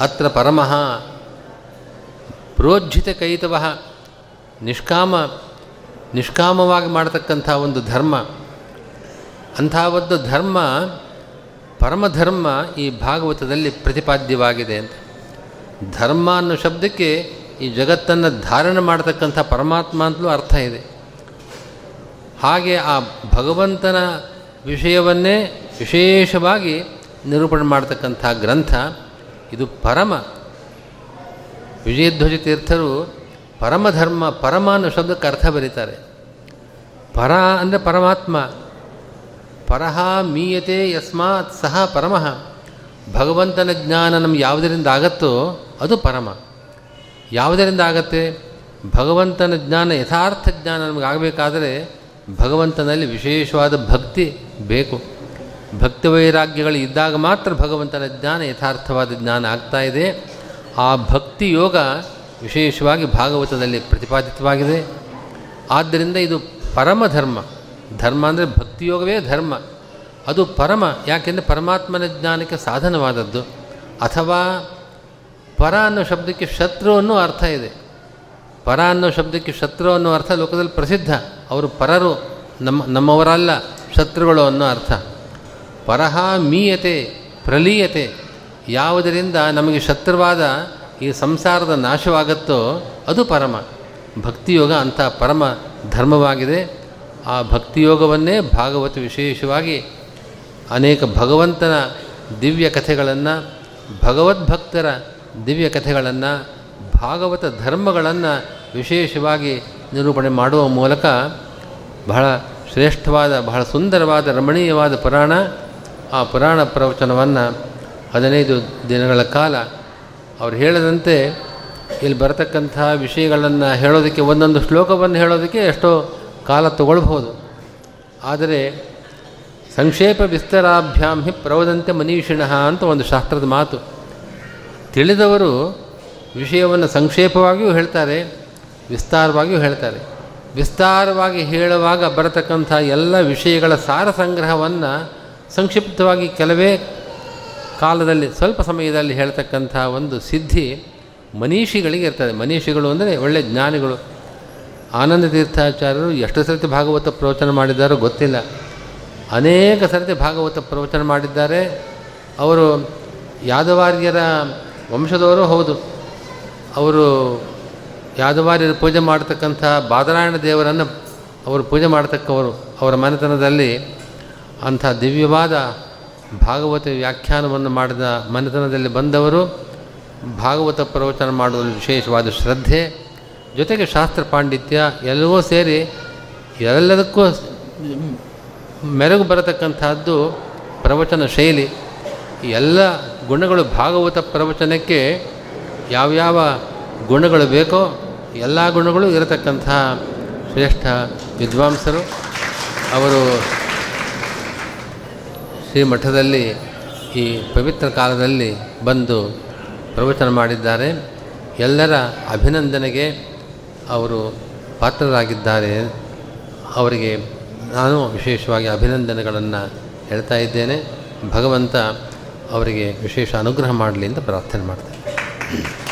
ಅತ್ರ ಪರಮಃ. ಪ್ರೋಜ್ಜಿತ ಕೈತವ ನಿಷ್ಕಾಮ, ನಿಷ್ಕಾಮವಾಗಿ ಮಾಡತಕ್ಕಂಥ ಒಂದು ಧರ್ಮ ಅಂಥ ಒಂದು ಧರ್ಮ, ಪರಮಧರ್ಮ ಈ ಭಾಗವತದಲ್ಲಿ ಪ್ರತಿಪಾದ್ಯವಾಗಿದೆ ಅಂತ. ಧರ್ಮ ಅನ್ನೋ ಶಬ್ದಕ್ಕೆ ಈ ಜಗತ್ತನ್ನು ಧಾರಣೆ ಮಾಡತಕ್ಕಂಥ ಪರಮಾತ್ಮ ಅಂತಲೂ ಅರ್ಥ ಇದೆ. ಹಾಗೆ ಆ ಭಗವಂತನ ವಿಷಯವನ್ನೇ ವಿಶೇಷವಾಗಿ ನಿರೂಪಣೆ ಮಾಡತಕ್ಕಂಥ ಗ್ರಂಥ, ಇದು ಪರಮ ವಿಜಯಧ್ವಜ ತೀರ್ಥರು ಪರಮಧರ್ಮ ಪರಮ ಅನ್ನೋ ಶಬ್ದಕ್ಕೆ ಅರ್ಥ ಬರೀತಾರೆ. ಪರ ಅಂದರೆ ಪರಮಾತ್ಮ. ಪರಹ ಮೀಯತೆ ಯಸ್ಮಾತ್ ಸಹ ಪರಮಃ. ಭಗವಂತನ ಜ್ಞಾನ ನಮ್ಗೆ ಯಾವುದರಿಂದ ಆಗತ್ತೋ ಅದು ಪರಮ. ಯಾವುದರಿಂದ ಆಗತ್ತೆ? ಭಗವಂತನ ಜ್ಞಾನ, ಯಥಾರ್ಥ ಜ್ಞಾನ ನಮಗೆ ಆಗಬೇಕಾದರೆ ಭಗವಂತನಲ್ಲಿ ವಿಶೇಷವಾದ ಭಕ್ತಿ ಬೇಕು. ಭಕ್ತಿ ವೈರಾಗ್ಯಗಳು ಇದ್ದಾಗ ಮಾತ್ರ ಭಗವಂತನ ಜ್ಞಾನ ಯಥಾರ್ಥವಾದ ಜ್ಞಾನ ಆಗ್ತಾ ಇದೆ. ಆ ಭಕ್ತಿ ಯೋಗ ವಿಶೇಷವಾಗಿ ಭಾಗವತದಲ್ಲಿ ಪ್ರತಿಪಾದಿತವಾಗಿದೆ. ಆದ್ದರಿಂದ ಇದು ಪರಮ ಧರ್ಮ. ಧರ್ಮ ಅಂದರೆ ಭಕ್ತಿಯೋಗವೇ ಧರ್ಮ. ಅದು ಪರಮ, ಯಾಕೆಂದರೆ ಪರಮಾತ್ಮನ ಜ್ಞಾನಕ್ಕೆ ಸಾಧನವಾದದ್ದು. ಅಥವಾ ಪರ ಅನ್ನೋ ಶಬ್ದಕ್ಕೆ ಶತ್ರು ಅನ್ನೋ ಅರ್ಥ ಇದೆ. ಪರ ಅನ್ನೋ ಶಬ್ದಕ್ಕೆ ಶತ್ರು ಅನ್ನೋ ಅರ್ಥ ಲೋಕದಲ್ಲಿ ಪ್ರಸಿದ್ಧ. ಅವರು ಪರರು, ನಮ್ಮ, ನಮ್ಮವರಲ್ಲ, ಶತ್ರುಗಳು ಅನ್ನೋ ಅರ್ಥ. ಪರಹ ಮೀಯತೆ, ಪ್ರಲೀಯತೆ. ಯಾವುದರಿಂದ ನಮಗೆ ಶತ್ರುವಾದ ಈ ಸಂಸಾರದ ನಾಶವಾಗುತ್ತೋ ಅದು ಪರಮ. ಭಕ್ತಿಯೋಗ ಅಂಥ ಪರಮ ಧರ್ಮವಾಗಿದೆ. ಆ ಭಕ್ತಿಯೋಗವನ್ನೇ ಭಾಗವತ ವಿಶೇಷವಾಗಿ ಅನೇಕ ಭಗವಂತನ ದಿವ್ಯ ಕಥೆಗಳನ್ನು, ಭಗವದ್ಭಕ್ತರ ದಿವ್ಯ ಕಥೆಗಳನ್ನು, ಭಾಗವತ ಧರ್ಮಗಳನ್ನು ವಿಶೇಷವಾಗಿ ನಿರೂಪಣೆ ಮಾಡುವ ಮೂಲಕ ಬಹಳ ಶ್ರೇಷ್ಠವಾದ, ಬಹಳ ಸುಂದರವಾದ, ರಮಣೀಯವಾದ ಪುರಾಣ, ಆ ಪುರಾಣ ಪ್ರವಚನವನ್ನು ಹದಿನೈದು ದಿನಗಳ ಕಾಲ ಅವ್ರು ಹೇಳಿದಂತೆ ಇಲ್ಲಿ ಬರತಕ್ಕಂಥ ವಿಷಯಗಳನ್ನು ಹೇಳೋದಕ್ಕೆ, ಒಂದೊಂದು ಶ್ಲೋಕವನ್ನು ಹೇಳೋದಕ್ಕೆ ಎಷ್ಟೋ ಕಾಲ ತಗೊಳ್ಬೋದು ಆದರೆ ಸಂಕ್ಷೇಪ ವಿಸ್ತರಾಭ್ಯಾಂ ಹಿ ಪ್ರವದಂತೆ ಮನೀಷಿಣಃ ಅಂತ ಒಂದು ಶಾಸ್ತ್ರದ ಮಾತು. ತಿಳಿದವರು ವಿಷಯವನ್ನು ಸಂಕ್ಷೇಪವಾಗಿಯೂ ಹೇಳ್ತಾರೆ, ವಿಸ್ತಾರವಾಗಿಯೂ ಹೇಳ್ತಾರೆ. ವಿಸ್ತಾರವಾಗಿ ಹೇಳುವಾಗ ಬರತಕ್ಕಂಥ ಎಲ್ಲ ವಿಷಯಗಳ ಸಾರ ಸಂಗ್ರಹವನ್ನು ಸಂಕ್ಷಿಪ್ತವಾಗಿ ಕೆಲವೇ ಕಾಲದಲ್ಲಿ, ಸ್ವಲ್ಪ ಸಮಯದಲ್ಲಿ ಹೇಳ್ತಕ್ಕಂಥ ಒಂದು ಸಿದ್ಧಿ ಮನೀಷಿಗಳಿಗೆ ಇರ್ತದೆ. ಮನೀಷಿಗಳು ಅಂದರೆ ಒಳ್ಳೆ ಜ್ಞಾನಿಗಳು. ಆನಂದ ತೀರ್ಥಾಚಾರ್ಯರು ಎಷ್ಟು ಸರ್ತಿ ಭಾಗವತ ಪ್ರವಚನ ಮಾಡಿದ್ದಾರೋ ಗೊತ್ತಿಲ್ಲ. ಅನೇಕ ಸರ್ತಿ ಭಾಗವತ ಪ್ರವಚನ ಮಾಡಿದ್ದಾರೆ. ಅವರು ಯಾದವಾರ್ಯರ ವಂಶದವರು ಹೌದು. ಅವರು ಯಾದವಾರ್ಯರು ಪೂಜೆ ಮಾಡ್ತಕ್ಕಂಥ ಬಾದರಾಯಣ ದೇವರನ್ನು ಅವರು ಪೂಜೆ ಮಾಡ್ತಕ್ಕವರು. ಅವರ ಮನೆತನದಲ್ಲಿ ಅಂಥ ದಿವ್ಯವಾದ ಭಾಗವತ ವ್ಯಾಖ್ಯಾನವನ್ನು ಮಾಡಿದ ಮನೆತನದಲ್ಲಿ ಬಂದವರು ಭಾಗವತ ಪ್ರವಚನ ಮಾಡುವಲ್ಲಿ ವಿಶೇಷವಾದ ಶ್ರದ್ಧೆ. ಜೊತೆಗೆ ಶಾಸ್ತ್ರ ಪಾಂಡಿತ್ಯ ಎಲ್ಲವೂ ಸೇರಿ ಎಲ್ಲದಕ್ಕೂ ಮೆರಗು ಬರತಕ್ಕಂಥದ್ದು ಪ್ರವಚನ ಶೈಲಿ. ಎಲ್ಲ ಗುಣಗಳು ಭಾಗವತ ಪ್ರವಚನಕ್ಕೆ ಯಾವ್ಯಾವ ಗುಣಗಳು ಬೇಕೋ ಎಲ್ಲ ಗುಣಗಳು ಇರತಕ್ಕಂಥ ಶ್ರೇಷ್ಠ ವಿದ್ವಾಂಸರು. ಅವರು ಶ್ರೀಮಠದಲ್ಲಿ ಈ ಪವಿತ್ರ ಕಾಲದಲ್ಲಿ ಬಂದು ಪ್ರವಚನ ಮಾಡಿದ್ದಾರೆ. ಎಲ್ಲರ ಅಭಿನಂದನೆಗೆ ಅವರು ಪಾತ್ರರಾಗಿದ್ದಾರೆ. ಅವರಿಗೆ ನಾನು ವಿಶೇಷವಾಗಿ ಅಭಿನಂದನೆಗಳನ್ನು ಹೇಳ್ತಾ ಇದ್ದೇನೆ. ಭಗವಂತ ಅವರಿಗೆ ವಿಶೇಷ ಅನುಗ್ರಹ ಮಾಡಲಿ ಅಂತ ಪ್ರಾರ್ಥನೆ ಮಾಡ್ತೇನೆ.